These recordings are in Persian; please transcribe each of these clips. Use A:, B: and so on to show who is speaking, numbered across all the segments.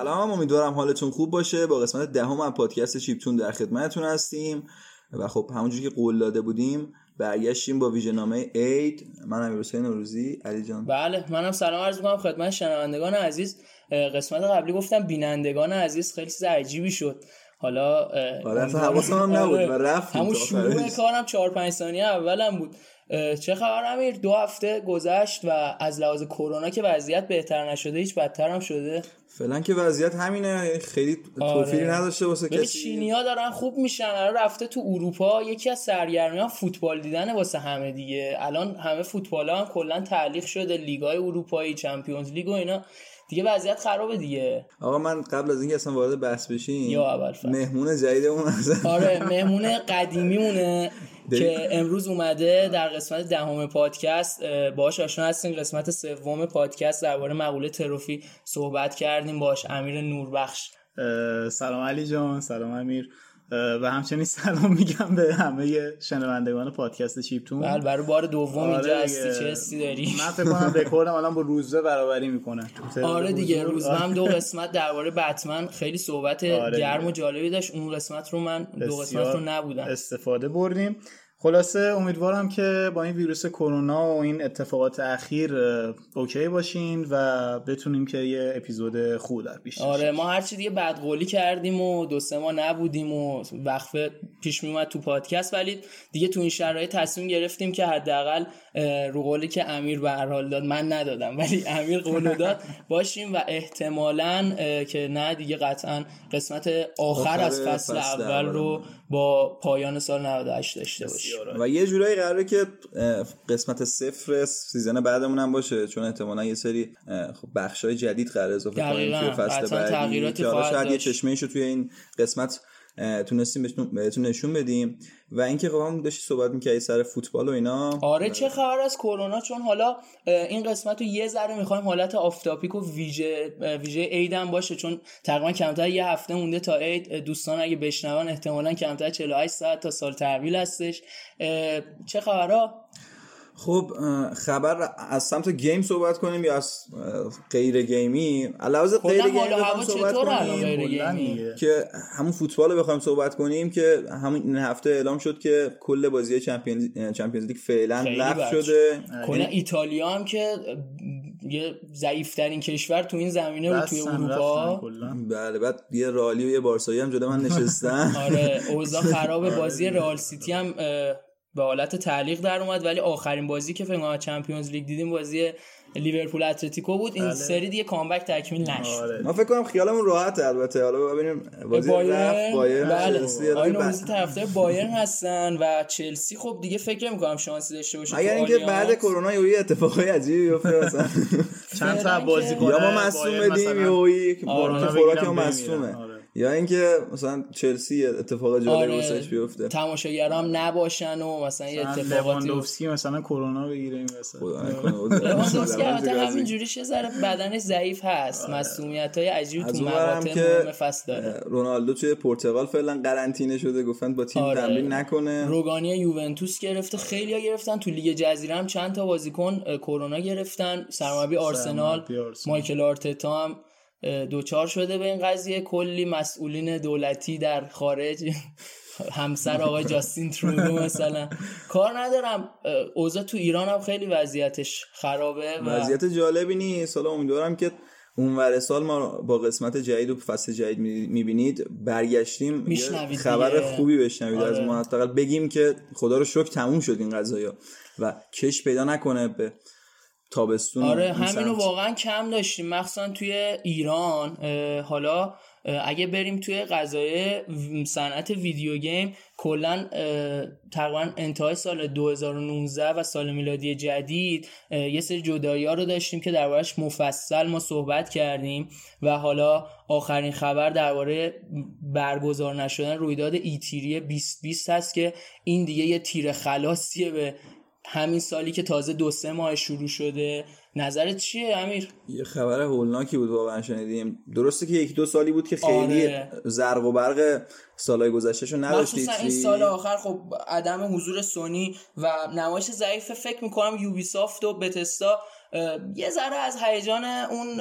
A: سلام امیدوارم حالتون خوب باشه. با قسمت دهم از پادکست چیپتون در خدمتتون هستیم. و خب همونجوری که قول داده بودیم برگشتیم با ویژنامه اید من امیر حسین نوروزی علی جان.
B: بله منم سلام عرض می‌کنم خدمت شنوندگان عزیز. قسمت قبلی گفتم بینندگان عزیز خیلی چیز عجیبی شد. حالا
A: آره اصلا حواسم هم نبود و رفت
B: همون شروع کارم 4 5 ثانیه اولم بود. چه خبر امیر؟ دو هفته گذشت و از لحاظ کرونا که وضعیت بهتر نشده هیچ بدتر هم شده؟
A: فعلا که وضعیت همینه. خیلی توفیری
B: آره.
A: نداشته واسه کسی.
B: چینیا دارن خوب میشن. الان رفته تو اروپا یکی از سرگرمیان فوتبال دیدن واسه همه دیگه. الان همه فوتبال ها هم کلا تعلیق شده. لیگای اروپایی چمپیونز لیگ و اینا. دیگه وضعیت خرابه دیگه.
A: آقا من قبل از اینکه اصلا وارد بحث بشیم
B: یا اول.
A: مهمون جدیدمون
B: آره مهمون قدیمیمونه که امروز اومده در قسمت دهم پادکست باش آشنا هستیم. قسمت سوم پادکست درباره مقوله تروفی صحبت کردیم. باش امیر نوربخش.
C: سلام علی جان سلام امیر. و همچنین سلام میگم به همه شنوندگان پادکست چیپتون.
B: بله برای بار دوم
C: آره
B: اینجا. هستی چه حسی داری؟
C: من فکر کنم رکوردم الان با روزبه برابری می‌کنه
B: آره دیگه روز هم دو قسمت درباره بتمن خیلی صحبت
C: آره
B: گرم و. جالبی داشت. اون قسمت رو من دو قسمت رو نبودم.
C: استفاده بردیم. خلاصه امیدوارم که با این ویروس کرونا و این اتفاقات اخیر اوکی باشین و بتونیم که یه اپیزود خوب در پیش
B: آره ما هرچی دیگه بدقولی کردیم و دو سه ماه نبودیم و وقفه پیش میومد تو پادکست ولی دیگه تو این شرایط تصمیم گرفتیم که حداقل رو قولی که امیر به هر حال داد من ندادم ولی امیر قول داد باشیم و احتمالا که نه دیگه قطعا قسمت آخر,
A: آخر
B: از فصل,
A: فصل
B: اول
A: اول.
B: با با پایان سال 98 داشته باشیم
A: و یه جورایی قراره که قسمت صفر season بعدمون هم باشه چون احتمالا یه سری خب بخشای جدید قرار اضافه کنیم. توی فصل بعدی که شاید یه. چشمه رو توی این قسمت تونستیم بهتون- نشون بدیم. و اینکه خب هم داشتی صحبت می‌کردی سر فوتبال و اینا.
B: آره چه خبر از کرونا؟ چون حالا این قسمت رو یه ذره می‌خوایم حالت off-topic و ویژه ویژه عید هم باشه. چون تقریبا کمتر یه هفته مونده تا عید. دوستان اگه بشنون احتمالا کمتر 48 ساعت تا سال تحویل هستش. چه خبرها؟
A: خب خبر از سمت گیم صحبت کنیم یا از غیر گیمی؟ علاوه
B: کلا
A: غیر گیمی
B: هوا
A: صحبت کنیم. که همون فوتبال رو بخوایم صحبت کنیم که همین این هفته اعلام شد که کل بازی چمپیونز چمپیونز لیگ فعلا لغو شده.
B: کلا ایتالیا هم که یه ضعیفترین کشور تو این زمینه بود توی اروپا.
A: بله بعد یه رئالی و یه بارسایی هم جلو من نشستن.
B: آره اوضاع خراب بازی رئال سیتی هم به حالت تعلیق در اومد ولی آخرین بازی که فکر کنم Champions League دیدیم بازی لیورپول اتلتیکو بود. این
C: بله.
B: سری دیگه comeback تکمیل نشد.
C: آره
A: ما فکر کنم خیالمون راحته البته. حالا ببینیم بازی
B: بایرن؟
A: رفت بایرن
B: بله. نوروزی طرفدار بایرن هستن و چلسی خب دیگه فکر می‌کنم شانسی داشته باشه
A: اگر اینکه. بعد کرونا یه اتفاقای عجیبی بیفته مثلا.
C: چند تا بازی کنه
A: یا ما مصوم بدیم یا
B: آره.
A: خوراک ما مصومه. یا اینکه مثلا چلسی اتفاق جالبی
B: آره.
A: واسش بیفته
B: تماشاگرام نباشن و مثلا یه اتفاقاتی
C: لواندوفسکی مثلا کرونا بگیره این وسط
A: خدا نکنه.
B: لواندوفسکی همین جوری یه ذره بدنش ضعیف هست مسئولیت های عجیبی
A: از
B: تو مقاطع
A: که
B: مهم فصل داره
A: رونالدو توی پرتغال فعلا قرنطینه شده گفتن با تیم
B: آره.
A: تمرین نکنه
B: روگانی یوونتوس گرفته خیلی ها گرفتن تو لیگ جزیره هم چند تا بازیکن کرونا گرفتن سرمربی آرسنال. مایکل آرتتا هم دوچار شده به این قضیه. کلی مسئولین دولتی در خارج. همسر آقای جاستین ترودو مثلا. کار ندارم. اوضاع تو ایران هم خیلی وضعیتش خرابه و
A: وضعیت جالبی نیست. حالا امیدوارم که اونور سال ما با قسمت جدید و فصل جدید می‌بینید برگشتیم. خبر
B: دیگه.
A: خوبی بشنوید. از
B: آره.
A: ما حداقل بگیم که خدا رو شکر تموم شد این قضايا و کش پیدا نکنه به تابستون
B: آره همینو. واقعا کم داشتیم مخصوصا توی ایران حالا اگه بریم توی و- صنعت ویدیو گیم کلا تقریبا انتهای سال 2019 و سال میلادی جدید یه سری جدایی ها رو داشتیم که دربارهش مفصل ما صحبت کردیم و حالا آخرین خبر درباره برگزار نشدن رویداد ایتیری 2020 هست که این دیگه یه تیر خلاصیه به همین سالی که تازه دو سه ماه شروع شده نظرت چیه امیر؟
A: یه خبر هولناکی بود واقعا شنیدیم. درسته که یک دو سالی بود که خیلی
B: آره.
A: زرق و برق سالهای گذشتهشو نداشتید
B: مخصوصا این سال آخر خب عدم حضور سونی و نمایش ضعیف فکر می‌کنم یوبیسافت و بتستا یه ذره از هیجان اون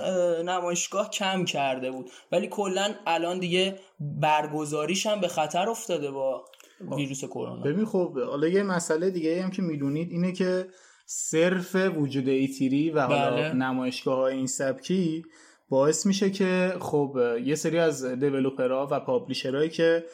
B: نمایشگاه کم کرده بود. ولی کلا الان دیگه برگزاریش هم به خطر افتاده با ویروس کرونا
C: ببین خب حالا یه مسئله دیگه هم که می‌دونید اینه که صرف وجود ایتیری و حالا
B: بله.
C: نمایشگاه های این سبکی باعث میشه که خب یه سری از دیولوپرها و پابلیشرهایی که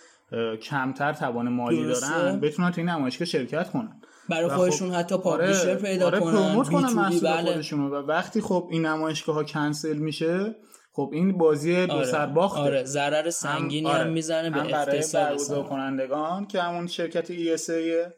C: کمتر توان مالی
B: درسته.
C: دارن بتونن تو این نمایشگاه شرکت کنن
B: برای
C: خب-
B: خودشون حتی پابلیشر
C: آره،
B: پیدا
C: آره
B: کنن
C: پروموت کنن
B: B2B
C: محصول
B: بله.
C: خودشونو و وقتی خب این نمایشگاه ها کنسل میشه خب این بازی دو
B: آره.
C: سر باخته
B: آره ضرر سنگینی هم,
C: آره.
B: می‌زنه به
C: هم برای
B: اقتصاد
C: برگزار. کنندگان که همون شرکت ESA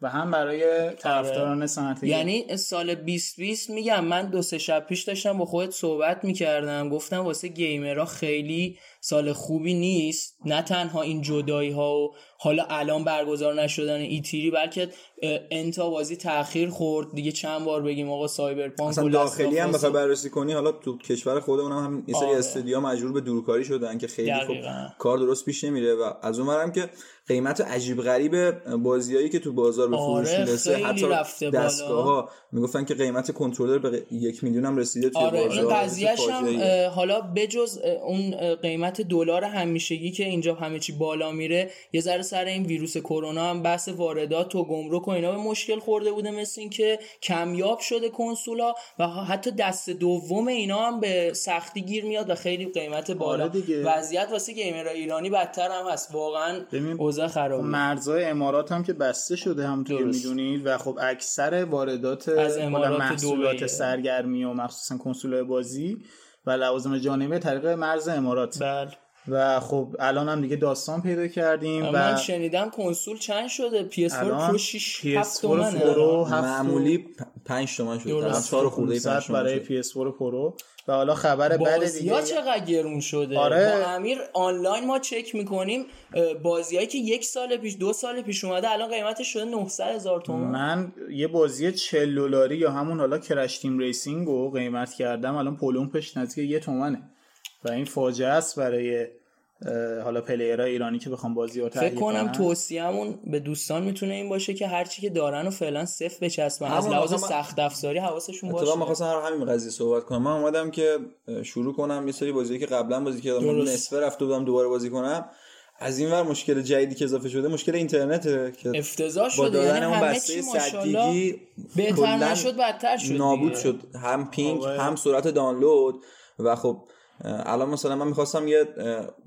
C: و هم برای طرفداران صنعت.
B: یعنی سال 2020 میگم من دو سه شب پیش داشتم با خودت صحبت می‌کردم گفتم واسه گیمرها خیلی سال خوبی نیست نه تنها این جدایی ها و حالا الان برگزار نشدن ایتیری بلکه انتا بازی تاخیر خورد دیگه چند بار بگیم آقا سایبرپانک
A: اصلا داخلی هم بخوای بررسی کنی حالا تو کشور خودمون هم, یه سری
B: آره.
A: استودیوها مجبور به دورکاری شدن که خیلی خب
B: دقیقاً.
A: کار درست پیش نمیره و از اونورم که قیمت عجیب غریب بازیایی که تو بازار به فروش
B: آره،
A: می‌رسه حتی. دستگاه ها می‌گفتن که قیمت کنترلر به یک میلیون هم رسیده توی
B: آره
A: بازار
B: این قضیهش هم حالا بجز اون اه، قیمت دلار همیشگی که اینجا همه چی بالا میره یه ذره سر این ویروس کرونا هم بحث واردات و گمرک و اینا به مشکل خورده بوده مثل اینکه کمیاب شده کنسولا و حتی دست دوم اینا هم به سختی گیر میاد و خیلی قیمت بالا
C: آره دیگه.
B: وضعیت واسه گیمرهای ایرانی بدتر هم هست واقعا اوضاع خرابه
C: مرزهای امارات هم که بسته شده همونطور که
B: درست.
C: می‌دونید و خب اکثر واردات
B: از امارات
C: محصولات. سرگرمی و مخصوصا کنسولهای بازی و لوازم جانبی طریق مرز امارات.
B: بله.
C: و خب الان هم دیگه داستان پیدا کردیم
B: من
C: و
B: شنیدم کنسول چند شده؟ PS4
C: الان
B: Pro 6 7
C: PS4
B: تومنه.
A: معمولی 5 تومن شد
B: درست.
A: الان 4 خورده 5
C: 500
A: تومن.
C: برای
A: شد.
C: PS4 Pro. و حالا خبر بعد دیگه.
B: چقدر گرون شده؟
C: آره.
B: با امیر آنلاین ما چک می‌کنیم بازیهایی که یک سال پیش دو سال پیش اومده الان قیمتش شده 900 هزار تومان.
C: من یه بازی 40 دلاری یا همون حالا Crash Team Racing رو قیمت کردم الان پولومپش نزدیک یه تومنه. و این فاجعه است برای حالا پلیرهای ایرانی که بخوام بازی رو
B: فکر کنم. توصیهمون به دوستان می‌تونه این باشه که هرچی که دارن و فعلا صفر بچسبن از لحاظ سخت افزاری حواسشون
A: اتفاقا
B: باشه
A: می‌خواستم هر همین قضیه صحبت کنم من اومدم که شروع کنم یه سری بازی که قبلا بازی کردم. نصفه رفته بودم دوباره بازی کنم از این ور مشکل جدیدی که اضافه شده مشکل اینترنته که
B: افتضاح
A: با
B: شده
A: دادن
B: یعنی
A: اون
B: همه
A: بسته
B: چی
A: 100
B: ماشاءالله
A: گیگی
B: بهتر نشد بدتر شد
A: نابود
B: دیگه.
A: شد هم پینگ
C: آره.
A: هم سرعت دانلود و خب الان مثلا من می‌خواستم یه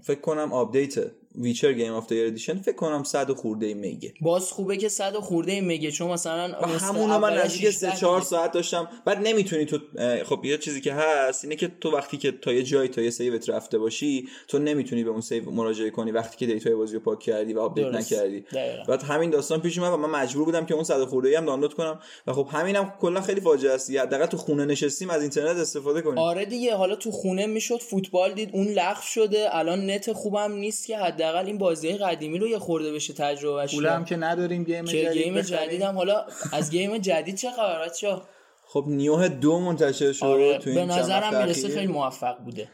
A: فکر کنم update Witcher Game of Edition فکر کنم 100 خورده گیگه.
B: باز خوبه که صد و خورده گیگه چون مثلا
A: همونو من نزدیک
B: 16
A: 3 4
B: گیگه.
A: ساعت داشتم. بعد نمی‌تونی تو خب یه چیزی که هست اینه که تو وقتی که تا یه جایی تا یه save ت رفته باشی تو نمی‌تونی به اون save مراجعه کنی وقتی که data ی بازی رو پاک کردی و
B: update.
A: نکردی.
B: دقیقاً.
A: بعد همین داستان پیش اومد و من مجبور بودم که اون صد خورده ای هم دانلود کنم. و خب همینم کلا خیلی فاجعه است. حداقل تو خونه نشستیم از اینترنت استفاده کنیم.
B: آره دیگه حالا تو خونه می‌شد فوتبال دید اون لغو شده. الان نت خوبم نیست که حداقل این بازی قدیمی رو یه خورده بشه تجربه‌ش
C: پول هم که نداریم game
B: که
C: جدید
B: game
C: بخریم.
B: جدیدم حالا از game جدید چه خبر بچه‌ها
A: خب Nioh دو منتشر شد
B: آره
A: تو
B: به
A: این چند
B: نظرم می‌رسه. خیلی موفق بوده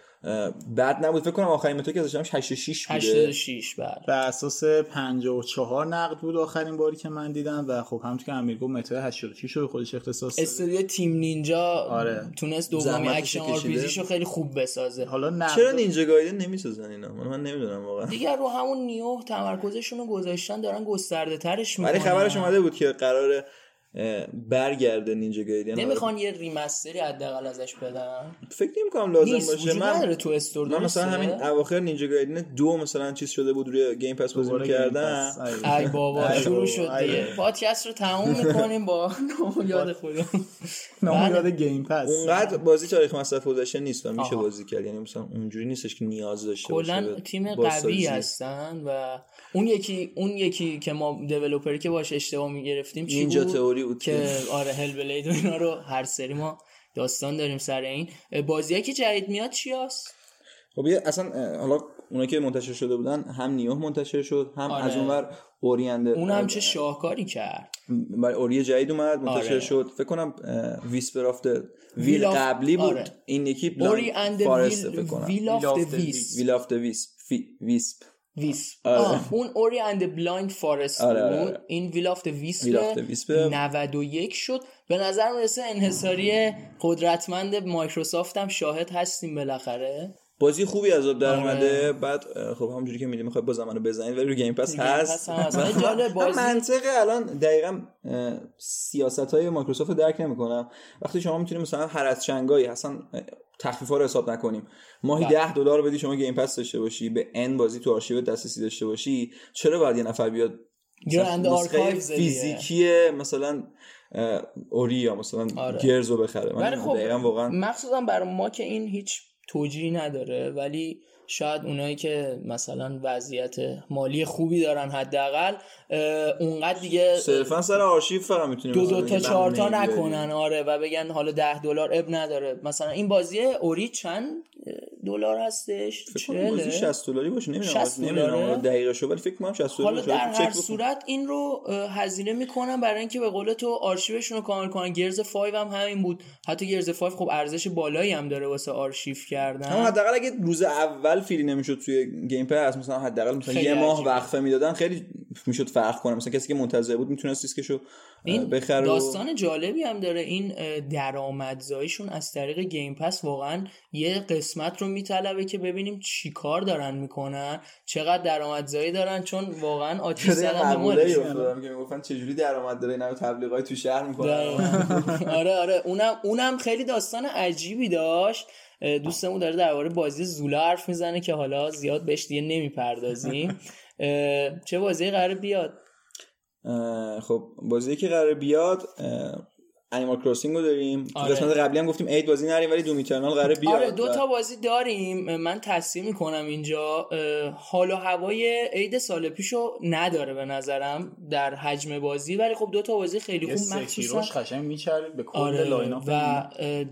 A: بد نبود فکر کنم آخرین متا رو که داشتم 86 بوده
B: 86 بله
C: بر اساس 54 نقد بود آخرین باری که من دیدم و خب همونطور که امیر گفت متا 86 رو خودش اختصاص داده.
B: استودیو Team Ninja
C: آره.
B: تونست دومی اکشن
A: RPG.
B: رو خیلی خوب بسازه
C: حالا نقد
A: چرا نینجا Gaiden نمی‌سازن اینا من, من نمی‌دونم واقعا
B: دیگر رو همون Nioh تمرکزشون رو گذاشتن دارن گسترده ترش می‌کنن
A: ولی خبرش اومده بود که قرار برگرده Ninja Gaiden
B: نمی‌خوان یه remaster ی حداقل ازش بدن
A: فکر نمی کنم لازم
B: نیست
A: باشه من
B: نداره تو store
A: من مثلا؟ همین اواخر Ninja Gaiden دو مثلا چیز شده بود روی Game Pass بازی
C: پس. ای.
B: بابا شروع شد دیگه. پادکست رو تموم می‌کنیم با یاد خودم
C: نام
B: بله.
C: یاد Game Pass
A: اونقدر بازی تاریخ مصرف گذشته نیست و میشه. بازی کرد یعنی مثلا اونجوری نیستش که نیاز داشته باشه
B: کلا تیم. قوی هستن و اون یکی اون یکی که ما developer ی که باش اشتباه می‌گرفتیم چی بود
A: بود
B: که آره Hellblade و اینا رو هر سری ما داستان داریم سر این. بازی که جدید میاد چی هست؟
A: خب یه اصلا حالا اونا که منتشر شده بودن هم Nioh ه منتشر شد هم
B: آره.
A: از اونور Ori and the
B: اون هم چه شاهکاری کرد.
A: برای Ori جدید اومد منتشر
B: آره.
A: شد. فکر کنم Whisper of
B: Will
A: Will
B: of-
A: قبلی بود.
B: آره.
A: این یکی
B: Ori
A: Blind
B: and
A: Forest
B: Will
A: فکر کنم.
C: Will of
B: the Wisps
A: آره.
B: آه، اون Ori and Blind Forest
A: آره، آره،
B: بود
A: آره.
B: این Will of Wisp
A: Will of Wisp.
B: 91 شد به نظر می‌رسه انحصاری قدرتمند مایکروسافت هم شاهد هستیم بالاخره
A: بازی خوبی از آب در
B: آره.
A: اومده بعد خب همونجوری که می‌دونی می‌خوای با زمانو بزنید ولی رو
B: Game Pass
A: هست منطق الان دقیقا سیاست های مایکروسافت رو درک نمی‌کنم وقتی شما می‌تونید مثلا هر از چنگایی اصلا تخفیف ها رو حساب نکنیم ماهی
B: بله.
A: 10 دلار بدی شما Game Pass داشته باشی به n بازی تو آرشیو دسترسی داشته باشی چرا باید یه نفر بیاد نسخه
B: archives.
A: فیزیکی مثلا اه، Ori یا مثلا
B: آره.
A: Gears رو بخره من
B: خب
A: واقعا
B: مخصوصا برای ما که این هیچ توجیهی نداره ولی شاید اونایی که مثلا وضعیت مالی خوبی دارن حداقل اونقدر دیگه
A: صرفا سر آرشیو فقط می‌تونیم
B: دو دو تا چهار تا نکنن آره و بگن حالا ده دلار اب نداره مثلا این بازی اوری چند دلار هستش
A: فکر کنم بازی
B: چهله
A: 60 دلاری باشه
B: 60
A: نمی‌دونم؟ نمی‌دونم دقیقه شو ولی فکر کنم 60 دلار.
B: در هر. صورت این رو هزینه می‌کنن برای اینکه به قول تو آرشیوشون رو کامل کنن گرز 5 هم همین بود حتی گرز 5 خب ارزش بالایی هم داره واسه آرشیو کردن
A: حداقل اگه روز اول فری نمی‌شد توی گیم پس مثلا حداقل مثلا یه ماه. وقفه می‌دادن خیلی می‌شد فرق کنه مثلا کسی که منتظر بود می‌تونست دیسکشو بخره و-
B: داستان جالبی هم داره. این درآمدزاییشون از طریق گیم پس واقعا یه قسمت رو میطلبه که ببینیم چی کار دارن می‌کنن چقدر درآمدزایی دارن چون واقعا آتیش زدن به
A: که می‌گفتن چجوری درآمد داره اینا تبلیغات تو شهر می‌کنن.
B: آره آره. اونم اونم خیلی داستان عجیبی داشت. دوستمون داره درباره بازی زولا حرف می‌زنه که حالا زیاد بهش دیگه نمی‌پردازیم. چه بازی قرار بیاد؟
A: خب بازی که قرار بیاد Animal Crossing رو داریم. تو
B: آره.
A: قسمت قبلی هم گفتیم اید بازی نریم ولی Doom Eternal قرار بیاد.
B: آره دو تا بازی داریم. من تصمیم می‌کنم اینجا. حال و هوای عید سال پیشو نداره به نظرم در حجم بازی ولی خب دو تا بازی خیلی خوب مخصوصا
C: قشنگ میچرید به کل
B: آره
C: line
B: و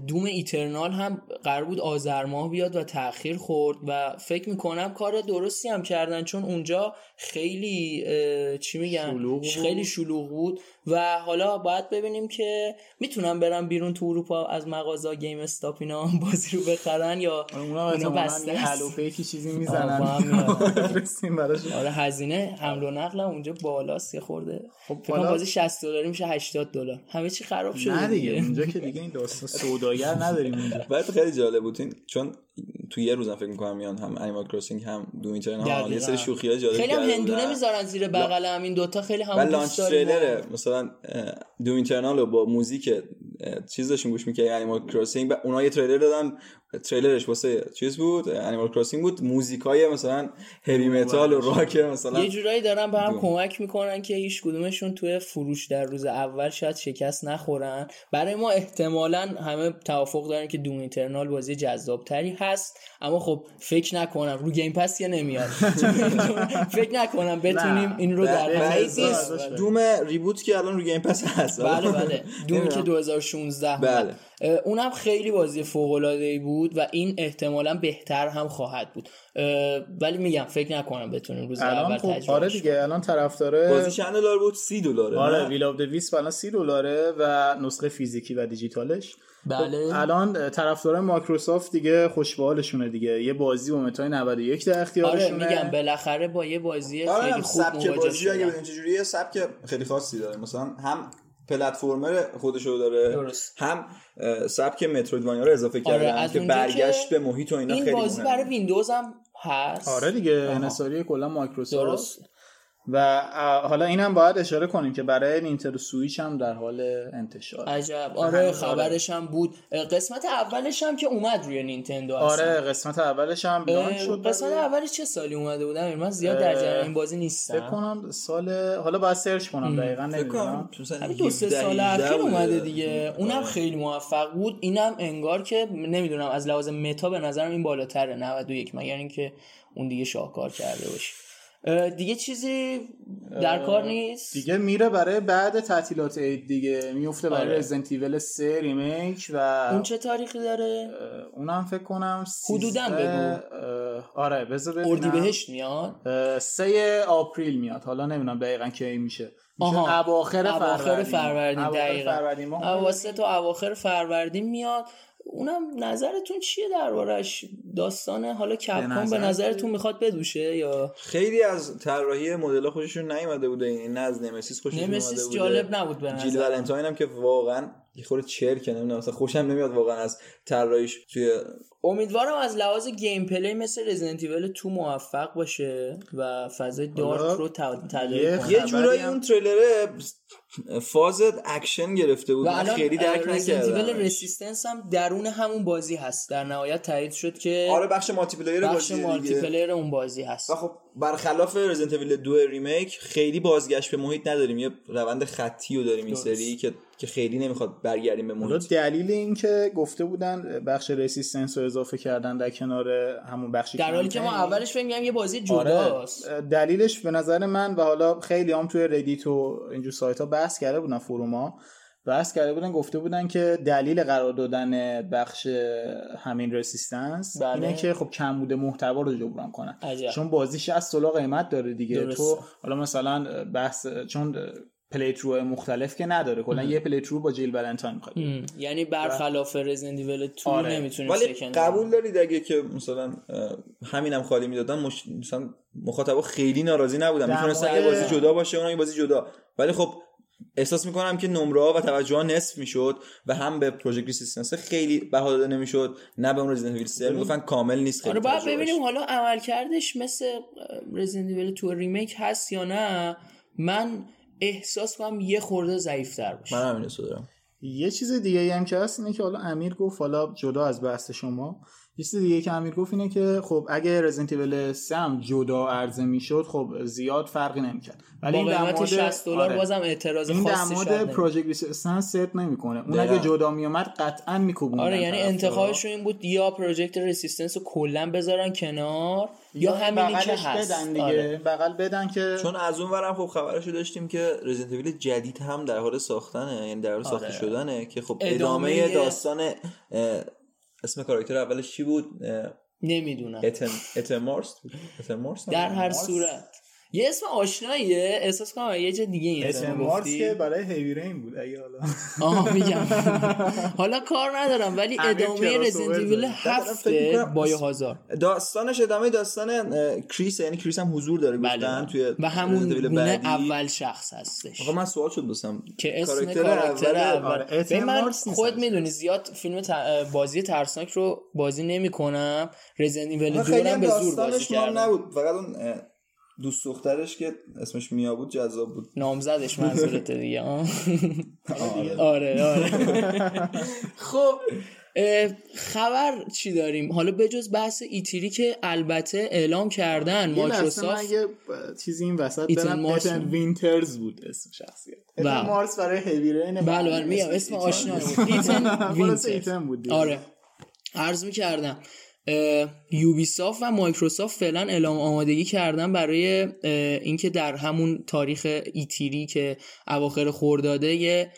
B: Doom Eternal هم قرار بود آذر ماه بیاد و تاخیر خورد و فکر می‌کنم کار درستی هم کردن چون اونجا خیلی چی میگن؟
C: شلوغ.
B: خیلی شلوغ بود. و حالا باید ببینیم که می‌تونم برم بیرون تو اروپا از مغازه گیم استاپ اینا بازی رو بخرن یا
C: اونا
B: اونا
C: احتمالاً
B: بسته است.
C: الوپیکی چیزی می‌زنن.
B: آره هزینه حمل و نقل اونجا بالاست یه خورده. خب فکر بازی 60 دلاری میشه 80 دلار. همه چی خراب شده
C: نه دیگه. اونجا که دیگه این داستان سوداگر نداریم اونجا
A: بعد خیلی جالب بود این چون تو یه روزم فکر می‌کنم میان هم انیمال کروسینگ هم دوم ایترنال
B: دقیقاً.
A: یه سری شوخی ها جالب
B: خیلی هم هندونه. می‌ذارن زیر بغل هم این دوتا خیلی هم
A: launch مثلا Doom Eternal رو با موزیک اه، چیز داشتیم گوش می‌کردیم Animal Crossing و اونا یه تریلر دادن تریلرش واسه چیز بود؟ Animal Crossing بود. موزیکای مثلا heavy metal و راک مثلا.
B: یه جورایی دارن به هم
A: Doom.
B: کمک می‌کنن که هیچ کدومشون توی فروش در روز اول شاید شکست نخورن. برای ما احتمالا همه توافق دارن که Doom Eternal بازی جذابتری هست. اما خب فکر نکنم. رو Game Pass که نمیاد. فکر نکنم بتونیم. این رو در.
A: Doom reboot که الان رو Game Pass هست.
B: بله بله. Doom ی که
A: نمی‌دونم.
B: 2016
A: بله.
B: اونم خیلی بازی فوق العاده ای بود. و این احتمالا بهتر هم خواهد بود. ولی میگم فکر نکنم بتونیم روز اول
C: الان خب
B: تجربه
C: آره دیگه الان طرفدار
A: بازی چند دلار بود؟ سی دلاره
C: آره؟
A: Will
C: of the Wisps الان 30 دلاره و نسخه فیزیکی و دیجیتالش.
B: بله.
C: خب، الان طرفدار مایکروسافت دیگه خوشبالشونه دیگه. یه بازی با meta ی 91 در
B: آره
C: اختیارشونه
B: میگم بالاخره با یه بازی
A: آره
B: خیلی خوب
A: سبک بازی اگه
B: شدن.
A: بدین چجوری یه سبک خیلی خاصی داره. مثلا هم platformer خودشو داره.
B: درست.
A: هم سبک Metroidvania رو اضافه کردن
B: آره، از
A: که برگشت به محیط و اینا
B: این
A: خیلی
B: بازی. برای ویندوز هم هست.
C: آره دیگه انحصاری کلا مایکروسافت. و حالا اینم باید اشاره کنیم که برای Nintendo Switch هم در حال انتشار.
B: عجب. آره
C: آره.
B: خبرش هم بود. قسمت اولش هم که اومد روی نینتندو اصلا.
C: آره قسمت اولش هم
B: اه،
C: شد
B: قسمت اولش چه سالی اومده بودم؟ من زیاد در جریان این بازی
C: فکر
B: نیستم
C: کنم سال حالا باید سرچ کنم دقیقا
A: فکر
C: نمی‌دونم.
B: دو سه
A: 17
B: سال
A: 18
B: اخیر. اومده دیگه. اونم
A: آره.
B: خیلی موفق بود. اینم انگار که نمی‌دونم از لحاظ meta به نظرم این بالاتره 91 مگر اینکه اون دیگه شاهکار کرده باشه. دیگه چیزی در کار نیست.
C: دیگه میره برای بعد تعطیلات عید دیگه. میفته برای
B: آره.
C: Resident Evil 3 remake و
B: اون چه تاریخی داره؟
C: اونم فکر کنم
B: حدوداً
C: 13
B: بگو.
C: آره بذار ببینم.
B: اردی بهشت میاد؟
C: 3 آپریل میاد. حالا نمی‌دونم دقیقا کی میشه. میشه
B: آها.
C: اواخر فروردین. اواخر
B: دقیقاً.
C: فروردین ماه
B: اواسط و اواخر فروردین میاد. اونم نظرتون چیه دربارش داستان حالا کپکام به
C: نظر
B: نظرتون می‌خواد بدوشه یا؟
A: خیلی از طراحی مدل خوششون نیومده بوده. این نه از نمسیس خوششون
B: نمسیس
A: بوده.
B: جالب نبود به
A: جیل
B: نظر
A: ولنتاین هم که واقعا یه خورده چرکه نمی‌دونم مثلا خوشم نمیاد واقعا از طراحیش توی
B: امیدوارم از لحاظ gameplay مثل Resident Evil two موفق باشه و فضای
C: dark
B: رو تداعی
C: یه
B: کنه.
A: یه
C: خبری
A: جورایی اون تریلره فاز اکشن گرفته بود
B: و
A: من
B: الان
A: خیلی درک نکردم.
B: Resistance هم درون همون بازی هست. در نهایت تایید شد که
A: آره بخش multiplayer
B: بخش
A: بازی
B: multi
A: دیگه.
B: player اون بازی هست.
A: و خب برخلاف Resident Evil 2 remake خیلی بازگشت به محیط نداریم. یه روند خطی رو داریم این. سری که که خیلی نمی‌خواد برگردیم به محیط.
C: دلیل این که گفته بودن بخش رسیستنس رو اضافه کردن در کنار همون بخشی
B: در حالی که ما. اولش فکر می‌کردیم یه بازی
C: آره.
B: جداست.
C: دلیلش به نظر من و حالا خیلی هم توی ردیت و اینجور سایت ها بحث کرده بودن فروما بحث کرده بودن گفته بودن که دلیل قرار دادن بخش همین رسیستنس
B: بله.
C: اینه که خب کم بوده محتوا رو جبران کنن
B: عجب.
C: چون بازی 60 دلار قیمت داره دیگه
B: درسته.
C: تو حالا مثلا بحث چون playthrough مختلف که نداره کلا یه playthrough با Jill Valentine می‌خواد.
B: یعنی برخلاف Resident Evil 2
C: آره.
B: نمی‌تونیم
A: ولی قبول دارید اگه که مثلا همینم خالی می‌دادن مش... مثلا مخاطبا خیلی ناراضی نبودن می‌تونستن یه بازی جدا باشه اونم یه بازی جدا ولی خب احساس می‌کنم که نمره ها و توجه ها نصف می‌شد و هم به Project Resistance خیلی بها داده نمی‌شد نه به اون Resident Evil 3 می‌گفتن کامل نیست خیلی
B: آره باید. ببینیم حالا عملکردش مثل Resident Evil 2 Remake هست یا نه. من احساس کنم یه خورده ضعیف‌تر باشه.
A: من همین دارم.
C: یه چیز دیگه هم که هست اینه که حالا امیر گفت حالا جدا از بحث شما چیز دیگه که امیر گفت اینه که خب اگه Resident Evil 3 هم جدا عرضه می‌شد خب زیاد فرقی نمی‌کرد ولی این در مورد
B: 60 دلار
C: آره.
B: بازم اعتراض
C: این در
B: خاصی
C: مورد Project Resistance ست نمی‌کنه اون. اگه جدا میومد قطعا میکوبوندن
B: آره یعنی
C: طرفدارا.
B: انتخابش این بود یا Project Resistance رو کلا بذارن کنار یا همینی که هست
C: بدن دیگه
B: آره.
C: بغل بدن که
A: چون از اون ورم خب خبرشو داشتیم که رزیدنت ایول جدید هم در حال ساختنه یعنی در حال ساخته
B: آره.
A: شدنه که خب
B: ادامه
A: ادامه داستان اسم کاراکتر اولش چی بود؟
B: نمی‌دونم.
A: بود اتمارس
B: در هر صورت. یه اسم آشناییه؟ احساس کنم یه جا دیگه این اسم
C: مارس که برای هیوی رین بود اگه حالا.
B: آها میگم. حالا کار ندارم ولی ادامه رزیدنت. هفته بایو هازار
A: داستانش ادامه داستان کریس یعنی کریس هم حضور داره گفتن توی
B: بله. و همون گونه. اول شخص هستش.
A: آقا من سوال شد بسم.
B: که اسم کاراکتر اول.
C: آره،
B: من خود. می‌دونی زیاد فیلم بازی ترسناک رو بازی نمی کنم رزیدنت ایول 2
A: خیلی
B: رو
A: هم
B: به زور بازی کردم.
A: نبود. فقط اون دوست دخترش که اسمش میا بود جذاب بود.
B: نامزدش منظورته دیگه آه.
C: دیگه.
B: آره آره. خب اه، خبر چی داریم؟ حالا بجز بحث E3 که البته اعلام کردن
C: یه
B: مایکروسافت
C: اگه چیزی این وسط
B: Ethan
C: برم
B: Mars
C: Ethan
B: بود.
C: Winters بود اسم شخصیت. Ethan
B: بله.
C: Mars برای Heavy Rain
B: بله بله. میگم اسم آشنا بود. Ethan
C: خلاص
B: Winter
C: Ethan بود.
B: آره. عرض می‌کردم. Ubisoft و مایکروسافت فعلا اعلام آمادگی کردن برای اینکه در همون تاریخ E3 که اواخر خورداده یه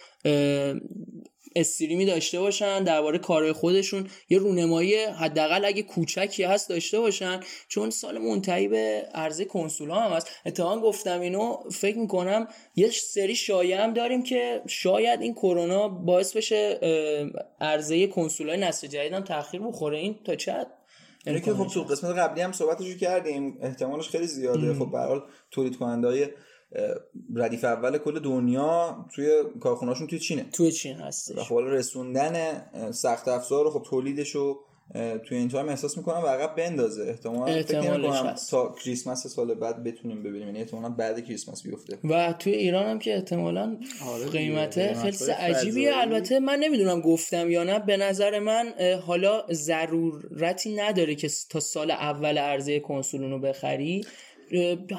B: استریمی داشته باشن درباره کارهای خودشون. یه رونمایی حداقل اگه کوچکی هست داشته باشن چون سال منتهی به عرضه کنسول ها هم هست. اتفاقا گفتم اینو فکر می‌کنم یه سری شایعه هم داریم که شاید این کرونا باعث بشه عرضه کنسول های نسل جدید هم تاخیر بخوره. این تا چند
A: اینه که خب تو قسمت قبلی هم صحبتشو کردیم احتمالش خیلی زیاده. خب به هر حال تولید کننده های ردیف اول کل دنیا توی کارخونهاشون توی چینه.
B: توی چین هستش.
A: و خب حالا رسوندن سخت افزار رو خب تولیدشو اه، توی این time احساس می‌کنم عقب بندازه. احتمال فکر
B: احتمالش
A: نمی‌کنم
B: هست.
A: تا کریسمس سال بعد بتونیم ببینیم. یعنی احتمالاً بعد کریسمس بیفته.
B: و توی ایران هم که احتمالا
C: آره
B: قیمته
C: قیمت‌های
B: خیلی عجیبیه.
C: فضایی.
B: البته من نمی‌دونم گفتم یا نه. به نظر من حالا ضرورتی نداره که تا سال اول عرضه کنسول رو بخری.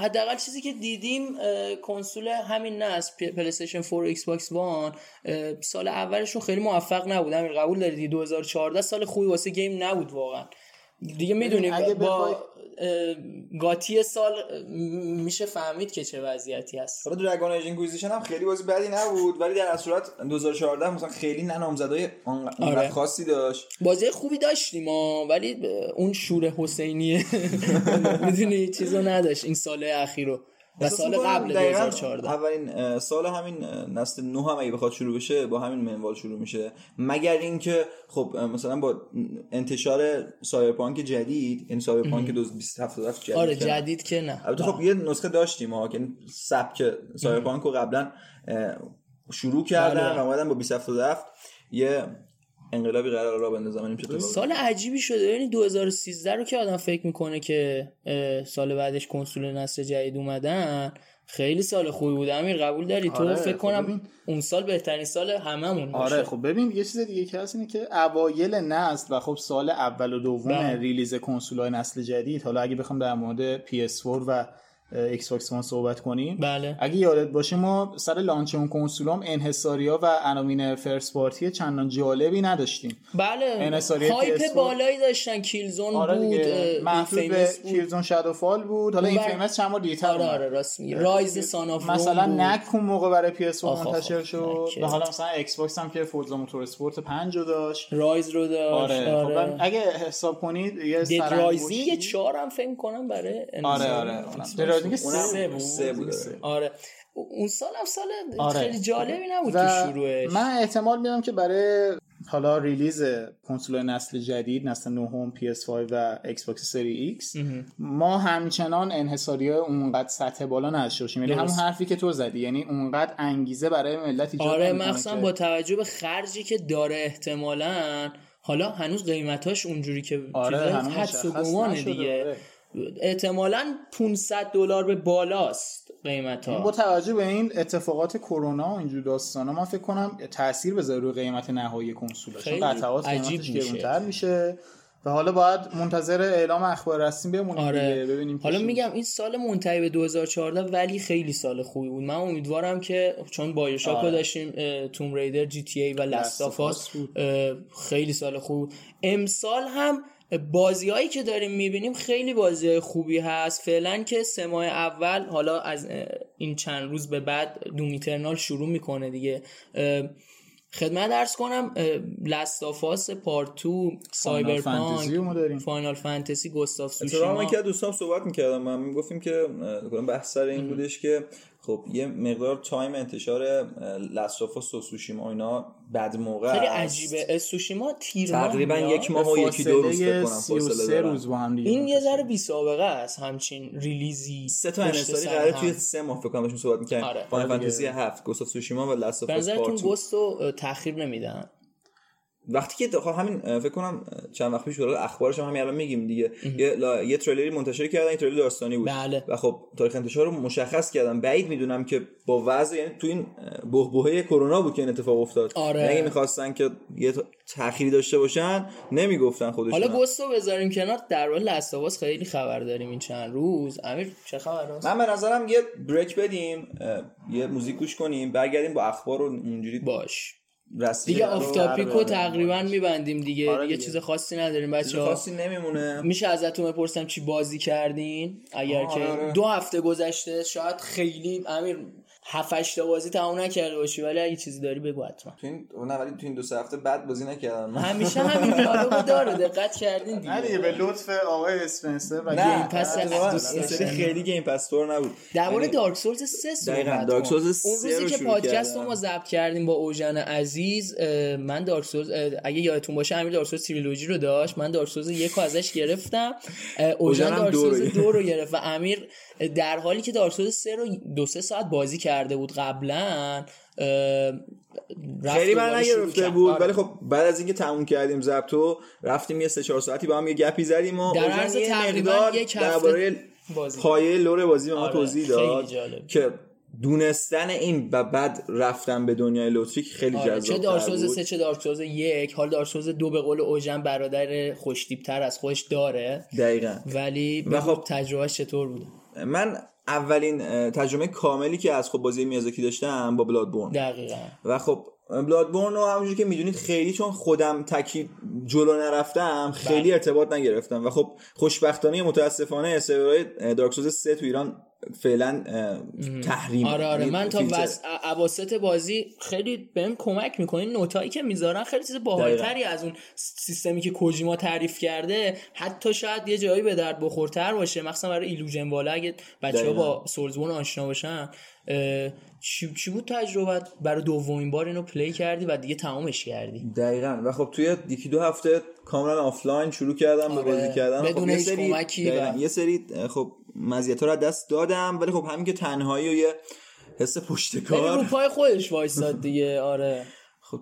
B: حداقل چیزی که دیدیم کنسول همین نه از PlayStation 4 و Xbox One سال اولشون خیلی موفق نبود. همین قبول دارید؟ دیگه 2014 سال خوبی واسه game نبود واقعا. دیگه می‌دونیم
C: اگه
B: با GOTY سال میشه فهمید که چه وضعیتی هست.
A: حالا Dragon Age Inquisition هم خیلی بازی بدی نبود ولی در صورت 2014 مثلا خیلی نه نامزدای
B: آره.
A: خاصی داشت.
B: بازی خوبی داشتیم ولی اون شور حسینی می‌دونی چیزو نداشت. این ساله اخیر رو. و سال قبل 2014
A: اولین سال همین نسل 9 هم اگه بخواد شروع بشه با همین منوال شروع میشه. مگر اینکه خب مثلا با انتشار Cyberpunk جدید این Cyberpunk 2077 جدید
B: آره جدید که نه.
A: البته خب یه نسخه داشتیم ها که سبک cyberpunk رو قبلا شروع کردن و اومدن با 2077 یه انقلابی قرار راه بندازن.
B: سال عجیبی شده. یعنی 2013 رو که آدم فکر می‌کنه که سال بعدش کنسول نسل جدید اومدن خیلی سال خوبی بود. امیر قبول داری؟ آره تو فکر کنم خب اون سال بهترین سال هممون
C: آره خب ببین یه چیز دیگه که هست اینه که اوایل نسل و خب سال اول و دوم بله. release کنسول های نسل جدید حالا اگه بخوام در مورد PS4 و Xbox One صحبت کنیم.
B: بله.
C: اگه یادت باشه ما سر launch اون کنسولام انحصاریا و عناوین first party چندان جالبی نداشتیم.
B: بله. انحصاری hype بالایی داشتن. Killzone آره بود
C: محدود به Killzone Shadow Fall بود. حالا این Infamous چند بار دیگه
B: آره آره راست میگه Ryse Son of
C: مثلا Knack اون موقع برای PS منتشر شد. و حالا مثلا Xbox هم که Forza Motorsport 5 رو داشت.
B: Ryse رو داشت.
C: آره, آره. خب اگه حساب کنید
B: یه Dead Rising 4 هم فکر کنم برای
C: آره آره
A: سه بود. سه بود.
B: آره. اون سال هم سال آره. خیلی جالبی نبود تو شروعش.
C: من احتمال میدم که برای حالا release کنسول نسل جدید نسل نهم PS5 و Xbox Series X ما همچنان انحصاری های اونقدر سطح بالا نداشته باشیم. یعنی همون حرفی که تو زدی. یعنی اونقدر انگیزه برای ملت ایجاد
B: آره مخصوصا با توجه به خرجی که داره احتمالا حالا هنوز قیمتاش اونجوری که
C: آره
B: حدس و گمانه دیگه. آره. احتمالا 500 دلار به بالاست قیمت ها
C: با توجه به این اتفاقات کرونا و اینجور داستانا من فکر کنم تاثیر بذاره روی قیمت نهایی کنسول چون قطعات قیمتش گرونتر میشه و حالا باید منتظر اعلام اخبار رسمی بمونیم
B: آره.
C: ببینیم
B: حالا میگم این سال منتهی به 2014 ولی خیلی سال خوبی بود. من امیدوارم که چون بایوشاک آره. داشتیم توم ریدر جی تی ای و لستافاس خیلی سال خوب امسال هم بازی هایی که داریم می‌بینیم خیلی بازی های خوبی هست. فعلا که سه ماه اول حالا از این چند روز به بعد دومیترنال شروع می‌کنه دیگه. خدمتت عرض کنم Last of Us Part 2 Cyberpunk Final Fantasy Ghost of Tsushima
A: من که دوستان صحبت می‌کردم من می‌گفتیم که بحث سر این بودش که خب یه مقدار time انتشار Last of Us و Tsushima اینا بد موقع
B: خیلی عجیبه. Tsushima تیر
A: تقریبا یک ماه و یکی دو روز فکر کنم فاصله
C: روز با هم
B: این یه ذره بی سابقه است همچین release ی
A: سه تا انحصاری قراره توی سه ماه فکر کنم صحبت می‌کردیم. آره. فانتزی 7 گوست سوشیما و لاستافاس پارت 2
B: نظرتون گوستو تاخیر نمیدن؟
A: وقتی که خب همین فکر کنم چند وقت پیش اخبارش هم همین الان میگیم دیگه. یه, یه تریلری منتشر کردن این تریلر داستانی بود.
B: بله.
A: و خب تاریخ انتشار رو مشخص کردم بعید می‌دونم که با وضع یعنی تو این بحبوحه کرونا بود که این اتفاق افتاد.
B: آره.
A: اگه می‌خواستن که یه تأخیری داشته باشن نمی‌گفتن خودشون.
B: حالا گوستو بذاریم کنار. در مورد لستاواس خیلی خبر داریم این چند روز. امیر چه خبر هست؟
A: من به نظرم یه بریک بدیم یه موزیک گوش کنیم برگردیم با اخبار رو اونجوری.
B: باش. دیگه آفتاپیکو تقریبا میبندیم دیگه.
A: آره
B: دیگه چیز خاصی نداریم بچه ها
A: خاصی نمیمونه.
B: میشه ازتون بپرسم چی بازی کردین؟ اگر که آره. دو هفته گذشته شاید خیلی امیر هفت تا بازی تموم نکرده باشی ولی اگه چیزی داری بگو حتما.
A: تو این نه ولی تو این دو سه هفته بعد بازی نکردم
B: همیشه همین جالبو داره دقت کردین دیگه.
C: نه دیگه به لطف آقای Spencer و
B: Game
A: Pass سری خیلی Game Pass تور نبود.
B: در مورد دارک سولز 3 صحبت
A: Dark Souls
B: 3 اون روزی که پادکست رو ما ضبط کردیم با اوژن عزیز من Dark Souls اگه یادتون باشه امیر Dark Souls Trilogy رو داشت. من Dark Souls 1 ازش گرفتم. اوژن Dark Souls 2 رو گرفت و امیر در حالی که Dark Souls 3 رو دو سه ساعت بازی کرده بود قبلا
A: خیلی من نگرفته بود. ولی خب بعد از اینکه تموم کردیم ضبطو رفتیم یه سه چهار ساعتی با هم یه گپی زدیم و
B: در عرض تقریبا یک
A: هفته پایه lore بازی ما آره، توضیح داد که دونستن این و بعد رفتن به دنیای Lothric خیلی آره. جذاب
B: چه Dark Souls سه چه Dark Souls یک حالا Dark Souls دو به قول اوژن برادر خوشتیپ‌تر از خودش داره.
A: دقیقا.
B: ولی و خب تجربه چطور بوده؟
A: من اولین تجربه کاملی که از خب بازی Miyazaki داشتم با Bloodborne.
B: دقیقا.
A: و خب Bloodborne رو همونجوری که می‌دونید خیلی چون خودم تکی جلو نرفتم خیلی بله. ارتباط نگرفتم. و خب خوشبختانه متاسفانه سرورهای Dark Souls 3 تو ایران فعلا تحریم.
B: آره آره.
A: یعنی
B: من تا. وس... اواسط بازی خیلی بهم کمک می‌کنه. note ایی که می‌ذارن خیلی چیز باحالتری از اون سیستمی که کوجیما تعریف کرده. حتی شاید یه جایی به درد بخورتر باشه. مخصوصا برای illusion wall ا اگه بچه ها
A: دقیقاً.
B: با Soulsborne آشنا باشن چی, چی بود تجربت؟ برای دومین بار اینو play کردی و دیگه تمامش کردی.
A: دقیقا. و خب توی یکی دو هفته کاملا آفلاین شروع کردم به
B: آره.
A: بازی کردن.
B: بدون
A: خب یه سری
B: کمکی
A: دقیقاً.
B: و-
A: یه سری خب مزیت رو دست دادم ولی خب همین که تنهایی و یه حس
B: ولی رو
A: پشتکار
B: پای خودش وایساد دیگه آره.
A: خب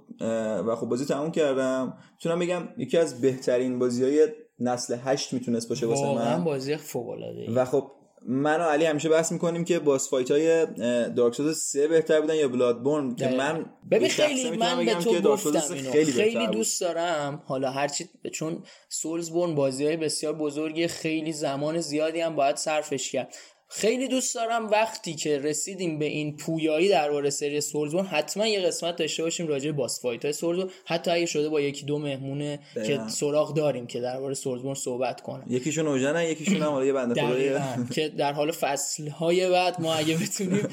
A: و خب بازی تموم کردم. می‌تونم بگم یکی از بهترین بازی های نسل هشت می‌تونست باشه واسه من.
B: بازی فوق العاده
A: و خب من و علی همیشه بحث می‌کنیم که boss fight های Dark Souls 3 بهتر بودن یا Bloodborne؟ که من
B: ببین خیلی من به تو گفتم
A: 3
B: اینو.
A: خیلی,
B: خیلی. دوست دارم. حالا هرچی چون Soulsborne بازی های بسیار بزرگی خیلی زمان زیادی هم باید صرفش کرد. خیلی دوست دارم وقتی که رسیدیم به این پویایی درباره سری Soulsborne حتما یه قسمت داشته باشیم راجع به boss fight های Soulsborne حتی اگه شده با یکی دو مهمونه
A: دقیقاً.
B: که سراغ داریم که درباره Soulsborne صحبت کنن
A: یکیشون اوژنه یکیشون هم حالا یه بنده خدای
B: که در حال فصل های بعد ما اگه بتونیم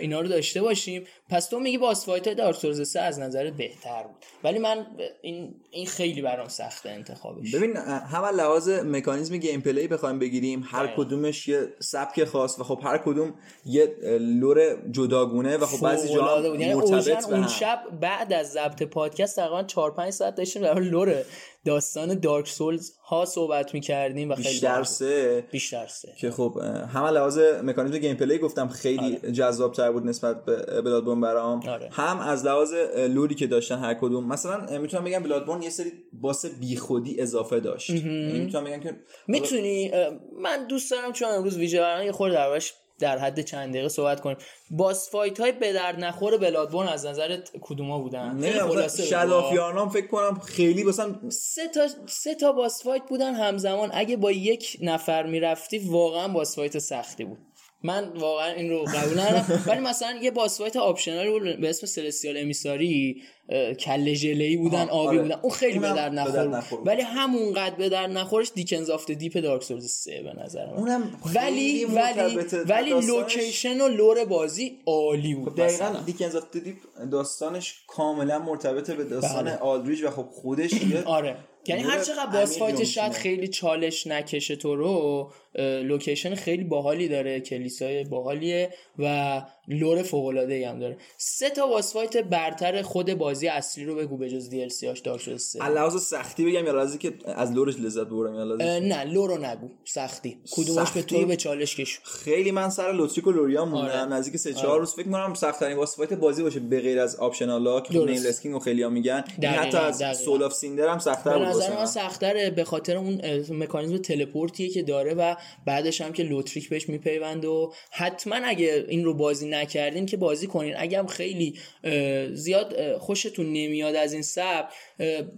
B: اینا رو داشته باشیم. پس تو میگی boss fight های Dark Souls 3 از نظر بهتر بود. ولی من این این خیلی برام سخته انتخابش
A: ببین هم لحاظ مکانیزم gameplay بخوایم بگیریم هر
B: دقیقاً.
A: کدومش یه سبک خاص و خب هر کدوم یه lore جداگونه و خب بعضی جا.
B: یعنی
A: مرتبط
B: اون. شب بعد از ضبط پادکست تقریبا 4 5 ساعت داشتیم در lore داستان Dark Souls ها صحبت می‌کردیم و خیلی
A: بیشتر. سه؟
B: بیشتر سه.
A: که خب هم لحاظ مکانیزم gameplay گفتم خیلی جذاب تر بود نسبت به Bloodborne برام.
B: آره.
A: هم از لحاظ lore ی که داشتن هر کدوم مثلا می‌تونم بگم Bloodborne یه سری boss بیخودی اضافه داشت. یعنی می‌تونم بگم که
B: می‌تونی من دوست دارم چون امروز ویژه برنامه یه خورده دربارش در حد چند دقیقه صحبت کنیم. boss fight های به درد نخور Bloodborne از نظرت کدوما بودن؟
A: نه.
B: Shadow of
A: Yharnam فکر کنم خیلی مثلا
B: سه تا سه تا boss fight بودن همزمان. اگه با یک نفر می‌رفتی واقعا boss fight سختی بود. من واقعا این رو قبول ندارم ولی مثلا یه boss fight optional بود به اسم Celestial Emissary کله ژله‌ای بودن آبی
A: آره.
B: بودن اون خیلی به درد نخور. ولی همونقدر به درد نخورش Deacons of Deep Dark Souls 3 به نظر من
A: اونم
B: ولی ولی. ولی location و lore بازی عالی بود
A: دقیقا
B: مثلا.
A: Deacons of Deep داستانش کاملا مرتبطه به داستان
B: بله.
A: Aldrich و خب خودش
B: آره یعنی هر چقدر
A: boss
B: fight شاید. خیلی چالش نکشه تو رو location خیلی باحالی داره کلیسای باحالیه و lore فوق العاده هم داره. سه تا boss fight برتر خود بازی اصلی رو بگو به جز DLC هاش Dark Souls سه.
A: سختی بگم یا لحاظی که از lore ش لذت بردم یا
B: نه lore و نگو. سختی. کدومش به؟ توی به چالش کشون
A: خیلی من سر Lothric و Lorian موندم.
B: آره.
A: نزدیک سه چهار روز فکر کنم سخت ترین fight بازی باشه به غیر از optional ا که
B: درست.
A: Nameless King و خیلی ها میگن.
B: دقیقاً،
A: حتی از. Soul of Cinder هم سخت‌تر
B: به
A: بود
B: نظر
A: واسه
B: من سختره به خاطر اون مکانیزم teleport یه که داره و بعدش هم که Lothric بهش میپیوند و حتما اگه این رو بازی نکردین که بازی کنین. اگه هم خیلی زیاد خوشتون نمیاد از این سبک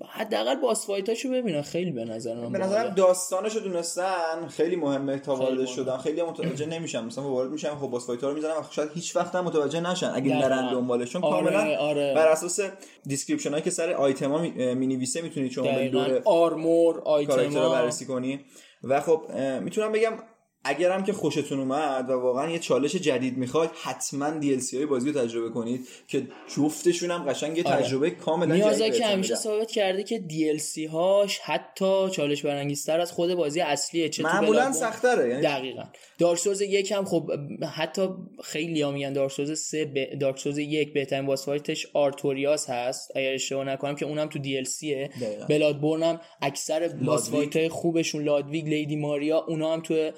B: حداقل boss fight اشو ببینن. خیلی به نظر من
A: به. نظرم داستانش رو دونستن. خیلی مهمه تا وارد. شدن. خیلی متوجه نمیشن. مثلا وارد میشن خب boss fight رو می‌زنن و شاید هیچ وقت هم متوجه نشن اگه. نرن دنبالشون.
B: آره،
A: کاملا
B: آره.
A: بر اساس description هایی که سر آیتما می, می نویسه می‌تونید شما دور
B: armor
A: کاراکتر رو
B: آیتما
A: بررسی کنی. و خب می‌تونم بگم اگرم که خوشتون اومد و واقعا یه چالش جدید می‌خواد حتما DLC های بازی رو تجربه کنید که جفتشون هم قشنگ یه
B: آره.
A: تجربه کاملا جدید
B: میازاکی
A: بهتون
B: همیشه. ثابت کرده که DLC هاش حتی چالش برانگیزتر از خود بازی اصلیه چه
A: معمولا سختره یعنی
B: دقیقا Dark Souls یک هم خب حتی خیلی ها میگن Dark Souls 3 ب... Dark Souls یک بهترین boss fight ش Artorias هست اگر اشتباه نکنم که اونم تو DLC یه
A: دقیقاً.
B: Bloodborne هم اکثر boss
A: Ludwig.
B: fight خوبشون Ludwig Lady Maria اونا هم تو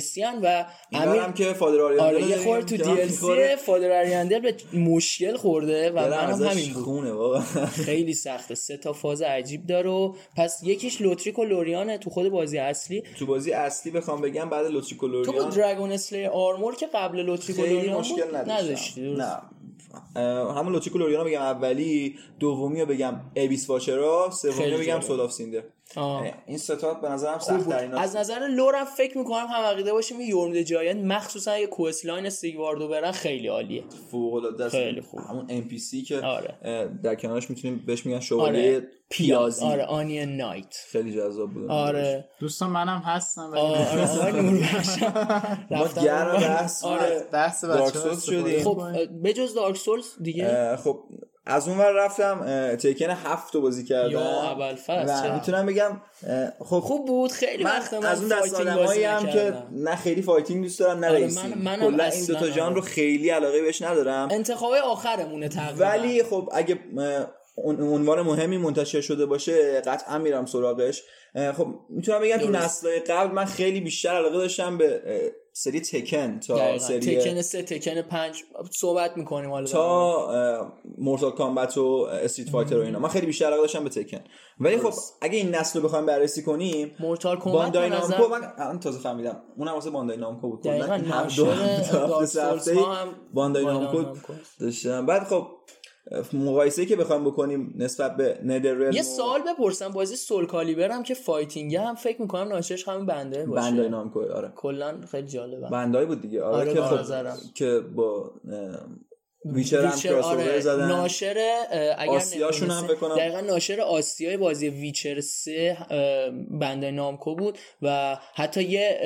B: DLC هن و
A: اینور هم که فادر آریاندل
B: آره یه خورده تو
A: هم.
B: سی فادر اریاندل به مشکل خورده و منم
A: ازش
B: همین بود.
A: خونه واقعا
B: خیلی سخته. سه تا فاز عجیب داره و پس یکیش لوتریک و لوریانه تو خود بازی اصلی.
A: تو بازی اصلی بخوام بگم بعد لوتریک و
B: تو
A: لوریان
B: دراگون اسلیر آرمور که قبل لوتریک و لوریان
A: مشکل
B: نداشتی.
A: نه. همون لوتریک و لوریان بگم اولی دومی رو بگم ایبیس واچرا سومی رو بگم
B: جالب.
A: سول آف سیندر
B: آه.
A: این ستا به نظرم سخت
B: از نظر lore م فکر می‌کنم هم عقیده باشیم این Yhorm Giant مخصوصا یه quest line Siegward و برن خیلی عالیه
A: فوق العاده است
B: خیلی خوب.
A: همون NPC که
B: آره.
A: در کنارش می‌تونیم بهش میگن شوالیه
B: آره
A: پیازی
B: آره Onion Knight
A: خیلی جذاب بود
B: آره
C: دوستان منم هستم ولی
B: آره آره نور.
A: ما گرم. بحث
B: آره.
C: بحث بچه‌ها
A: شدیم.
B: خب بجز Dark Souls دیگه
A: خب از اون ور رفتم Tekken هفت رو بازی کردم
B: یا
A: و
B: چرا؟
A: می‌تونم بگم خب
B: خوب بود خیلی وقت من
A: از اون دست آدمایی هم که. نه خیلی fighting دوست دارم نه
B: آره،
A: racing
B: من-
A: کلا این دوتا ژانر رو
B: آره.
A: خیلی علاقه بهش ندارم
B: انتخاب آخرمونه تقریبا
A: ولی خب اگه عنوان مهمی منتشر شده باشه قطعا میرم سراغش خب می‌تونم بگم تو. نسل‌های قبل من خیلی بیشتر علاقه داشتم به سری Tekken تا
B: دقیقاً.
A: سری
B: Tekken سه Tekken پنج. صحبت می‌کنیم حالا
A: تا Mortal Kombat و Street Fighter و اینا. من خیلی بیشتر علاقه داشتم به Tekken. ولی خب. اگه این نسل رو بخوایم بررسی کنیم Mortal
B: Kombat Bandai
A: Namco من الان تازه فهمیدم. اونم واسه Bandai Namco بود
B: دقیقاً
A: هم دو هفته
B: Bandai Namco.
A: داشتم بعد خب مقایسه که بخوایم بکنیم نسبت به NetherRealm
B: یه سال بپرسم بازی Soulcalibur هم که fighting هم فکر می‌کنم ناشرش همین Bandai باشه.
A: Bandai Namco آره.
B: کلا خیلی جالبه.
A: بندای بود دیگه. آره,
B: آره،
A: که خب. که با ویچر هم
B: ویچر،
A: کراس
B: آره،
A: زدن
B: ناشر اگر
A: آسیاشون هم
B: نمی‌دونسته-
A: فکر کنم.
B: دقیقا ناشر آسیای بازی ویچر 3 بنده نامکو بود و حتی یه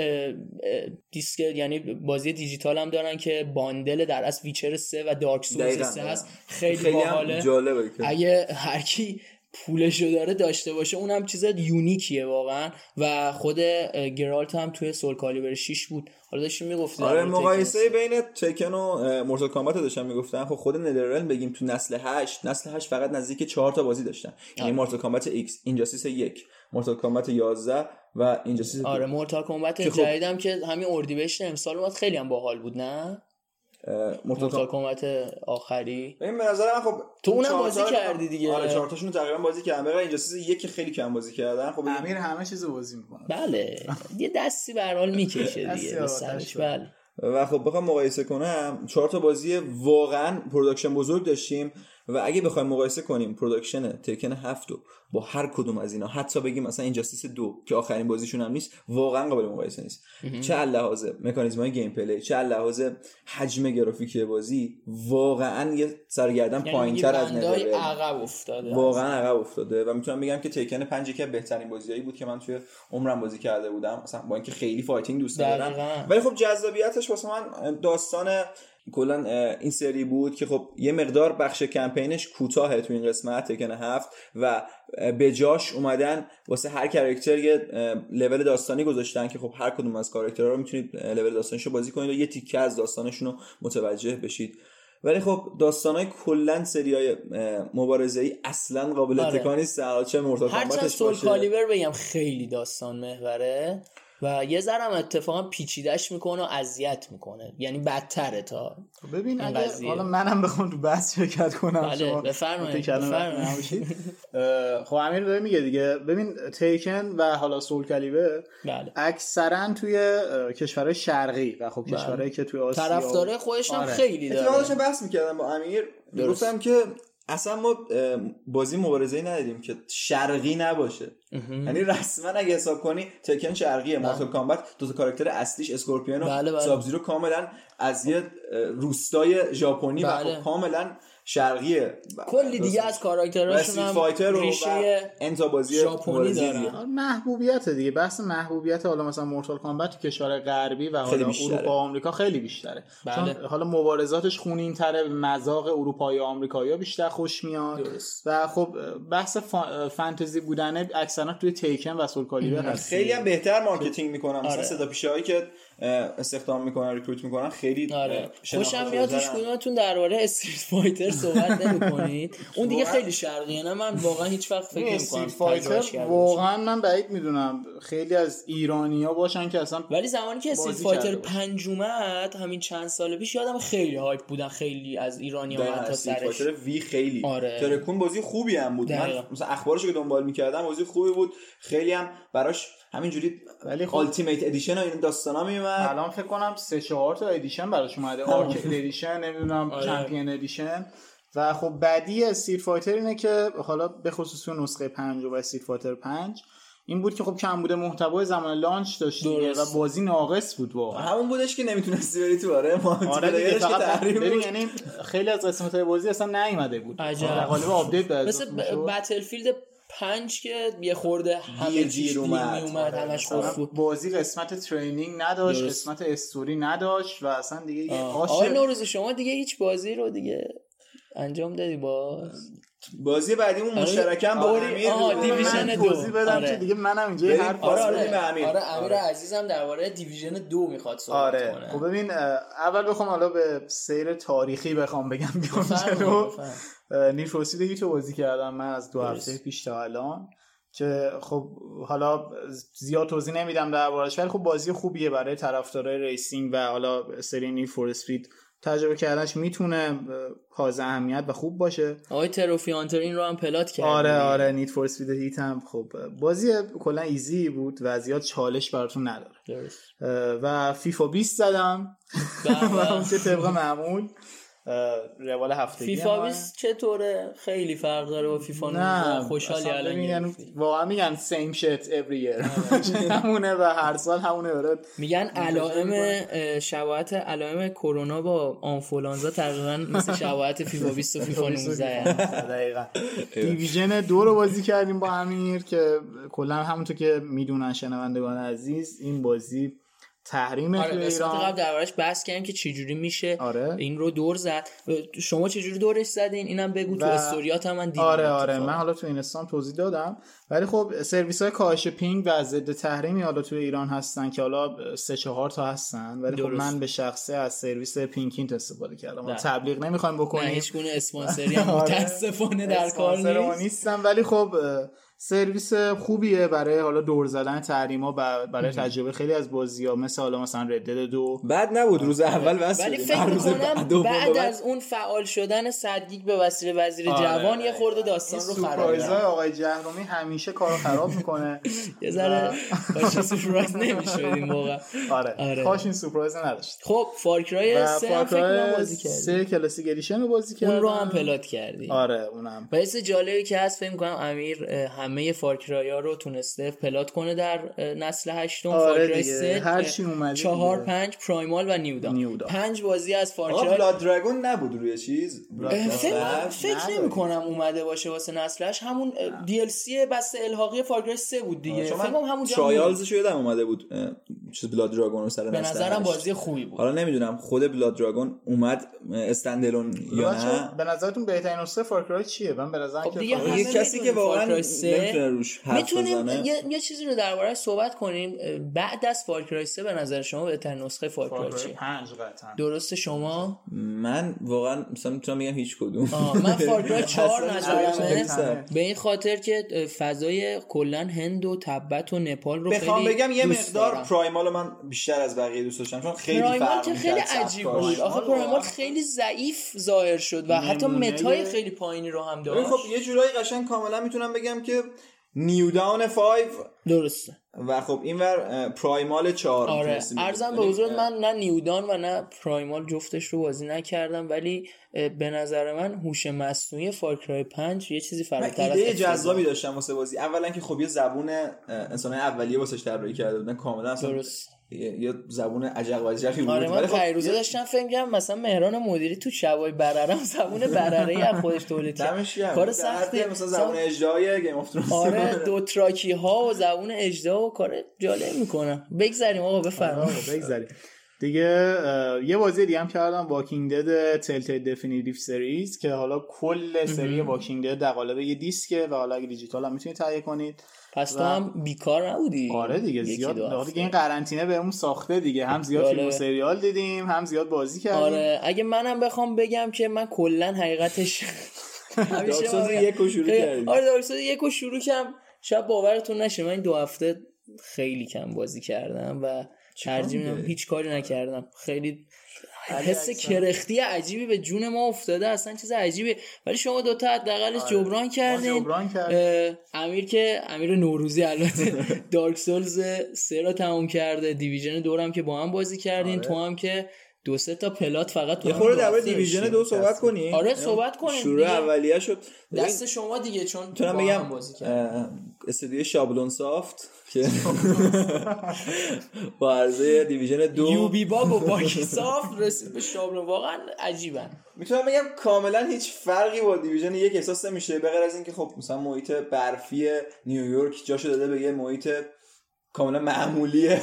B: دیسک یعنی بازی دیجیتال هم دارن که باندل در اصل ویچر 3 و دارک سولز
A: دقیقاً،
B: 3 هست. خیلی,
A: خیلی هم
B: باحاله
A: جالبه
B: اگه هر کی پولشو داره داشته باشه اونم چیز یونیکیه واقعا. و خود Geralt هم توی Soulcalibur 6 بود. حالا داشتیم می‌گفتیم
A: آره مقایسه بین Tekken و Mortal Kombat رو داشتم می‌گفتم. خب خود NetherRealm بگیم تو نسل 8 نسل 8 فقط نزدیک 4 تا بازی داشتن. یعنی Mortal Kombat X Injustice 1 Mortal Kombat 11 و Injustice
B: آره Mortal
A: که خب-
B: جدیدم که همین اردیبهشت امسال اومد. خیلی هم باحال بود نه؟
A: Kombat
B: Kombat آخری.
A: ببین به نظر من خب
B: تو اونم
A: چهار
B: بازی کردی دیگه.
A: آره 4 تاشون رو تقریبا بازی کردم بغیر Injustice 1 که خیلی کم بازی کردن. خب
C: امیر همه چیز رو بازی می‌کنه.
B: بله. یه دستی به هر حال می‌کشه دیگه سرش. بله.
A: و خب بخوام مقایسه کنم. چهار تا بازی واقعا production بزرگ داشتیم. و اگه بخوایم مقایسه کنیم production Tekken هفت رو با هر کدوم از اینا حتی بگیم مثلا Injustice دو که آخرین بازیشون هم نیست واقعا قابل مقایسه نیست. چه لحاظ مکانیزم های gameplay چه لحاظ حجم گرافیکی بازی واقعا یه سر و گردن
B: یعنی
A: پایین تر از NetherRealm
B: عقب افتاده.
A: واقعا عقب افتاده و می‌تونم بگم که پنج یکی از بهترین بازیایی بود که من توی عمرم بازی کرده بودم مثلا با اینکه خیلی fighting دوست
B: دقیقاً.
A: ولی خب جذابیتش واسه من داستان کلا این سری بود که خب یه مقدار بخش کمپینش کوتاهه تو این قسمت Tekken هفت و به جاش اومدن واسه هر character یه level داستانی گذاشتن که خب هر کدوم از character ها رو می‌تونید لول داستانش رو بازی کنید و یه تیکه از داستانشون رو متوجه بشید. ولی خب داستانای کلا سریای مبارزه ای اصلا قابل
B: آره.
A: اتکا نیست. چه Mortal
B: هرچند Kombat
A: ش
B: Soulcalibur بگم خیلی داستان محوره. و یه ذرم اتفاقا پیچیدش می‌کنه و اذیت می‌کنه یعنی بدتره تا
C: ببین
B: این
C: اگه
B: قضیه.
C: حالا منم بخوام تو بحث شرکت کنم
B: بله،
C: شما
B: بفرمایید، بفرمایید.
C: خب امیر داره میگه دیگه ببین تیکن و حالا سول کالیبر
B: بله
C: اکثرا توی کشورهای شرقی و خب
B: بله.
C: کشورهایی که توی آسیا
B: طرفدار خودش هم
C: آره.
B: خیلی داره
A: بحث می‌کردم با امیر
B: درست.
A: گفتم که اصلا ما بازی مبارزه ای ندیدیم که شرقی نباشه یعنی رسما اگه حساب کنی Tekken شرقیه Mortal Kombat دو تا character اصلیش Scorpion و
B: بله، بله.
A: Sub-Zero کاملا از یه روستای ژاپنی و
B: بله.
A: خب کاملا شرقیه
B: کلی دیگه از character
A: اشون
B: هم
A: fighter و
B: ریشه
A: انتا بازی
B: ژاپنی دارن.
C: آره، محبوبیت دیگه بحث محبوبیت حالا مثلا Mortal Kombat تو کشور غربی و حالا. اروپا و آمریکا خیلی بیشتره
B: بله.
C: چون حالا مبارزاتش خونین تره مذاق اروپایی و آمریکایی بیشتر خوش میاد
B: درست.
C: و خب بحث فا- فانتزی بودن اکثرا توی تیکن و سول کالیبر هست
A: خیلی هم بهتر مارکتینگ می‌کنن مثلا
B: آره.
A: صدا که استخدام می‌کنن ریکروت می‌کنن خیلی
B: آره خوشم میاد هیچ
A: شده‌ترن.
B: کدومتون درباره استریت فایتر صحبت نمی‌کنید اون دیگه خیلی شرقیه نه من واقعا هیچ وقت فکر
C: استریت
B: نمی‌کنم
C: فایتر. واقعا من بعید می‌دونم خیلی از ایرانیا باشن که اصلا
B: ولی زمانی که استریت فایتر. پنج اومد همین چند سال پیش یادم خیلی هایپ بودن خیلی از ایرانی ها تا سرش
A: وی خیلی
B: آره.
A: ترکون بازی خوبی هم بود من. مثلا اخبارش که دنبال می‌کردم بازی خوبی بود خیلی هم براش همینجوری
C: ولی خب
A: Ultimate Edition و این داستانا میومد
C: الان فکر کنم سه چهار تا edition براش اومده Arcade Edition نمی‌دونم. Champion Edition و خب بعدی Street Fighter اینه که حالا به خصوص اون نسخه 5 و Street Fighter 5 این بود که خب کم بوده محتوای زمان launch داشت و. بازی ناقص بود واقعا
A: همون بودش که نمی‌تونستی بری تو آره ما
C: آره فقط ببین
A: بود.
C: یعنی خیلی از قسمت های بازی اصلا نیومده بود
B: عجب.
C: در قالب update
B: مثل Battlefield پنج که یه خورده همه
A: دیر دیر اومد.
B: میومد همش
C: بازی قسمت training نداشت
B: درست.
C: قسمت استوری نداشت و اصلا دیگه یه آش
B: آقای نوروز شما دیگه هیچ بازی رو دیگه انجام دادی باز
A: بازی بعدیمون مشترکم با
B: آره.
A: امیر
B: آه،.
C: Division
B: دو.
C: توضیح بدم
B: آره.
C: که دیگه منم اینجا
A: بریم.
C: حرف
A: آره،
C: آره
A: به امیر.
B: آره امیر عزیزم درباره Division دو می‌خواد صحبت
C: آره
B: کنه
C: خب ببین اول بخوام حالا به سیر تاریخی بخوام بگم بیام جلو for Speed Heat بازی کردم من از دو. هفته پیش تا الان که خب حالا زیاد توضیح نمیدم دربارش ولی خب بازی خوبیه برای طرفدارای racing و حالا سری Need for Speed تجربه کردنش می‌تونه حائز اهمیت و خوب باشه.
B: آقای trophy hunter این رو هم plat کرد
C: آره آره Need for Speed Heat هم خب بازی کلا easy بود و زیاد چالش براتون نداره.
B: درست.
C: و فیفا 20 زدم.
B: بله.
C: و طبق معمول. روال هفتگی
B: فیفا
C: ما.
B: 20 چطوره خیلی فرق داره با فیفا. 19
C: نه
B: خوشحالی الان.
C: یعنی واقعا میگن same shit every year.
B: آره.
C: همونه و هر سال همونه داره
B: میگن علائم اه، شباهت علائم کرونا با آنفولانزا تقریبا مثل شباهت فیفا 20 و فیفا 19
C: دقیقا. دیویژن دو رو بازی کردیم با امیر که کلا همونطور که می‌دونن شنوندگان عزیز این بازی تحریم
B: آره
C: توی ایران
B: قبل دربارش بحث کردیم که چجوری میشه
C: آره.
B: این رو دور زد شما چجوری دورش زدین اینم بگو تو
C: و-
B: استوریات هم من دیدم
C: آره آره. من حالا تو اینستام توضیح دادم ولی خب سرویس های کاهش ping و ضد تحریمی حالا توی ایران هستن که حالا سه چهار تا هستن ولی خب. من به شخصه از سرویس پینکینت استفاده کردم
B: نه.
C: تبلیغ نمی‌خوایم بکنیم
B: هیچ گونه اسپانسری هم
C: آره.
B: متاسفانه در کار
C: ما
B: نیست
C: نیستم ولی خب سرویس خوبیه برای حالا دور زدن تحریما و برای تجربه خیلی از بازی ها مثل حالا مثلا Red Dead دو.
A: بعد نبود روز اول بس
B: ولی. فکر می‌کنم
A: دوم
B: بعد از اون فعال شدن صدگیگ به وسیله وزیر
C: آره.
B: جوان یه خورده داستان رو خراب کرد.
C: آقای جهرمی همیشه کارو خراب می‌کنه.
B: یه ذره باشه سورپرایز نمی‌شدیم واقعا.
C: آره.
B: آره.
C: کاش این سورپرایز نداشت.
B: خب Far Cry
C: و
B: سه هم فکر کنم
C: فارکرای
B: بازی کردی
C: سه Classic Edition رو بازی کردم
B: اون رو هم plat کردی
C: آره اونم.
B: چیز جالبی که هست فکر کنم امیر اه، همه Far Cry ها رو تونسته plat کنه در نسل هشتم
C: آره
B: Far
C: Cry.
B: سه
C: هر چی اومده
B: چهار
C: دیگه.
B: پنج Primal و نیودان
C: نیودان.
B: پنج بازی از
A: Far
B: Cry
A: Blood Dragon نبود روی چیز
B: فکر. نمی کنم اومده باشه واسه نسلش همون DLC بسته الحاقی Far Cry 3 بود دیگه
A: چون
B: فکر کنم
A: من
B: همونجا
A: Trials یادم اومده بود چیز Blood Dragon سر
B: به
A: نسل
B: نظرم. بازی خوبی بود
A: حالا نمی‌دونم خود Blood Dragon اومد standalone یا نه
C: به نظرتون بهترین نسخه Far Cry چیه من به نظرم
B: خب
C: که
A: یه کسی که واقعا روش حرف
B: می‌تونیم یه, یه چیزی رو دربارهش صحبت کنیم. بعد از Far Cry 3 به نظر شما بهترین نسخه Far
C: Cry
B: چیه
C: پنج قطعا.
B: درست شما؟
A: من واقعا مثلا می‌تونم بگم هیچ کدوم.
B: من Far Cry 4
A: اصلا
B: نظرمه. به این خاطر که فضای کلا هند و تبت و نپال رو
A: بخوام
B: خیلی
A: بگم یه مقدار. Primal من بیشتر از بقیه دوست داشتم چون خیلی Primal
B: که خیلی. عجیب بود. آخه
C: Primal
B: خیلی ضعیف ظاهر شد و حتی متای خیلی پایینی رو هم
A: ببین
B: داشت.
A: خب یه جورایی قشنگ کاملا می‌تونم بگم که نیو داون 5
B: درسته.
A: و خب اینور پرایمال 4
B: آره ارزم به حضور من نه نیودان و نه پرایمال جفتش رو بازی نکردم ولی به نظر من هوش مصنوعی فارکرای 5 یه چیزی فراتر از
A: ایده. جذابی داشتم واسه بازی. اولا که خب یه زبون انسان اولیه واسش طراحی کرده بودن. کاملا اصلا
B: درست.
A: یه زبون عجق و عجقی بود.
B: آره من
A: خب
B: پیروزه
A: یه-
B: داشتم فکر مثلا مهران مدیری تو شبای برره زبون برره از خودش تولید کرد. کار سختی.
A: مثلا زبون اجرای Game of
B: آره Dothraki ها و زبون اجدا و کار جالب می‌کنم. بگذریم آقا بفرمایید.
C: آقا بگذاریم دیگه یه بازی دیگه هم کردم Walking Dead Telltale Definitive Series که حالا کل سری Walking Dead در قالب یه دیسکه و حالا اگه دیجیتال هم می‌تونید تهیه کنید.
B: پس تو هم بیکار نبودی
C: آره دیگه زیاد آره. دیگه این قرنطینه بهمون ساخته دیگه هم زیاد
B: جالبه.
C: فیلم و سریال دیدیم هم زیاد بازی کردیم
B: آره اگه منم بخوام بگم که من کلا حقیقتش همیشه
A: دارک سولز
B: من
A: یک رو شروع.
B: آره دارک سولز یک رو شروع کردم شاید باورتون نشه من دو هفته خیلی کم بازی کردم و ترجیح؟ هیچ کاری نکردم خیلی حس. کرختی عجیبی به جون ما افتاده اصلا چیز عجیبی. ولی شما دوتا حداقلش جبران
C: آره. ما
B: کردین.
C: جبران.
B: اه، امیر که امیر نوروزی البته. دارک سولز سه رو تموم کرده دیویژن دورم که با هم بازی کردین.
C: آره.
B: تو هم که دو سه تا plat فقط
A: یه خورده درباره Division دو صحبت کنی
B: آره صحبت کنیم
A: شروع اولیه شد.
B: دست شما دیگه چون
A: تو بگم استودیو شابلون سافت. که با عرضه Division دو.
B: Ubi bug و Buggy Soft رسید به شابلون واقعا عجیبن.
A: می‌تونم بگم کاملا هیچ فرقی با Division یک احساس نمیشه به غیر از اینکه خب مثلا محیط برفی نیویورک جاشو داده به یه محیط کاملا معمولی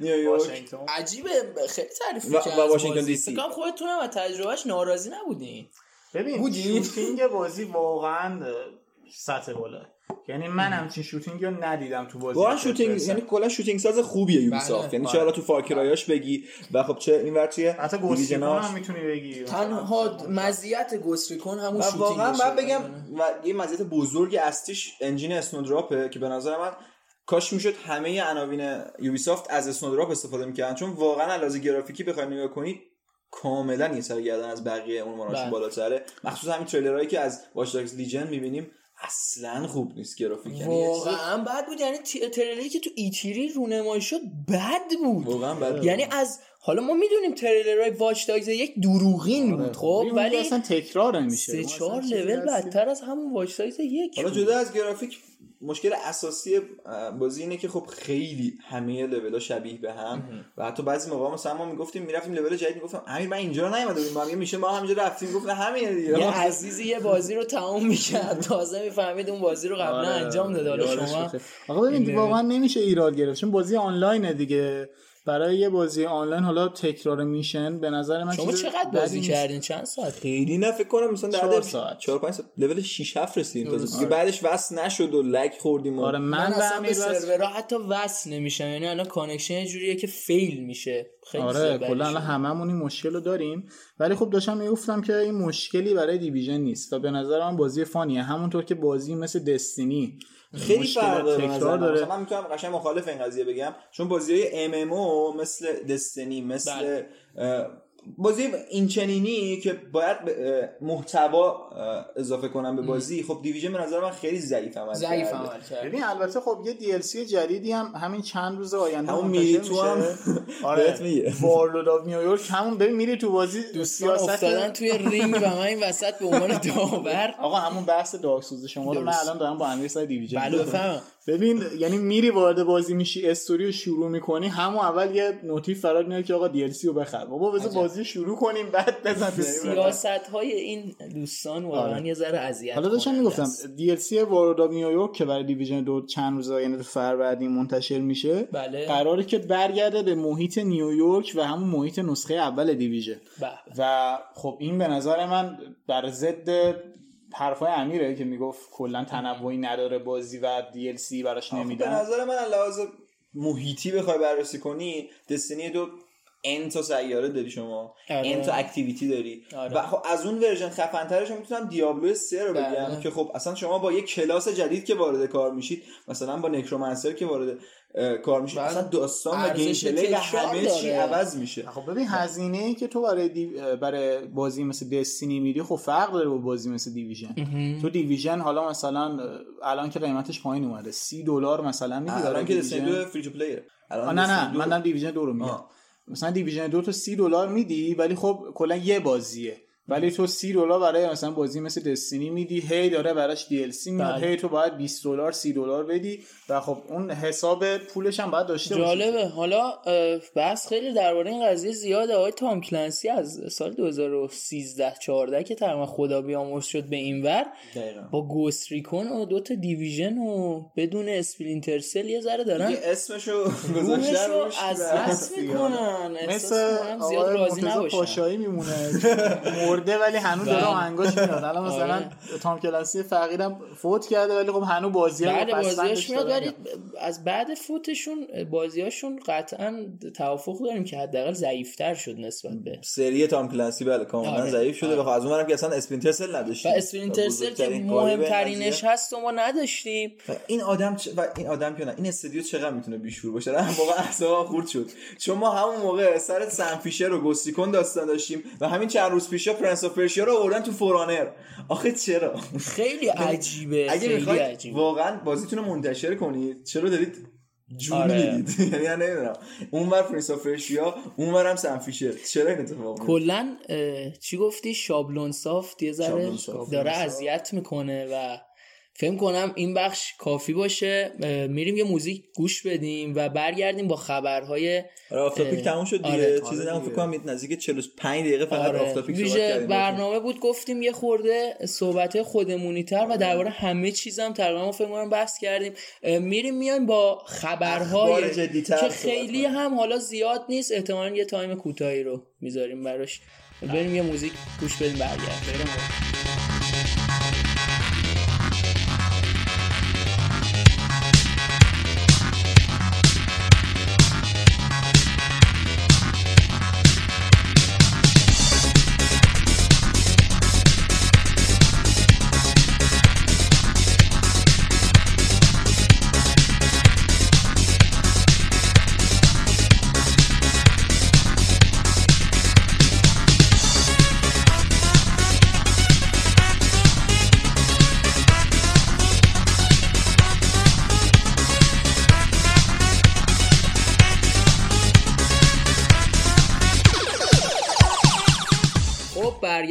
A: نیویورک
B: عجیبه خیلی تعریف
A: و, و واشنگتن دی سی.
B: فکر خودتون از تجربهش ناراضی نبودین
C: ببین
B: بودی؟
C: shooting بازی واقعا سطح بالا. یعنی من همچین shooting رو ندیدم تو بازی.
A: واقعا shooting یعنی کلا shooting ساز خوبیه Ubisoft. یعنی چه حالا تو Far Cry اش بگی و خب چه این ورچیه
C: حتی Ghost Recon هم می‌تونی بگی.
B: تنها مزیت Ghost Recon
A: همون
B: shooting
A: واقعا باید بگم و یه مزیت بزرگ اصلیش انجین اسنودراپه که به نظر من کاش می‌شد همه عناوین یوبیسافت از اسنودراپ استفاده می‌کردن. چون واقعا علاوه گرافیکی بخوای نگاه کنید کاملا یه سرگردن از بقیه اون بالاتره. مخصوصا همین تریلرهایی که از واچ داگز لیجن می‌بینیم. اصلا خوب نیست گرافیک. یعنی
B: واقعا بد بود. یعنی تریلری که تو ایتیری رونمایی شد بد بود.
A: واقعا بد
B: یعنی از حالا ما می‌دونیم تریلرهای واچ داگز یک دروغین بود خب؟ ولی
C: اصلا تکرار نمیشه
B: سه چهار لول بدتر از همون واچ داگز یک
A: حالا جدا از گرافیک مشکل اساسی بازی اینه که خب خیلی همه لول ها شبیه به هم. و حتی بعضی موقع مثلا ما می‌گفتیم می‌رفتیم لول جدید می‌گفتم امیر من اینجا نیومده بودم میگه میشه ما همینجا رفتیم گفت همینه دیگه.
B: یه عزیزی یه بازی رو تموم می‌کرد. تازه می‌فهمید اون بازی رو قبلا انجام داده. حالا شما
C: آقا ببین واقعا نمیشه ایراد گرفت. چون بازی آنلاینه دیگه. برای یه بازی آنلاین حالا تکرار میشن به نظر من
B: شما چقدر بازی کردین؟ چند ساعت؟
A: خیلی نه فکر کنم مثلا
C: چهار ساعت.
A: 4 5 ساعت. لول 6 7 رسیدیم تازه. دیگه بعدش وصل نشد و lag خوردیم
C: آره من,
B: من اصلا به سرورها حتی وصل نمیشم. یعنی الان connection یه جوریه که fail میشه. خیلی
C: آره کلا. الان هممون این مشکل رو داریم. ولی خب داشتم می‌گفتم که این مشکلی برای Division نیست و به نظر من بازی fun یه. همونطور که بازی مثل Destiny
A: خیلی فرق داره من می‌تونم قشنگ مخالف این قضیه بگم چون بازی های MMO مثل Destiny مثل
B: بله.
A: بازی این چنینی که باید محتوا اضافه کنم به بازی خب Division به نظر من خیلی ضعیف عمل
B: ضعیف. عمل کرد
C: ببین البته خب یه DLC جدیدی هم همین چند روز آینده
A: همون میری تو. هم
C: آره
A: بهت میگه.
C: Warlords of New York همون ببین میری تو بازی
B: دوستان
C: سیاست
B: افتادن توی رینگ و من این وسط به عنوان داور
C: آقا همون بحث Dark Souls شما رو من. الان دارم با امیر سر Division
B: بله
C: می‌کنم. ببین یعنی میری وارد بازی میشی استوری رو شروع می‌کنی همون اول یه notif فراد میاد که آقا سی رو بخر بابا بذار. بازی شروع کنیم بعد بزن
B: سیاست های این دوستان واقعا
C: آره.
B: یه ذره اذیت
C: حالا داشتم می‌گفتم سی Warlords of New York که برای Division دو چند روز آینده تو فروردین منتشر میشه
B: بله
C: قراره که برگرده به محیط نیویورک و همون محیط نسخه اول
B: Division.
C: و خب این به نظر من بر ضد حرفای امیره که می‌گفت کلا تنوعی نداره بازی و DLC براش
A: به
C: نمیدن
A: نظر من لحاظ محیطی بخوای بررسی کنی Destiny دو ان تا سیاره داری شما
B: آره.
A: ان تا activity داری
B: آره.
A: و خب از اون version خفن ترش می‌تونم Diablo 3 رو بگم
B: بله.
A: که خب اصلا شما با یه کلاس جدید که وارد کار میشید مثلا با Necromancer که وارد کار میشید
B: بله.
A: اصلا داستان و
B: gameplay
A: همه چی. عوض میشه.
C: خب ببین هزینه ای که تو برای دی... برای بازی مثل Destiny میدی خب فرق داره با بازی مثل Division تو Division حالا مثلا الان که قیمتش پایین اومده. سی دلار مثلا میدی برای
A: الان که Destiny
C: Division
A: دو free to play
C: ه
A: الان
C: نه نه. من دارم Division دو رو میگم. مثلا Division دو تو سی دلار میدی ولی خب کلا یه بازیه. ولی تو سی دلار برای مثلا بازی مثل Destiny میدی هی داره براش DLC میاد
B: بله.
C: هی تو باید 20 دلار 30 دلار بدی و خب اون حساب پولش هم باید داشته
B: جالبه. حالا بحث خیلی درباره این قضیه زیاده. آقای تام کلنسی از سال 2013 14 که تقریبا خدا بیامرز شد به این ور
A: دقیقاً.
B: با Ghost Recon و دوتا Division و بدون Splinter Cell یه ذره دارن
A: اسمشو گذاشتن روش
B: از دست می‌کنن.
C: مثل
B: زیاد راضی نباشن
C: پاشایی میمونه. مرده ولی هنوز داره
B: بله.
C: آهنگاش میاد الان مثلا
B: آره.
C: تام کلنسی فقیرم فوت کرده ولی خب هنوز بازی
B: بعد بازیاش میاد ولی از بعد فوتشون بازیاشون قطعا توافق داریم که حداقل ضعیفتر شد نسبت به
A: سری تام کلنسی بله کاملا
B: آره.
A: ضعیف شده
B: آره.
A: و خب از اونورم که اصلا Splinter Cell
B: و
A: نداشتیم
B: Splinter Cell که مهمترینش. هست و ما نداشتیم
A: این آدم. و این آدم که نه این استودیو چقدر می‌تونه بیشور باشه واقعا اعصابم خورد شد چون ما همون موقع سر سن فیشر و Ghost Recon داستان داشتیم و همین چند روز پیشا Prince of Persia رو آوردن تو For Honor آخه چرا؟
B: خیلی عجیبه
A: اگه می‌خواید
B: عجیبه.
A: واقعا بازیتون رو منتشر کنید چرا دارید جون
B: آره.
A: می‌دید؟ یعنی نمی‌دونم. اون ور Prince of Persia اون ورم سم فیشر چرا این اتفاق؟
B: کلا چی گفتی؟ Ubisoft یه ذره. داره اذیت می‌کنه و فکر کنم این بخش کافی باشه میریم یه موزیک گوش بدیم و برگردیم با خبرهای
A: آره off topic
B: اه،
A: تموم شد دیگه.
B: آره.
A: چیزی
C: آره
A: نمون فکر. کنم نزدیک 45 دقیقه فقط
B: آره.
A: topic صحبت کردیم.
B: برنامه بود گفتیم یه خورده صحبت خودمونی تر و درباره همه چیزم تقریبا ما فکر کنم بحث کردیم. میریم میایم با خبرهای که خیلی. هم حالا زیاد نیست. احتمالا یه تایم کوتاهی رو می‌ذاریم براش. بریم یه موزیک گوش بدیم برگردیم.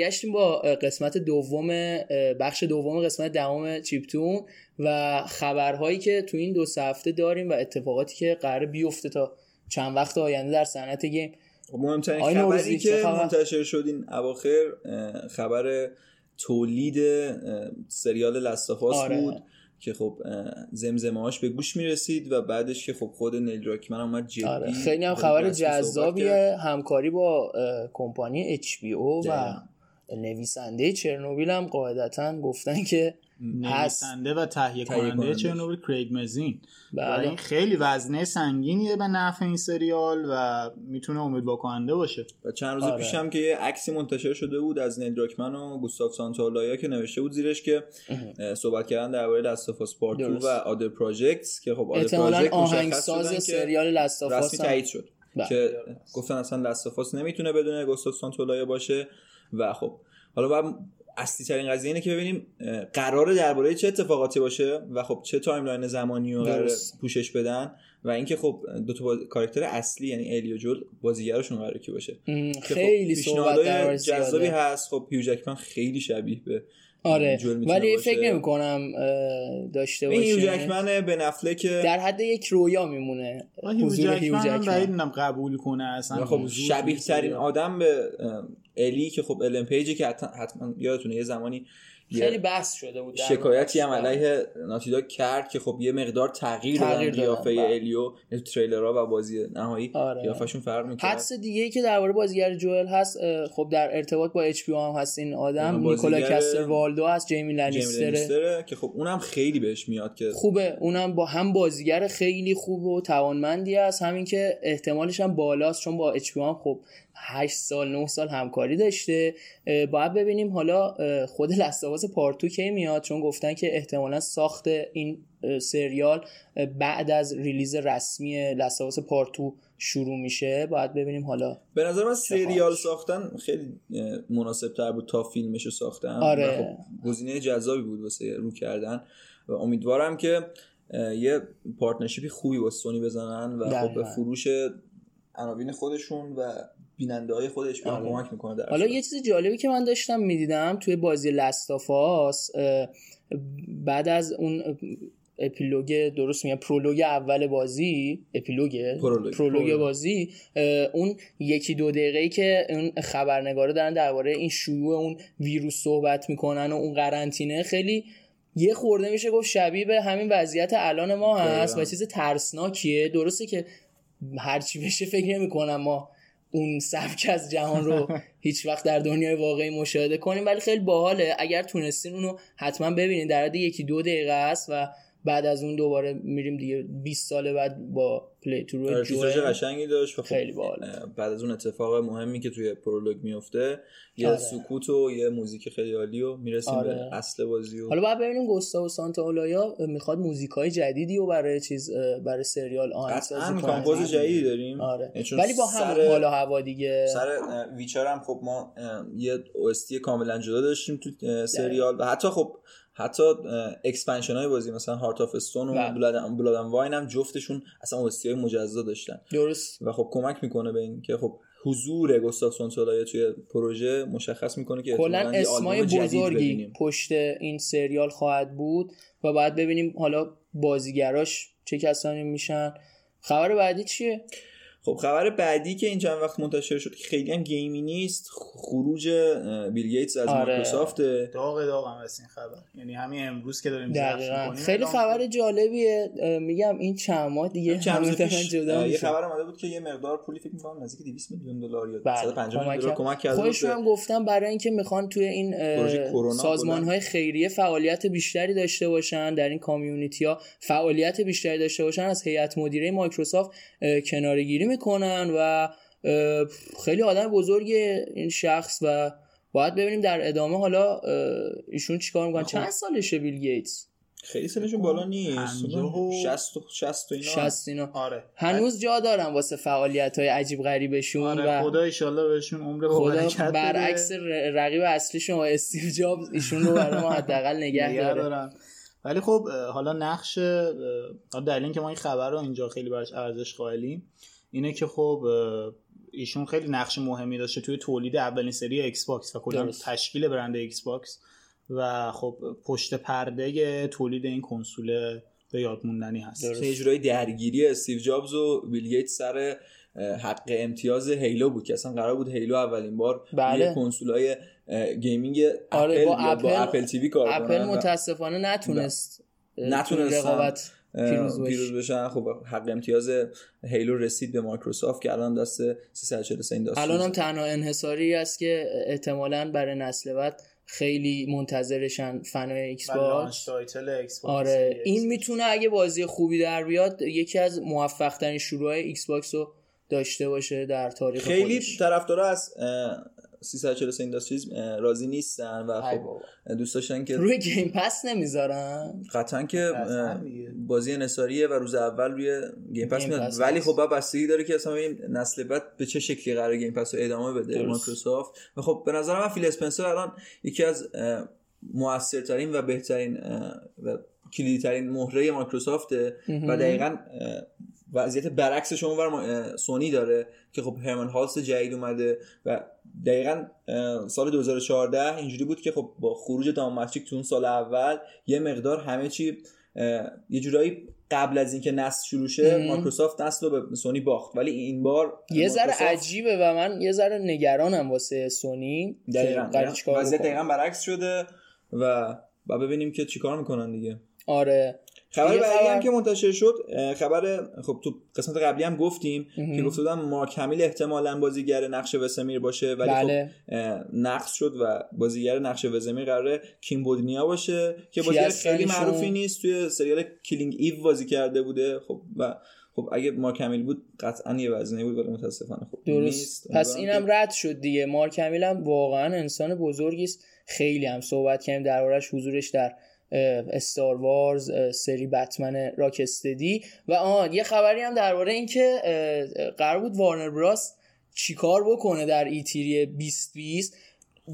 B: برگشتیم با قسمت دوم بخش دوم قسمت دهم چیپتون و خبرهایی که تو این دو سه هفته داریم و اتفاقاتی که قرار بیفته تا چند وقت آینده در صنعت گیم
A: خب مهمترین خبری که
B: خبر؟
A: منتشر شد این اواخر خبر تولید سریال لستافاس
B: آره.
A: بود که خب زمزمه هاش به گوش می‌رسید و بعدش که خب خود نیل راکمن اومد جدی
B: آره خیلی هم خبر. جذابیه همکاری با کمپانی HBO و. نویسنده چرنوبیل هم قاعدتا گفتن که
C: نویسنده و تهیه کننده. چرنوبیل کریگ مزین و
B: بله
C: این خیلی وزنه سنگینیه به نفع این سریال و می‌تونه امیدوار کننده باشه
A: و چند روز
B: آره.
A: پیش هم که یه عکسی منتشر شده بود از نیل دراکمن و گوستاف سانتاولایا که نوشته بود زیرش که اه، صحبت کردن درباره لاستافاس پارت 2
B: درست.
A: و آدر پراجکتس که خب آدر پراجکت مشخص
B: آهنگساز سریال لستافاس
A: رسمی تایید شد
B: بله.
A: که گفتن اصلا Last of Us نمی‌تونه بدون گوستاف سانتولایا باشه و خب حالا باید اصلی ترین قضیه اینه که ببینیم قرار درباره چه اتفاقاتی باشه و خب چه timeline زمانی رو قرار. پوشش بدن و اینکه خب دو تا باز... کاراکتر اصلی یعنی الی و جول بازیگرشون قراره کی باشه خب
B: خیلی صحبت
A: پیشنهادهای
B: درباره
A: جذابی. هست خب هیو جکمن خیلی شبیه به
B: آره ولی
A: باشه.
B: فکر نمی کنم داشته
A: این هیو
B: باشه
A: جکمن به نفله که
B: در حد یک رویا میمونه
C: هیو
B: حضور هیو
C: جکمن بعید قبول کنه اصلا
A: خب شبیه ترین. آدم به الی که خب الن پیجی که حتما, یادتونه یه زمانی
B: خیلی بحث شده بود
A: شکایتی هم. علیه ناتیدا کرد که خب یه مقدار تغییر,
B: تغییر
A: دادن قیافه
B: بله.
A: الیو تریلرها و بازی نهایی
B: آره.
A: قیافشون فرق می‌کرد
B: حدس دیگه که درباره بازیگر جوئل هست خب در ارتباط با اچ هم هست این آدم نیکولا کستر والدو هست جیمی لنیستره
A: که خب اونم خیلی بهش میاد که
B: خوبه اونم با هم بازیگر خیلی خوب و توانمندی است همین که احتمالش هم بالاست چون با اچ هم خب 8 سال 9 سال همکاری داشته باید ببینیم حالا خود لستاواز پارتو کی میاد چون گفتن که احتمالا ساخت این سریال بعد از ریلیز رسمی لستاواز پارتو شروع میشه باید ببینیم حالا
A: به نظر من سریال. ساختن خیلی مناسب تر بود تا فیلمش رو ساختن
B: آره.
A: خب گزینه جذابی بود واسه رو کردن و امیدوارم که یه partnership ی خوبی با سونی بزنن و خب به. فروش عناوین خودشون و بیننده های خودش
B: آره.
A: کمک می‌کنه در
B: حالا. یه چیز جالبی که من داشتم می‌دیدم توی بازی Last of Us بعد از اون epilogue درست میگم prologue اول بازی epilogue
A: prologue.
B: prologue
C: prologue.
B: بازی اون یکی دو دقیقه ای که اون خبرنگارا دارن درباره این شیوع اون ویروس صحبت می‌کنن و اون قرنطینه خیلی یه خورده میشه گفت شبیه به همین وضعیت الان ما هست. و چیز ترسناکیه درسته که هرچی بشه فکر نمی کنم ما اون سبک از جهان رو هیچ وقت در دنیای واقعی مشاهده کنیم ولی خیلی باحاله. اگر تونستین اونو حتما ببینید در حد یکی دو دقیقه است و بعد از اون دوباره میریم دیگه 20 سال بعد با پلی تو
A: آره،
B: روی
A: تیتراژ قشنگی داشت و خب
B: خیلی باحال.
A: بعد از اون اتفاق مهمی که توی prologue میفته یه
B: آره.
A: سکوت و یه موزیک خیلی عالی و می‌رسیم
B: آره.
A: به اصل بازی و
B: حالا باید ببینیم گوستاو سانتا اولایا می‌خواد موزیک های جدیدی و برای چیز برای سریال آهنگسازی
A: قطعا
B: کنه.
A: compose جدیدی داریم
B: آره
A: یعنی چون
B: ولی با هم
A: سر-
B: حالا هوا دیگه
A: سر Witcher هم خب ما یه OST ی کاملا جدا داشتیم تو سریال و حتی خب حتی expansion های بازی مثلا Heart of Stone و.
B: Blood
A: Blood and Wine هم جفتشون اصلا OST های مجزا داشتن
B: درست
A: و خب کمک می‌کنه به این که خب حضور گوستاف سونسولای توی پروژه مشخص می‌کنه که
B: کلا اسمای بزرگی. پشت این سریال خواهد بود و بعد ببینیم حالا بازیگراش چه کسانی میشن خبر بعدی چیه
A: خب خبر بعدی که این چند وقت منتشر شد که خیلی هم گیمی نیست خروج بیل گیتس از
B: آره.
A: مایکروسافت.
C: داغ داغ هم این خبر. یعنی همین امروز که داریم
B: دقیقا. خیلی خبر. جالبیه. میگم این چند ماه دیگه
A: چند روز پیش.
B: جدا
A: یه. خبر اومده بود که یه مقدار پولی فکر می‌کنم نزدیک 200 میلیون دلار یا
B: بله،
A: 150 میلیون دلار
B: کمک
A: کرده بود
B: خودشون هم گفتن برای اینکه می‌خوان توی این
A: پروژه کرونا
B: سازمان های خیریه فعالیت بیشتری داشته باشن در این کامیونیتی ها فعالیت بیشتری داشته باشن از هیئت مدیره مایکروسافت کنارگیری می‌کنن و خیلی آدم بزرگ این شخص و باید ببینیم در ادامه حالا ایشون چیکار می‌کنن. چند سالشه بیل گیتس؟
A: خیلی سنشون بالا نیست.
C: پنجاه و-
A: 60 و 60 و اینا.
B: 60 اینا.
C: آره.
B: هنوز جا دارن واسه فعالیت های عجیب غریبشون
C: آره
B: و
C: خدا ایشالله بهشون عمر با
B: خدا. برعکس رقیب اصلیشون و استیو جابز ایشون رو برای ما حداقل نگه
C: نگه
B: داره.
C: دارن. ولی خب حالا نقش دلیل اینکه ما این خبر رو اینجا خیلی براش ارزش قائلیم. اینه که خب ایشون خیلی نقش مهمی داشته توی تولید اولین سری Xbox و کلا. تشکیل برند Xbox و خب پشت پرده تولید این کنسول به یاد موندنی هست.
A: یه جورایی درگیری استیو جابز و بیل گیتس سر حق امتیاز Halo بود که اصلا قرار بود Halo اولین بار
B: بله.
A: روی کنسولای gaming
B: آره،
A: اپل
B: با
A: یا با
B: Apple-
A: Apple TV کار
B: اپل متاسفانه نتونست رقابت پیروز بشه.
A: پیروز بشن خب حق امتیاز Halo رسید به مایکروسافت که الان دست 343 Industries
B: الان هم تنها انحصاری است که احتمالا برای نسل بعد خیلی منتظرشن
C: fan
B: ای
C: Xbox title Xbox
B: آره این. می‌تونه اگه بازی خوبی در بیاد یکی از موفق ترین شروع Xbox رو داشته باشه در تاریخ
A: خیلی. طرفدارا از 343 Industries راضی نیستن و خب. دوست داشتن که
B: روی Game Pass نمی‌ذارن
A: قطعا که. بازی انحصاریه و روز اول روی Game
B: Pass
A: میاد ولی. خب بستگی داره که اصلا این نسل بعد به چه شکلی قرار Game Pass رو ادامه بده. مایکروسافت و خب به نظر من فیل اسپنسر الان یکی از موثرترین و بهترین و کلیدی ترین مهره مایکروسافته و دقیقا وضعیت برعکسش اونور سونی داره که خب هرمن هالس جدید اومده و دقیقا سال 2014 اینجوری بود که خب با خروج دام ماتریک تو اون سال اول یه مقدار همه چی یه جورایی قبل از اینکه نسل شروع شه. مایکروسافت نسل رو به سونی باخت. ولی این بار
B: یه ذره عجیبه و من یه ذره نگرانم واسه سونی.
A: دقیقاً. دقیقا. برعکس شده و با ببینیم که چیکار می‌کنن دیگه.
B: آره.
A: خبر بعدی هم که منتشر شد خبر خب تو قسمت قبلی هم گفتیم که گفته بودم مارک همیل احتمالا بازیگر نقش وسمیر باشه ولی
B: بله.
A: خب نقض شد و بازیگر نقش وسمیر قراره کیم بودنیا باشه که بازیگر خیلی؟ معروفی نیست توی سریال Killing Eve بازی کرده بوده خب و خب اگه مارک همیل بود قطعا یه وزنه بود ولی متاسفانه خب
B: درست
A: نیست
B: پس اینم رد شد دیگه مارک همیل هم واقعا انسان بزرگی است خیلی هم صحبت کردیم دربارش حضورش در استار وارز سری بتمن راکستدی و آه یه خبری هم درباره اینکه اه، قرار بود وارنر براس چیکار بکنه در ایتیری 2020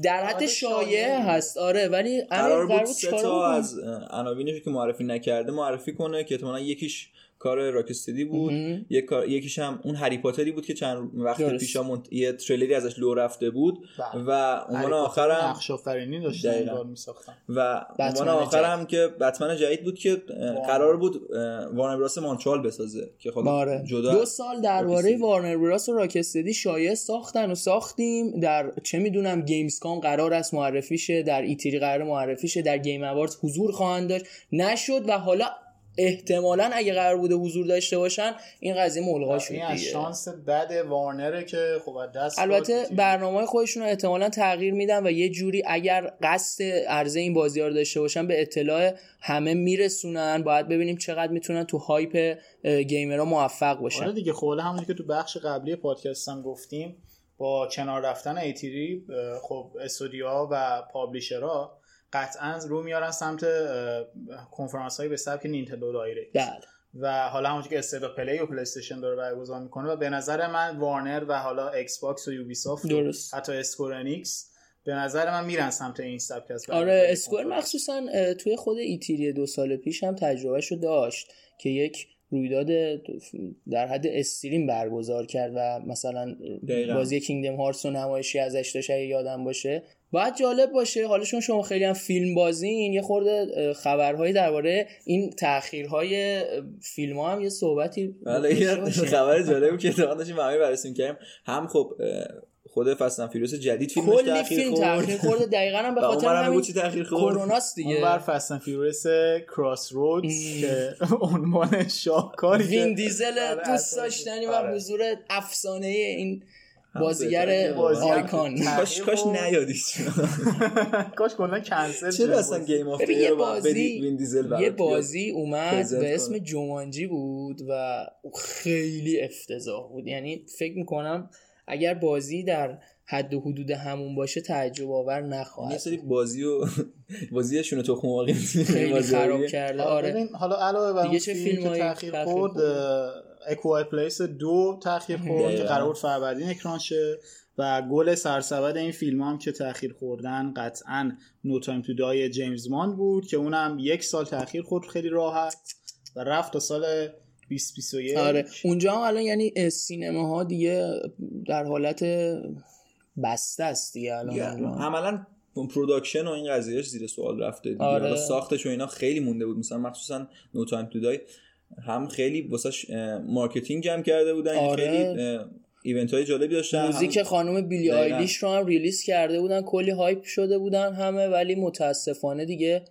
B: در حد
C: حد
B: شایعه. هست آره ولی
A: قرار بود سه تا؟ از عناوینش که معرفی نکرده معرفی کنه که احتمالاً یکیش کار Rocksteady بود. یک کار یکیش هم اون هری پاتری بود که چند وقت. پیشا منت... یه تریلری ازش لو رفته بود
C: بله.
A: و عنوان آخر هم
C: نقش آفرینی داشتن میساختن
A: و عنوان. هم که بتمن جدید بود که قرار بود Warner Bros Montreal بسازه که خب
B: آره
A: جدا
B: دو سال درباره. Warner Bros و Rocksteady شایعه ساختن و ساختیم در چه می‌دونم Gamescom قرار است معرفی شه در E3 قرار معرفی شه در Game Awards حضور خواهند داشت نشد و حالا احتمالا اگه قرار بوده حضور داشته باشن این قضیه ملغا شد
C: این از شانس بد وارنره که خب دست
B: البته. برنامه خودشون رو احتمالا تغییر میدن و یه جوری اگر قصد عرضه این بازی رو داشته باشن به اطلاع همه میرسونن. باید ببینیم چقدر می‌تونن تو هایپ گیمرها موفق باشن.
C: آره دیگه خب همونی که تو بخش قبلی پادکست هم گفتیم با کنار رفتن ایتیری خب استودیوها و پابلیشرها قطعا رو میارن سمت کنفرانس هایی به سبک Nintendo Direct
B: بله
C: و حالا همونجوری که State of Play و PlayStation داره برگزار می‌کنه و به نظر من Warner و حالا Xbox و Ubisoft
B: درست.
C: حتی Square Enix به نظر من میرن سمت این سبک از
B: آره Square مخصوصا توی خود E3 دو سال پیش هم تجربهشو داشت که یک رویداد در حد stream برگزار کرد و مثلا
A: دقیقاً.
B: بازی Kingdom Hearts و نمایشی ازش داشت اگه یادم باشه باید جالب باشه حالا چون شما خیلی هم فیلم بازین یه خورده خبرهایی درباره این تاخیرهای فیلم ها هم یه صحبتی
A: بله یه. خبر جالبی که اتفاقا داشتیم همه بررسی کردیم هم خب خود Fast and Furious جدید
B: کلی فیلم
A: خورد
B: تاخیر خورده دقیقا هم به خاطر همین
A: تاخیر خورد
B: کروناست
C: اون
B: دیگه
C: بر Fast and Furious Crossroads که عنوان شاهکاری
B: وین دیزل
C: آره،
B: دوست. داشتنی و
C: آره.
B: حضور افسانه این بازیگر آیکان
A: کاش کاش. نیادید
C: کاش کلا کنسل
A: چرا اصلا
C: بازی.
A: گیم
B: ببین یه
A: رو باید بدی
B: بازی
A: وین دیزل برات
B: یه؟ بازی اومد به اسم. جومانجی بود و خیلی افتضاح بود یعنی فکر می‌کنم اگر بازی در حد و حدود همون باشه تعجب آور
A: یه
B: نخواهد
A: سری بازی و بازیشون تخم مرغی
B: خیلی خراب. کرده
C: آره
B: آره
C: ببین حالا علاوه بر
B: دیگه چه
C: فیلم که
B: فیلمایی
C: تاخیر خورد؟
B: A
C: Quiet Place دو تاخیر خورد که. قرار بود فروردین اکران شه و گل سرسبد این فیلم هم که تاخیر خوردن قطعا No Time to Die جیمز باند بود که اونم یک سال تاخیر خورد خیلی راحت و رفت تا سال 2021
B: آره اونجا هم الان یعنی سینما ها دیگه در حالت بسته است دیگه الان.
A: عملا production و این قضیهش زیر سوال رفته دیگه
B: آره.
A: حالا ساختش و اینا خیلی مونده بود مثلا مخصوصا No Time to Die هم خیلی واسش اه، marketing جمع کرده بودن
B: آره.
A: خیلی event های جالبی داشتن
B: موزیک
A: هم-
B: خانم بیلی. آیلیش رو هم release کرده بودن کلی hype شده بودن همه ولی متاسفانه دیگه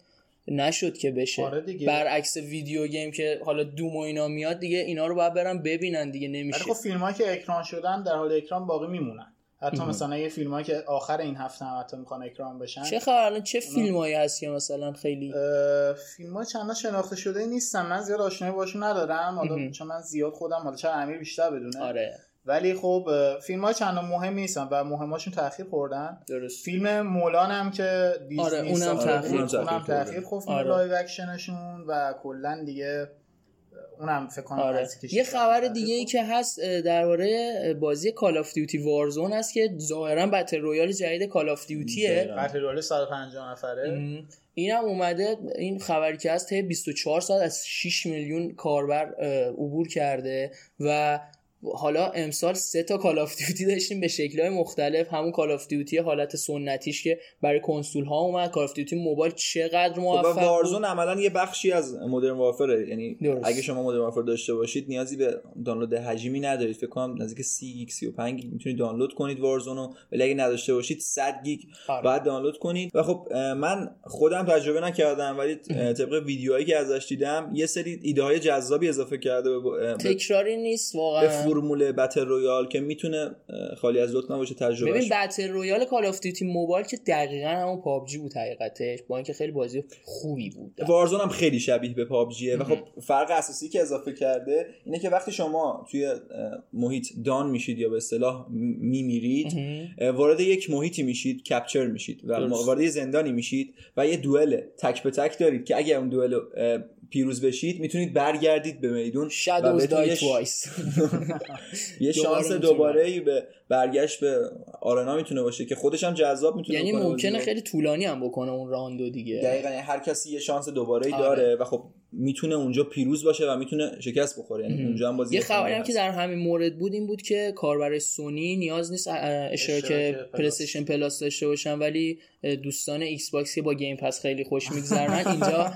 B: نشد که بشه
C: آره دیگه.
B: برعکس video game که حالا دوم و اینا میاد دیگه اینا رو باید برن ببینن دیگه
C: ولی
B: نمیشه
C: خب فیلم که اکران شدن در حال اکران باقی میمونن حتی مثلا یه فیلم که آخر این هفته هم حتی می‌خوان اکران بشن
B: چه خبر؟ الان چه فیلمایی هست که مثلا خیلی؟
C: فیلم ها چندان شناخته شده نیستم من زیاد آشنایی باشون ندارم. حالا. چون من زیاد خودم حالا چرا امیر بیشتر بدونه.
B: آره.
C: ولی خب فیلم ها چندان مهم نیستن و مهماشون تاخیر خوردن.
B: درست.
C: فیلم مولان هم که دیزنی
B: آره، اونم تأخیر.
C: اونم تاخیر خورد فیلم
B: آره.
C: live action شون و کلا دیگه اونم فکر کنم
B: آره. یه خبر
C: تاخیر
B: دیگه ای. که هست درباره بازی Call of Duty Warzone هست که ظاهرا battle royale جدید Call of Duty
A: ه.
C: battle royale 150 نفره.
B: اینم اومده این خبری که هست طی 24 ساعت از 6 میلیون کاربر عبور کرده و حالا امسال سه تا Call of Duty داشتیم به شکل‌های مختلف. همون Call of Duty حالت سنتیش که برای کنسول ها اومد. Call of Duty Mobile چقدر
A: خب
B: موفق بود.
A: Warzone عملا یه بخشی از Modern Warfare ه یعنی
B: درست.
A: اگه شما Modern Warfare داشته باشید نیازی به دانلود حجمی ندارید. فکر کنم نزدیک 30 گیگ 35 گیگ می‌تونید دانلود کنید Warzone و ولی اگه نداشته باشید 100 گیگ
B: آره.
A: بعد دانلود کنید. و خب من خودم تجربه نکردم ولی طبق ویدیوهایی که ازش دیدم یه سری ایده های جذابی اضافه کرده به,
B: تکراری نیست واقعا.
A: فرمول battle royale که می‌تونه خالی از لطف نباشه تجربه
B: ببین battle royale Call of Duty Mobile که دقیقا همون PUBG بود حقیقتش با اینکه خیلی بازی خوبی بود.
A: Warzone هم خیلی شبیه به PUBG ه و خب فرق اساسی که اضافه کرده اینه که وقتی شما توی محیط down میشید یا به اصطلاح میمیرید وارد یک محیطی میشید کپچر میشید و. وارد زندانی میشید و یه دوئل تک به تک دارید که اگر اون دوئل پیروز بشید می‌تونید برگردید به میدون
B: شادوز دای توایس
A: یه شانس دوباره به برگشت به آرنا می‌تونه باشه که خودش هم جذاب می‌تونه
B: یعنی ممکنه. خیلی طولانی هم بکنه اون راندو دیگه
A: دقیقا یعنی هر کسی یه شانس دوباره ای
B: آره.
A: داره و خب می‌تونه اونجا پیروز باشه و می‌تونه شکست بخوره یعنی اونجا هم بازی
B: یه خبری هم. که در همین مورد بود این بود که کاربر سونی نیاز نیست اشتراک
C: Plus.
B: PlayStation Plus داشته باشن ولی دوستان Xbox که با Game Pass خیلی خوش میگذرنن اینجا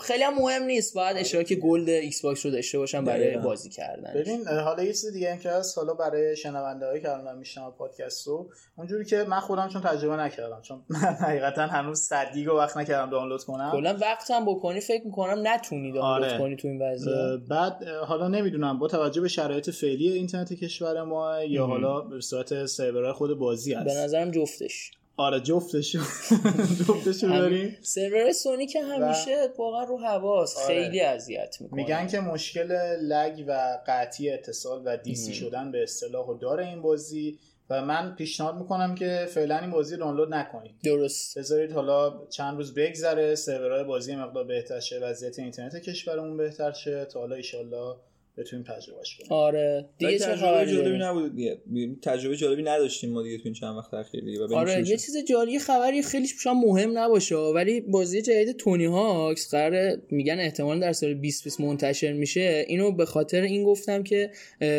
B: خیلی هم مهم نیست باید اشتراک Gold Xbox رو داشته باشن برای. بازی کردن
C: ببین حالا یه چیز دیگه هم که هست حالا برای شنونده هایی که الان میشنون پادکست رو اونجوری که من خودم چون تجربه نکردم چون من حقیقتا هنوز 100 گیگ رو وقت نکردم دانلود کنم
B: کلا وقت هم بکنی فکر می‌کنم نتونی دانلود
C: آره.
B: کنی تو این وضعیت
C: بعد حالا نمی‌دونم با توجه به شرایط فعلی اینترنت کشور ما یا. حالا به صورت سرورهای خود بازی
B: به
C: هست
B: نظرم جفتش
C: آره جفتشو. جفتشو داریم.
B: سرور سونی که همیشه واقعا رو حواس
C: آره.
B: خیلی اذیت می‌کنه
C: میگن که مشکل لگ و قطعی اتصال و دیسی. شدن به اصطلاح رو داره این بازی و من پیشنهاد می‌کنم که فعلا این بازی رو دانلود نکنید.
B: درست.
C: بذارید حالا چند روز بگذره سرورهای بازی مقدار بهتر شه وضعیت اینترنت کشورمون بهتر شه. تا حالا ایشالله بتونیم تجربهش کنیم
B: آره دیگه چه
A: تجربه
B: خبری
A: جالبی؟ نبود دیگه تجربه جالبی نداشتیم ما دیگه تو این چند وقت اخیر دیگه
B: آره یه. چیز جالب یه خبری خیلی شاید مهم نباشه ولی بازی جدید Tony Hawk's قرار میگن احتمال در سال 2020 منتشر میشه اینو به خاطر این گفتم که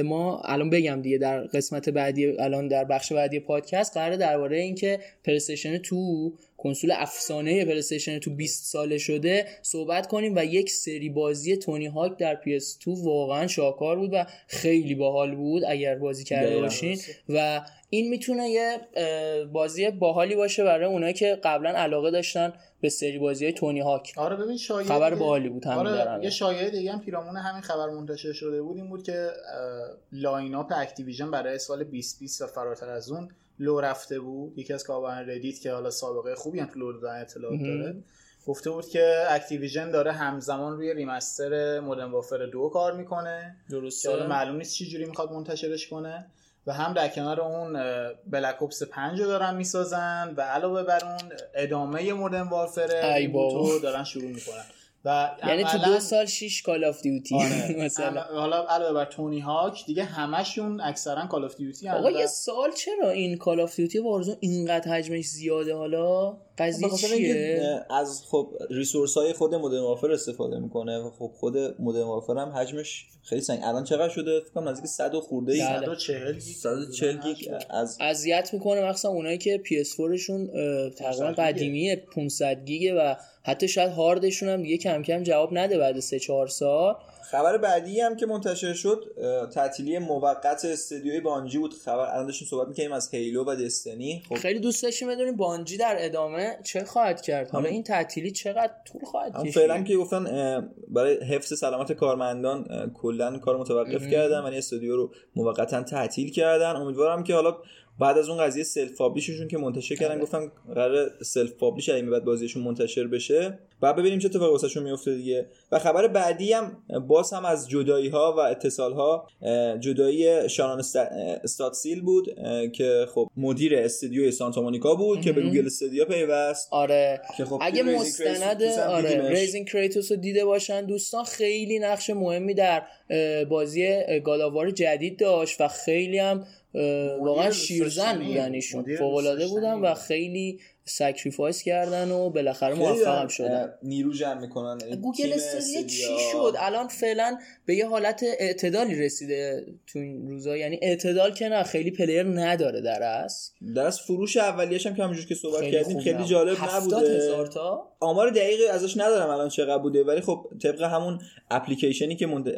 B: ما الان بگم دیگه در قسمت بعدی الان در بخش بعدی پادکست قرار درباره اینکه PlayStation 2 کنسول افسانه PlayStation Two 20 ساله شده صحبت کنیم و یک سری بازی Tony Hawk در PS2 واقعا شاهکار بود و خیلی باحال بود اگر بازی کرده. باشین. و این می‌تونه یه بازی باحالی باشه برای اونایی که قبلا علاقه داشتن به سری بازی های Tony Hawk.
C: آره ببین شایعه
B: خبر باحالی بود همین
C: آره
B: دارم
C: یه شایعه دیگه هم پیرامون همین خبر منتشر شده بود این بود که lineup Activision برای سال 2020 و فراتر از اون لو رفته بود یکی از کاربران Reddit که حالا سابقه خوبی هم تو لو دادن اطلاعات. داره گفته بود که Activision داره همزمان روی remaster Modern Warfare دو کار می‌کنه که حالا
B: درسته
C: معلوم نیست چی جوری می‌خواد منتشرش کنه و هم در کنار اون Black Ops 5 رو دارن می‌سازن و علاوه بر اون ادامه
B: Modern Warfare.
C: رو دارن شروع می‌کنن و
B: یعنی تو دو سال 6 Call of Duty
C: آره.
B: مثلا.
C: حالا علاوه بر Tony Hawk دیگه همشون اکثرا Call of Duty
B: آقا یه سال چرا این Call of Duty Warzone اینقدر حجمش زیاده حالا؟ قضیه چیه؟
A: از خب resource های خود Modern Warfare استفاده می‌کنه و خب خود Modern Warfare هم حجمش خیلی سنگ. الان چقدر شده؟ فکر کنم نزدیک 100 و خورده ای.
B: بله.
C: 140 گیگ.
A: 140 گیگ از
B: اذیت می‌کنه مخصوصا اونایی که PS4 شون تقریبا
C: 500 گیگه.
B: قدیمیه 500 گیگه و حتی شاید هاردشون هم دیگه کم کم جواب نده بعد 3 4 سال.
A: خبر بعدی هم که منتشر شد تعطیلی موقت استدیوی بانجی بود. خبر الان داشتیم صحبت می‌کنیم از هیلو و دستنی خب
B: خیلی دوست داشتیم بدونیم بانجی در ادامه چه خواهد کرد. حالا
A: همون-
B: این تعطیلی چقدر طول خواهد کشید؟
A: فعلا که گفتن برای حفظ سلامت کارمندان کلا کار متوقف. کردن ولی استودیو رو موقتا تعطیل کردن. امیدوارم که حالا بعد از اون قضیه self publish شون که منتشر کردن
B: آره.
A: گفتن قرار self publish این بعد بازیشون منتشر بشه بعد ببینیم چه اتفاقی واسهشون میفته دیگه و خبر بعدی هم باز هم از جدایی ها و اتصال ها جدایی Shannon Studstill بود که خب مدیر استودیوی Santa Monica بود که به. Google Stadia پیوست
B: آره
A: که خب
B: اگه مستند آره. Raising Kratos رو دیده باشن دوستان خیلی نقش مهمی در بازی God of War جدید داشت و خیلی هم واقعا شیرزن. بودن ایشون فوق العاده بودن. و خیلی sacrifice کردن و بالاخره موفق هم شدن
A: نیرو جمع می‌کنن
B: گوگل
A: تیم
B: Stadia چی. شد؟ الان فعلا به یه حالت اعتدالی رسیده تو این روزا. یعنی اعتدال که نه خیلی player نداره در اصل.
A: در از فروش اولیش هم که همونجور که صحبت کردیم خیلی. جالب نبوده.
B: هزار تا؟
A: آمار دقیقی ازش ندارم الان چقدر بوده ولی خب طبق همون اپلیکیشنی که مند...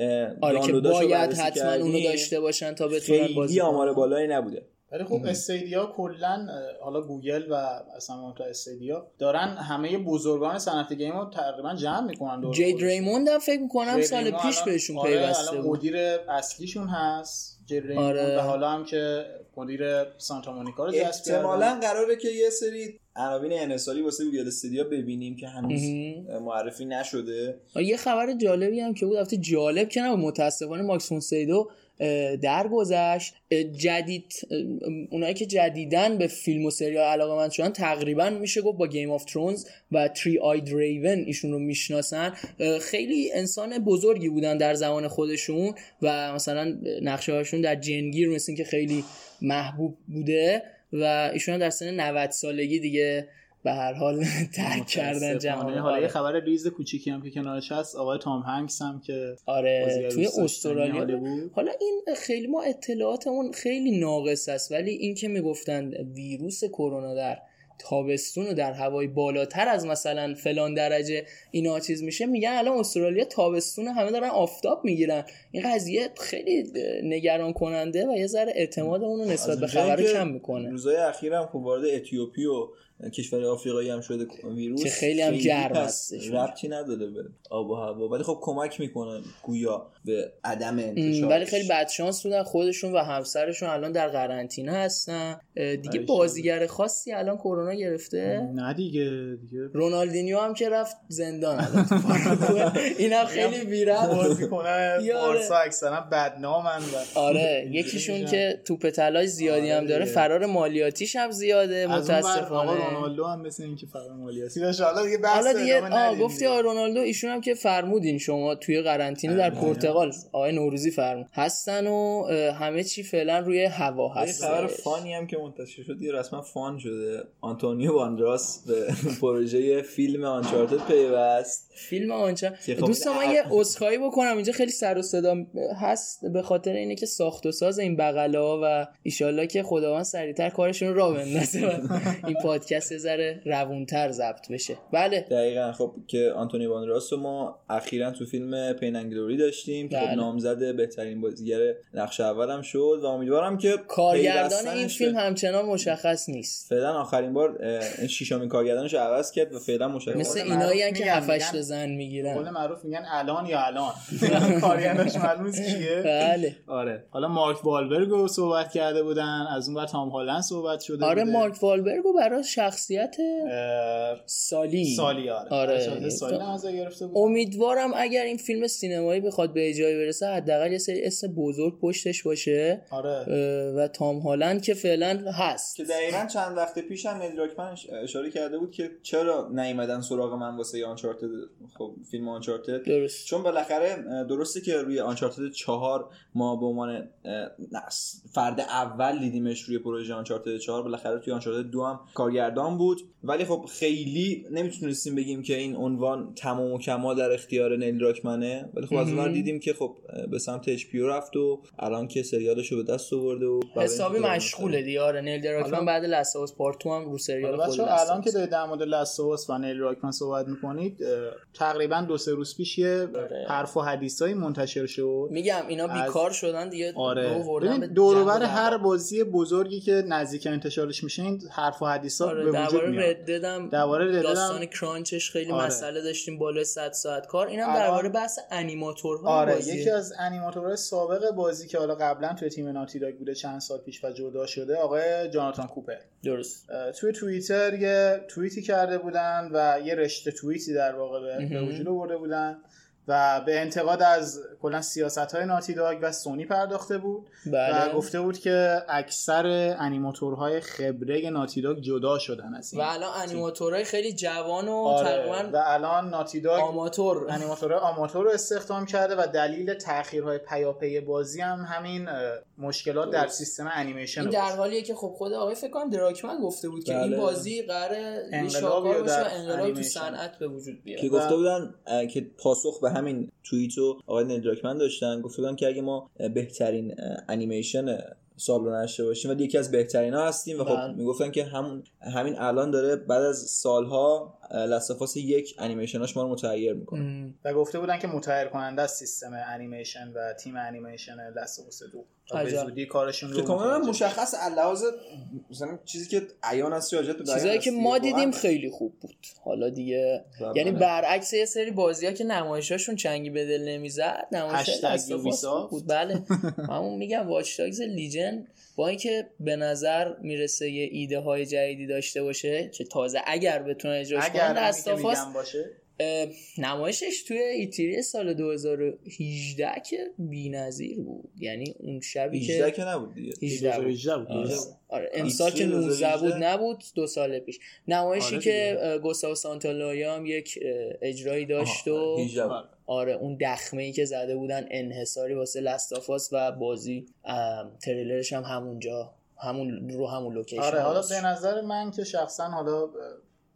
B: آره که باید حتما اونو داشته باشن تا بتونن بازی
A: آمار. بالایی نبوده.
C: ولی خب Stadia کلا حالا گوگل و اصلا مهمتر Stadia دارن همه بزرگان صنعت game رو تقریبا جمع می‌کنن دور Jade.
B: Raymond هم فکر می‌کنم سال پیش بهشون
C: آره،
B: پیوسته بود
C: مدیر اصلیشون هست Jade Raymond
B: آره.
C: و حالا هم که مدیر Santa Monica رو جذب
A: احتمالا
C: کردن.
A: قراره که یه سری عناوین انحصاری واسه Google Stadia ببینیم که هنوز. معرفی نشده
B: یه خبر جالبی هم که بود البته جالب که نه متاسفانه ماکس فون سیدو اه، درگذشت. جدید اونایی که جدیدن به فیلم و سریال علاقه من شدن تقریبا میشه گفت با Game of Thrones و Three-Eyed Raven ایشون رو می‌شناسن. خیلی انسان بزرگی بودن در زمان خودشون و مثلا نقش هاشون در جنگیر مثل که خیلی محبوب بوده و ایشون در سن 90 سالگی دیگه به هر حال ترک کردن. جهان
C: حالا یه
B: آره.
C: خبر ریز کوچیکی هم که کنارش هست آقای تام هنگس هم که
B: آره توی استرالیا
C: هالیوود.
B: حالا این خیلی ما اطلاعاتمون خیلی ناقص است ولی این که می‌گفتن ویروس کرونا در تابستون و در هوای بالاتر از مثلا فلان درجه اینا چیز میشه میگن الان استرالیا تابستون همه دارن آفتاب می‌گیرن این قضیه خیلی نگران کننده و یه ذره اعتمادمون رو نسبت به خبر کم می‌کنه
A: روزای اخیر هم خب وارد اتیوپی و کشور آفریقایی هم شده ویروس
B: که خیلی هم گرم هستش.
A: ربطی نداره به آب و هوا. ولی خب کمک می‌کنه گویا به عدم انتشار
B: ولی خیلی بدشانس بودن خودشون و همسرشون الان در قرنطینه هستن. دیگه بازیگر خاصی الان کرونا گرفته؟
C: نه دیگه دیگه.
B: رونالدینیو هم که رفت زندان. اینم خیلی بیرم
C: بازیکن
B: یاره.
C: بارسا اکثرا بدنامن
B: آره یکیشون که توپ طلای زیادی هم
C: آره
B: داره. فرار مالیاتیش هم زیاده متاسفانه.
C: رونالدو هم مثل اینکه فقط مالیاتی داشت؟ حالا دیگه بحث
B: حالا دیگه آه گفتی. آه رونالدو ایشون هم که فرمودین شما توی قرنطینه در پرتغال آقای نوروزی فرمود. هستن و همه چی فعلا روی هوا
A: یه
B: هست
A: خبر فانی هم که منتشر شد یه رسما فان شده. آنتونیو باندراس به پروژه فیلم آنچارتد پیوست.
B: فیلم آنچه
A: که خب-
B: دوستان من یه عذرخواهی بکنم. اینجا خیلی سر و صدا هست به خاطر اینه که ساخت و ساز این بغلا و ایشالله که خداوند سریعتر کارشون رو راه بندازه این پادکست یه ذره روونتر ضبط بشه. بله.
A: دقیقا. خب که آنتونی باندراس رو ما اخیرا تو فیلم پیننگلوری داشتیم. که خب
B: بله.
A: نامزد بهترین بازیگر نقش اولم شد و امیدوارم که
B: کارگردان این فیلم همچنان مشخص نیست.
A: فعلا آخرین بار شیشمین کارگردانش عوض کرد و فعلا مشخص
B: مثل
C: قول
B: اینایی که
C: میگن-
B: هفتش
C: میگن-
B: زن
C: قول
B: می‌گیرن
C: معروف میگن الان یا الان. کارگردانش معلوم کیه
B: بله.
C: آره. حالا مارک والبرگ رو صحبت کرده بودن از اون ور تام هالند صحبت شده
B: آره
C: بوده.
B: مارک والبرگو برای شخصیت سالی.
C: سالی آره.
B: آره.
C: سالی. گرفته بود.
B: امیدوارم اگر این فیلم سینمایی بخواد به جایی برسه حداقل یه سری اسم بزرگ پشتش باشه.
C: آره.
B: و تام هالند که فعلا هست.
A: که دقیقا چند وقت پیش هم نیل دراکمن اشاره کرده بود که چرا نیومدن سراغ من واسه آنچارتد خب فیلم آنچارتد
B: درست.
A: چون بالاخره درسته که روی آنچارتد چهار ما به عنوان فرد اول دیدیمش روی پروژه آنچارتد چهار بالاخره توی آنچارتد دو هم کارگردان بود. ولی خب خیلی نمی‌تونستیم بگیم که این عنوان تمام و کمال در اختیار نیل دراکمنه ولی خب از اون. دیدیم که خب به سمت اچ رفت و الان که سریالش رو به دست آورده و
B: حسابی مشغوله دیگه. آره نیل دراکمن بعد لساوس پارت 2 هم رو سریال
C: حالا
B: خود
C: الان که در مورد لاستوس و نیل راکمن صحبت می‌کنید تقریبا دو سه روز پیش یه
B: آره.
C: حرف و حدیثایی منتشر شد.
B: میگم اینا
C: از-
B: بیکار شدن دیگه
C: آره. دور. هر بازی بزرگی که نزدیک انتشارش میشه این حرف و حدیثا
B: آره.
C: وجود
B: درباره رد
C: درباره
B: داستان کرانچش خیلی
C: آره.
B: مسئله داشتیم بالای 100 ساعت کار اینم
C: الان-
B: درباره بحث انیماتورها
C: آره
B: بازیه.
C: یکی از انیماتورهای سابق بازی که حالا قبلا توی تیم ناتی داگ بوده چند سال پیش و جدا شده آقای جاناتان کوپر
B: درست
C: توی توییتر یه توییتی کرده بودن و یه رشته توییتی در واقع به. وجود آورده بودن و به انتقاد از کلا سیاست های ناتی داگ و سونی پرداخته بود
B: بله
C: و گفته بود که اکثر انیماتورهای خبره ناتی داگ جدا شدن از
B: و
C: این
B: الان انیماتورهای خیلی جوان و
C: آره.
B: تقریبا
C: و الان ناتی داگ
B: آماتور
C: انیماتورهای آماتور رو استخدام کرده و دلیل تاخیرهای پیاپی بازی هم همین مشکلات در سیستم انیمیشن
B: این. در حالیه که خب خود آقای فکر کنم دراکمن گفته بود که این
A: بله.
B: بازی قرار یه
C: انقلابی
B: و
C: در
B: انقلابی تو. صنعت به وجود بیاد
A: که
C: و-
A: گفته بودن که پاسخ به همین توییت رو آقای نیل دراکمن داشتن گفته بودن که اگه ما بهترین انیمیشن سال رو نشته باشیم ولی یکی از بهترین ها هستیم و
B: بله.
A: خب می‌گفتن که همون همین الان داره بعد از سالها لسافاس یک انیمیشناش ما رو متغیر می‌کنه.
C: و گفته بودن که متغیر کننده سیستم انیمیشن و تیم انیمیشن لست دو و به. زودی کارشون رو
A: که کاملا مشخص لحاظ مثلا چیزی که عیان است راجع به بیان
B: چیزایی که. ما دیدیم خیلی خوب بود حالا دیگه
A: و
B: یعنی
A: بله.
B: برعکس یه سری بازی ها که نمایشاشون چنگی به دل نمی‌زد نمایش. بود بله همون میگم واچ تاگز لیجن با اینکه به نظر می‌رسه یه ایده های جدیدی داشته باشه که تازه اگر بتونه اجراش کنه
C: اگر
B: دست
C: همین که میگم باشه
B: اه، نمایشش توی ایتری سال 2018 که بی‌نظیر بود یعنی اون شبی
A: 18
B: که
A: که نبود دیگه
B: 18 بود
C: 2018 بود
B: آره.
C: 18
B: آره امسال که
A: E3
B: 19 بود
A: 2018
B: نبود دو سال پیش نمایشی
C: آره
B: که گوستاو سانتالایا هم یک اجرایی داشت و
A: 18.
C: آره.
B: آره اون دخمه ای که زده بودن انحصاری واسه Last of Us و بازی تریلرش هم همونجا همون رو همون لوکیشن
C: آره حالا. به نظر من که شخصا حالا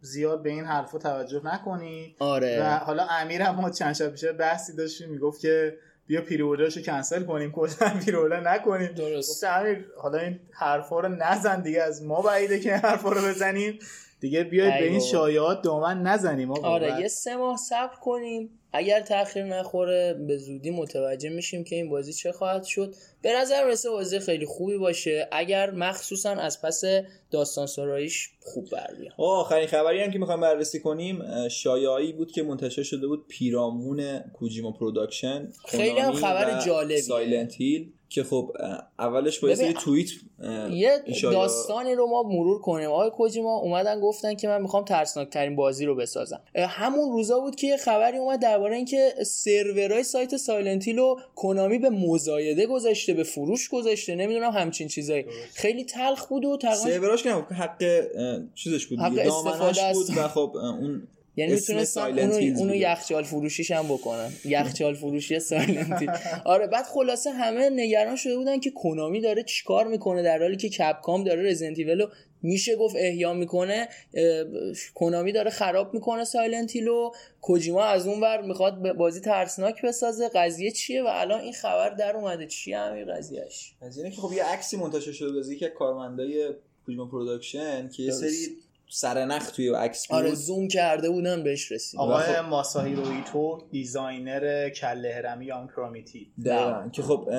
C: زیاد به این حرفا توجه نکنی.
B: آره.
C: و حالا امیر هم ما چند شب پیش بحثی داشتیم می‌گفت که بیا pre-order اشو کنسل کنیم کلا pre-order نکنیم.
B: درست.
C: امیر حالا این حرفا رو نزن دیگه از ما بعیده که این حرفا رو بزنیم. دیگه بیاید
B: ای
C: به این. شایعات دامن نزنیم آقا.
B: آره یه سه ماه صبر کنیم. اگر تاخیر نخوره به زودی متوجه میشیم که این بازی چه خواهد شد. به نظر می‌رسه بازی خیلی خوبی باشه. اگر مخصوصا از پس داستان سراییش خوب بر بیاد
A: آه، آخرین خبری هم که می‌خوایم بررسی کنیم شایعه‌ای بود که منتشر شده بود پیرامون Kojima Production.
B: خیلی هم خبر
A: و
B: جالبیه.
A: Silent Hill. که خب اولش با یه توییت
B: یه داستانی رو ما مرور کنیم. آقای کوجیما اومدن گفتن که من می‌خوام ترسناک ترین بازی رو بسازم. همون روزا بود که یه خبری اومد در درباره اینکه سرورهای سایت سایلنتیل رو کنامی به مزایده گذاشته به فروش گذاشته نمی‌دونم همچین چیزایی. خیلی تلخ بود و تقریبا
A: سروراش که حق چیزش بود
B: حق استفاده.
A: بود و خب اون
B: یعنی می‌تونستن اونو, اونو. یخچال فروشیش هم بکنن. یخچال فروشی سایلنتی آره بعد خلاصه همه نگران شده بودن که Konami داره چیکار می‌کنه در حالی که Capcom داره Resident Evil و میشه گفت احیا می‌کنه. Konami داره خراب می‌کنه Silent Hill و کوجیما از اون ور می‌خواد بازی ترسناک بسازه. قضیه چیه؟ و الان این خبر در اومده. چیه همین قضیهش
A: اینه که خب یه عکسی منتشر شده از یکی از کارمندای Kojima Production که یه. سری سرنخ توی عکس بود
B: آره زوم کرده بودن بهش رسید
C: آقای
A: خب-
C: ماساهیرو ایتو designer کله هرمی یا اون Pyramid ی
A: دقیقاً. که خب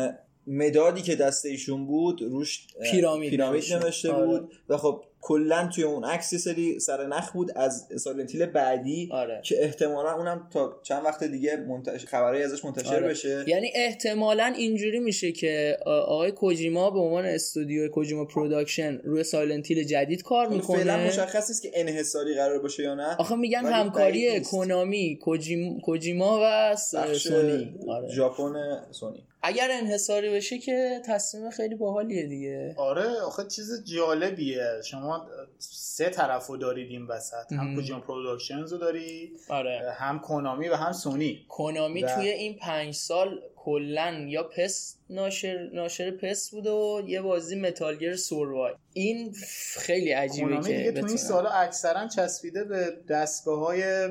A: مدادی که دست ایشون بود روش
B: Pyramid
A: Pyramid
B: نوشته.
A: نوشته
B: آره.
A: بود و خب کلا توی اون عکس یه سری سرنخ بود از Silent Hill بعدی
B: آره
A: که احتمالا اونم تا چند وقت دیگه منتشر خبرایی ازش منتشر
B: آره.
A: بشه
B: یعنی احتمالا اینجوری میشه که آقای کوجیما به عنوان استودیو Kojima Production روی Silent Hill جدید کار
A: فعلا
B: می‌کنه
A: مشخص نیست که انحصاری قرار باشه یا نه
B: آخه میگن همکاری. Konami کوجیم... کوجیما و سونی آره.
A: ژاپن سونی
B: اگر انحصاری بشه که تصمیم خیلی باحالیه دیگه.
C: آره آخه چیز جالبیه. شما سه طرف رو دارید این وسط. هم
B: مهم.
C: کوجیما پروداکشنز رو دارید
B: آره.
C: هم کنامی و هم سونی
B: کنامی
C: و-
B: توی این پنج سال کلا یا پس ناشر ناشر پس بوده و یه بازی متالگر سوروای این خیلی عجیبه که
C: دیگه تو این. سالا اکثرا چسبیده به دستگاه های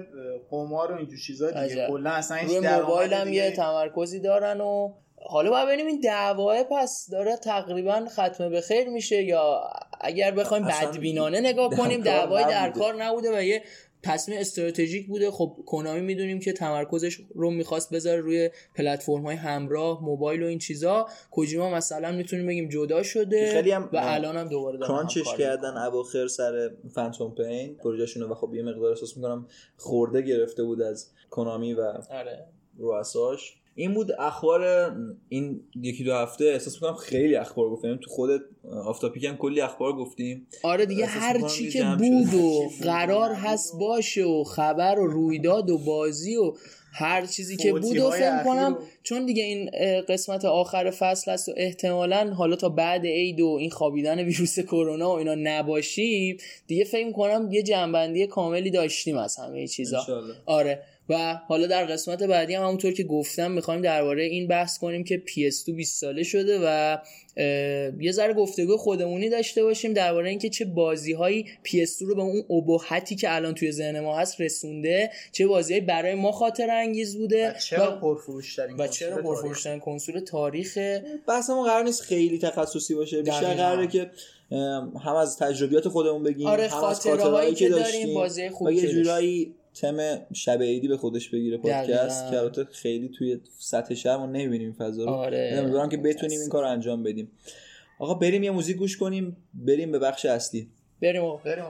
C: قمار و اینجور چیزا دیگه. کلا اصلا هیچ
B: روی موبایل هم
C: دیگه-
B: یه تمرکزی دارن و حالا باید ببینیم این دعواه پس داره تقریبا ختم به خیر میشه یا اگر بخوایم بدبینانه نگاه کنیم دعوای در. کار نبوده و یه تصمیم استراتژیک بوده. خب کنامی می‌دونیم که تمرکزش رو می‌خواست بذاره روی پلتفرم های همراه موبایل و این چیزا. کوجیما مثلا می‌تونیم بگیم جدا شده
A: خیلی هم-
B: و الان هم دوباره
A: کرانچش کردن اواخر سر فانتوم پین. پروژهشون و خب یه مقدار احساس می‌کنم خورده گرفته بود از کنامی و.
B: آره.
A: رؤساش. این بود اخبار این یکی دو هفته احساس می‌کنم خیلی اخبار گفتیم تو خودت آفتاپیک هم کلی اخبار گفتیم
B: آره دیگه هر چی که بود. و قرار هست باشه و خبر و رویداد و بازی و هر چیزی که بود و فکر کنم
C: و-
B: چون دیگه این قسمت آخر فصل هست و احتمالا حالا تا بعد عید و این خوابیدن ویروس کرونا و اینا نباشیم دیگه فکر کنم یه جنبندی کاملی داشتیم از همه چیزا
A: انشالله.
B: آره و حالا در قسمت بعدی هم همونطور که گفتم می‌خوایم درباره این بحث کنیم که PS2 20 ساله شده و یه ذره گفتگو خودمونی داشته باشیم درباره اینکه چه بازی هایی PS2 رو به اون ابهتی که الان توی ذهن ما هست رسونده چه بازی برای ما خاطر انگیز بوده
C: و چرا
B: و چرا پرفروشترین کنسول تاریخ
A: بحثمون قرار نیست خیلی تخصصی باشه بیشتر. قراره که هم از تجربیات خودمون بگیم
B: آره،
A: هم از
B: که داریم،
A: داشتیم
B: بازی خوب
A: و یه
B: که.
A: جورایی تم شب عیدی به خودش بگیره پادکست. که البته خیلی توی سطح شهر ما نمی‌بینیم فضا رو
B: آره.
A: امیدوارم که بتونیم این کار رو انجام بدیم آقا بریم یه موزیک گوش کنیم بریم به بخش اصلی
B: بریم آقا.
C: بریم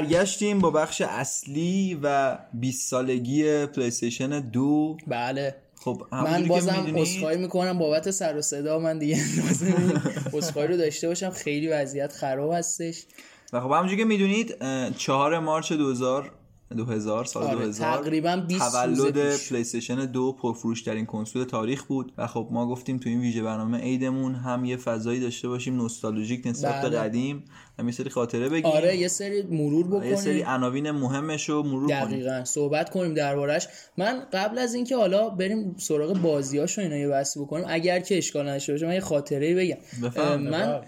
A: برگشتیم با بخش اصلی و 20 سالگی پلیستیشن دو.
B: بله.
A: خب
B: من بازم عذرخواهی می‌کنم بابت سر و صدا. من دیگه عذرخواهی رو داشته باشم. خیلی وضعیت خراب هستش.
A: و خب همونجوری که می‌دونید چهار مارچ 2000 2000 سال
B: آره،
A: 2000
B: تقریباً 20 روز
A: تولد
B: پیش.
A: پلیستیشن دو پرفروشترین کنسول تاریخ بود و خب ما گفتیم تو این ویژه برنامه عیدمون هم یه فضایی داشته باشیم نوستالژیک نسبت به
B: بله.
A: قدیم هم یه سری خاطره بگیم.
B: آره یه سری مرور
A: یه سری
B: بکنیم.
A: عناوین مهمش رو مرور کنیم.
B: دقیقا صحبت کنیم دربارش من قبل از اینکه حالا بریم سراغ بازیاش و اینا یه بحثی بکنیم اگر که اشکال نداشته باشه من یه خاطره بگم. من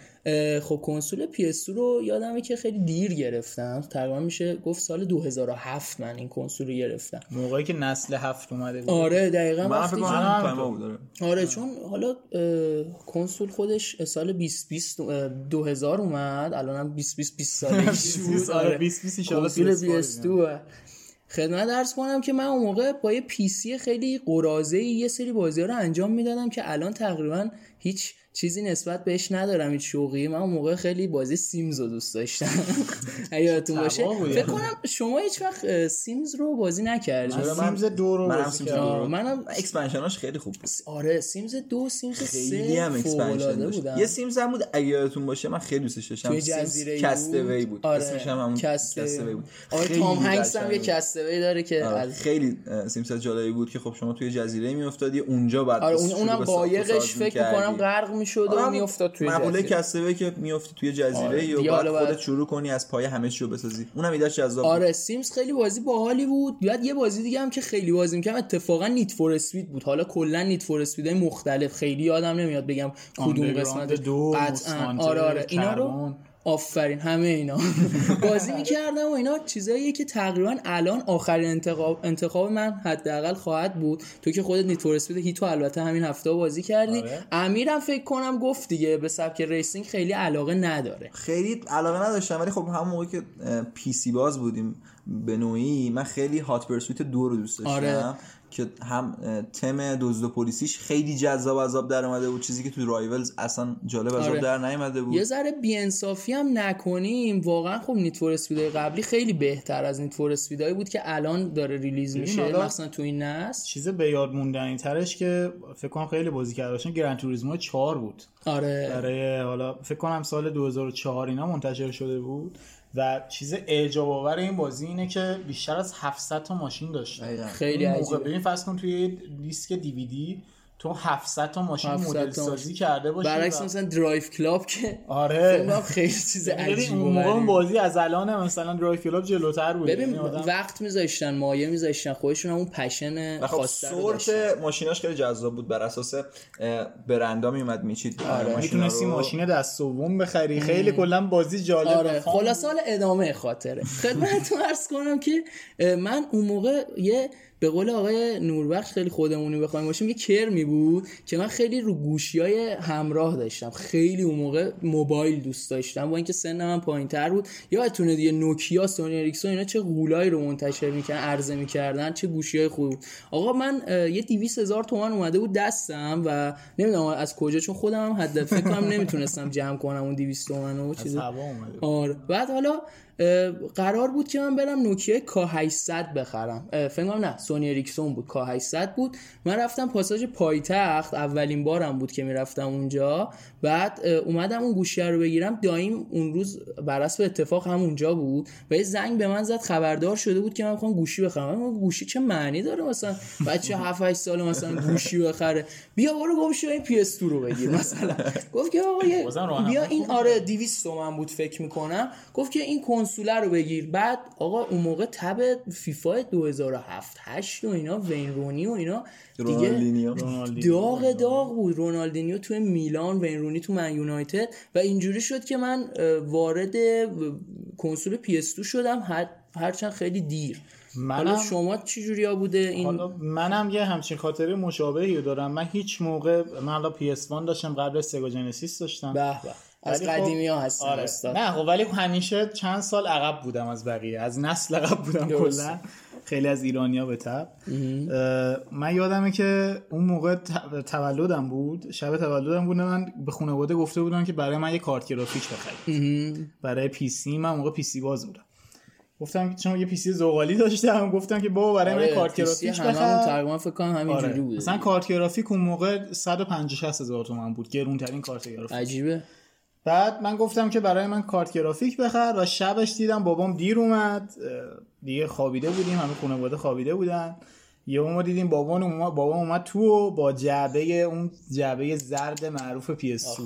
B: خب کنسول PS2 رو یادمه که خیلی دیر گرفتم. تقریبا میشه گفت سال 2007 من این کنسول رو گرفتم.
C: موقعی که نسل هفت اومده بود.
B: آره دقیقا
A: من
B: وقتی
A: بود داره
B: آره چون حالا کنسول خودش سال 2020 اه، 2000 اومد. الان هم 2020 20 سالش بود.
C: آره 20 20 ان شاء الله
B: کنسول
C: PS4
B: PS2 خدمت درس کنم که من اون موقع با یه پیسی خیلی قرازه یه سری بازی ها رو انجام می‌دادم که الان تقریبا هیچ چیزی نسبت بهش ندارم هیچ شوقی. من اون موقع خیلی بازی سیمز رو دوست داشتم. یادتون باشه. فکر کنم شما هیچ وقت سیمز رو بازی نکردید
C: من سیمز دو رو
A: منم
C: بازی
A: سیمز
C: کردم.
A: دو رو.
B: منم
A: expansion اش خیلی خوب بود.
B: آره Sims دو Sims
A: خیلی
B: سه
A: هم
B: expansion
A: یه Sims هم بود اگه یادتون باشه من خیلی دوستش داشتم.
B: جزیره
A: Castaway بود.
B: آره.
A: اسمش هم همون
B: Castaway.
A: Castaway بود.
B: آره تام هنکس هم یه
A: بود.
B: Castaway داره که
A: آره، خیلی Sims جالبی بود که خب شما توی جزیره میافتادی اونجا بعد
B: آره اونم قایقش فکر. می‌کنم غرق می‌شد
A: آره،
B: و
A: همون
B: میافتاد توی
A: مقوله
B: جزیره.
A: Castaway که میافتی توی جزیره
B: آره،
A: و بعد خودت شروع کنی از پایه همه چی رو بسازی. اونم ایدهش جذاب بود.
B: آره Sims خیلی بازی باحالی بود. بعد یه بازی دیگه هم که خیلی بازی می‌کردم اتفاقا Need for Speed بود. حالا کلا Need for Speed مختلف. خیلی یادم نمیاد بگم کدوم قسمت
C: دو،
B: قطعا. آره آره. اینا رو. آفرین همه اینا. بازی می‌کردم و اینا چیزاییه که تقریبا الان آخرین انتخاب انتخاب من حداقل خواهد بود. تو که خودت Need for Speed Heat و البته همین هفته بازی کردی.
C: آره.
B: امیرم فکر کنم گفت دیگه به سبک racing خیلی علاقه نداره.
A: خیلی علاقه نداشتم ولی خب همون موقع که PC باز بودیم به نوعی من خیلی Hot Pursuit دو رو دوست داشتم.
B: آره.
A: که هم تم دزد و پلیسیش خیلی جذاب از آب در اومده بود. چیزی که تو Rivals اصلا جالب از آب
B: آره.
A: در نیومده بود.
B: یه ذره بیانصافی هم نکنیم. واقعا خب Need for قبلی خیلی بهتر از Need for بود که الان داره release میشه. مثلا تو این نسل.
C: چیز به یاد موندنی ترش که فکر کنم خیلی بازی کرده باشن Gran Turismo 4 بود.
B: آره.
C: برای حالا فکر کنم سال 2004 اینا منتشر شده بود. و چیز اعجاب آور این بازی اینه که بیشتر از 700 تا ماشین داشت.
B: خیلی عجیبه
C: ببین فرض کن توی دیسک دیویدی تو 700 تا ماشین
B: 700
C: مدل سازی کرده باشی
B: برعکس
C: و-
B: مثلا Driveclub که
C: آره.
B: خیلی چیز
C: ببین
B: عجیب
C: اون موقع اون بازی از الان مثلا Driveclub جلوتر بود.
B: ببین
C: یعنی آدم-
B: وقت میذاشتن مایه میذاشتن خودشون هم اون passion
A: و خب
B: رو
A: سورت. ماشیناش خیلی جذاب بود. بر اساس برندا میومد میچید.
B: آره.
C: می‌تونستی ماشین دست سوم بخری. خیلی کلا بازی جالب
B: آره
C: فان
B: خلاص حالا ادامه خاطره. خدمتتون عرض کنم که من اون موقع یه به قول آقای نوربخش خیلی خودمونی بخوایم باشیم یه کرمی بود که من خیلی رو گوشی های همراه داشتم. خیلی اون موقع موبایل دوست داشتم. با اینکه سن من پایین تر بود یادتونه دیگه نوکیا سونی اریکسون اینا چه غولایی رو منتشر می‌کنن عرضه می‌کردن چه گوشی های بود. آقا من یه 200 هزار تومن اومده بود دستم و نمی‌دونم از کجا چون خودم هم حد فکر کنم نمی‌تونستم جمع کنم اون 200 تومن و
C: اومده
B: آره. بعد حالا قرار بود که من برم نوکیا K800 بخرم. اه، فکر نه سونی اریکسون بود K800 بود. من رفتم پاساژ پایتخت اولین بارم بود که می‌رفتم اونجا. بعد اومدم اون گوشی رو بگیرم. دایم اون روز بر حسب اتفاق هم اونجا بود و یه زنگ به من زد خبردار شده بود که من می‌خوام گوشی بخرم. من گوشی چه معنی داره مثلا؟ بچه 7 8 سال مثلا گوشی بخره؟ بیا برو گم شو این PS2 رو بگیر مثلا. گفت که آقا بیا این آره 200 تومن بود فکر می‌کنم. گفت که این کنسوله رو بگیر. بعد آقا اون موقع تب فیفا 2007 8 و اینا وین رونی و اینا دیگه داغ داغ بود. رونالدینیو توی میلان وین رونی تو من یونایتد. و اینجوری شد که من وارد کنسول PS2 شدم هر هرچند خیلی دیر. حالا
C: منم
B: شما چی جوریا بوده؟ این
C: حالا منم یه همچین خاطره مشابهی رو دارم. من هیچ موقع من حالا PS1 داشتم قبل سگا جنسیس داشتم.
B: به به. از
C: خب-
B: قدیمی ها هستن
C: آره.
B: استاد.
C: نه خب ولی همیشه چند سال عقب بودم از بقیه. از نسل عقب بودم. کلا. خیلی از ایرانیا به تبع. من یادمه که اون موقع تولدم بود. شب تولدم بود. من به خانواده گفته بودم که برای من یه کارت گرافیک بخرید. برای PC من موقع PC باز بودم. گفتم که چون یه PC زغالی داشتم. گفتم که بابا برای من کارت
B: آره، PC
C: گرافیک بخر.
B: تقریبا فکر کنم همینجوری
C: آره.
B: بوده
C: مثلا کارت گرافیک اون موقع 150 60 هزار تومن بود. گرونترین کارت گرافیک.
B: عجیبه.
C: بعد من گفتم که برای من کارت گرافیک بخر و شبش دیدم بابام دیر اومد. دیگه خوابیده بودیم همه خانواده خوابیده بودن. یه ما دیدیم بابام اومد بابام اومد تو و با جعبه اون جعبه زرد معروف PS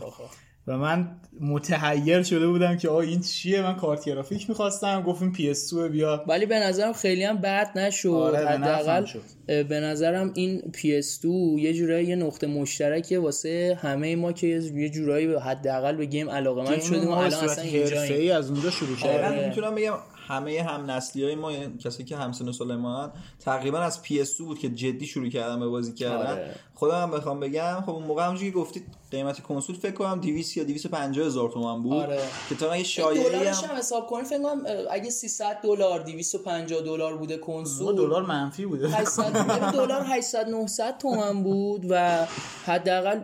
C: و من متحیر شده بودم که آه این چیه من کارت گرافیک می‌خواستم گفتیم PS بیا
B: ولی به نظرم خیلی هم بد نشد
C: آره،
B: حداقل
C: شد.
B: به نظرم این PS2 یه جورایی یه نقطه مشترکه واسه همه ما که یه جورایی به حداقل به گیم علاقه من شدیم و الان اصلا
C: ای از اونجا شروع کردم
B: آره.
A: می‌تونم بگم همه هم نسلی های ما یعنی کسی که همسن و سال ما هن، تقریبا از PS2 بود که جدی شروع کردم به بازی کردن
B: آره.
A: خودم هم بخوام بگم خب اون موقع همونجوری که گفتید قیمت کنسول فکر کنم 200 یا 250 هزار تومان بود.
B: آره.
A: که تا یه شایعه
B: دلارش هم حساب کنیم فکر کنم اگه 300 دلار 250 دلار بوده کنسول.
C: دلار منفی بوده.
B: 800 دلار 800 900 تومن بود و حداقل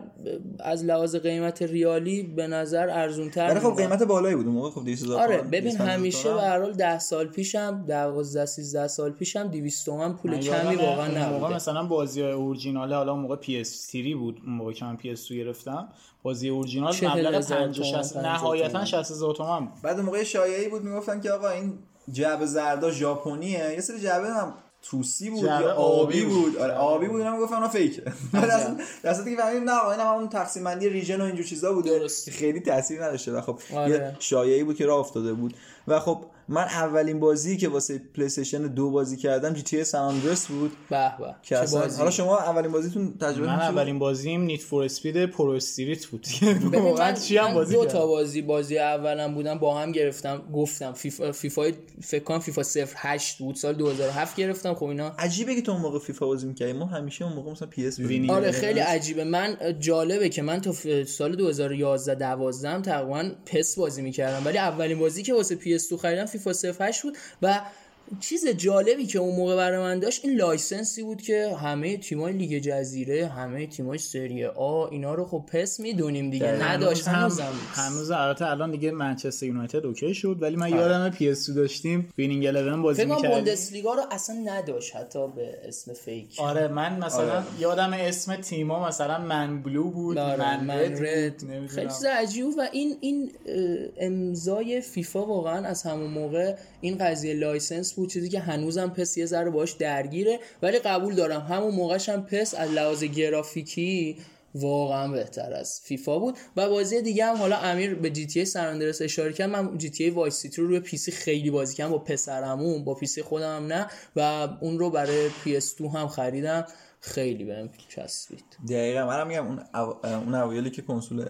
B: از لحاظ قیمت ریالی به نظر ارزون تر
A: ولی خب قیمت بالایی بود اون موقع خب 200 هزار
B: آره
A: تومان،
B: ببین
A: 250
B: همیشه
A: تومان.
B: به هر حال 10 سال پیشم 12 13 سال پیشم 200 تومن پول کمی واقعا نبوده.
C: مثلا بازی های اورجینال حالا اون موقع PS3 بود اون موقع که من PS2 گرفتم. بازی اورجینال مبلغ
B: هزار
C: 50
B: تومن،
C: 60
B: پنجاه
C: نهایتا
B: تومن.
C: 60 هزار تومان بود.
A: بعد اون موقع شایعی بود می‌گفتن که آقا این جعبه زردا ژاپنیه. یه سری جعبه هم توسی بود یا آبی
C: آبی
A: بود. آره آبی بود اینا می‌گفتن اونا fake ه. در صورتی که فهمیدیم نه آقا اینا همون تقسیم بندی region و اینجور چیزا بوده. خیلی تاثیر نداشته. و خب
B: آره.
A: یه شایعی بود که راه افتاده بود. و خب من اولین بازی که واسه پلی استیشن دو بازی کردم GTA San Andreas بود.
B: به به.
A: که اصلا
B: بازی؟
A: حالا شما اولین بازیتون تجربه
C: من؟ اولین بازیم Need for Speed ProStreet بود. واقعا چی هم بازی
B: دو تا بازی بازی اولم بودم با هم گرفتم گفتم فیفا فیفا فکر کنم فیفا 08 بود سال 2007 گرفتم. خب اینا
A: عجیبه که تو اون موقع فیفا بازی می‌کردی. ما همیشه اون موقع مثلا
C: PES.
B: آره
C: آره.
B: خیلی عجیبه. من جالبه که من تا ف- سال 2011 12 هم تقریبا PES بازی می‌کردم. ولی اولین بازی که واسه PS2 خریدم فیفا 08 بود و چیز جالبی که اون موقع برای من داشت این license ی بود که همه تیمای لیگ جزیره همه تیمای سری آ اینا رو خب PES می‌دونیم دیگه. نداشت
C: هنوز هم هنوز البته الان دیگه منچستر یونایتد OK شد ولی من یادم PES داشتیم Winning 11 بازی می‌کردیم
B: بوندسلیگا رو اصلا نداشت حتی به اسم fake
C: آره من مثلا
A: آره.
C: یادم اسم تیما مثلا Man Blue بود
B: آره،
C: Man,
B: Man
C: Red, Red.
B: خیلی چیز عجیب و این این امضای فیفا واقعا از همون موقع این قضیه license بود چیزی که هنوزم PES یه ذره باش درگیره. ولی قبول دارم همون موقعش هم PES از لحاظ گرافیکی واقعا بهتر از فیفا بود. و بازی دیگه هم حالا امیر به GTA San Andreas اشاره کرد. من GTA Vice City رو روی PC خیلی بازی کردم با پسرعموم با PC خودم هم نه. و اون رو برای PS 2 هم خریدم. خیلی بهم چسبید.
A: دقیقا. منم میگم اون او... اون اوایلی که کنسول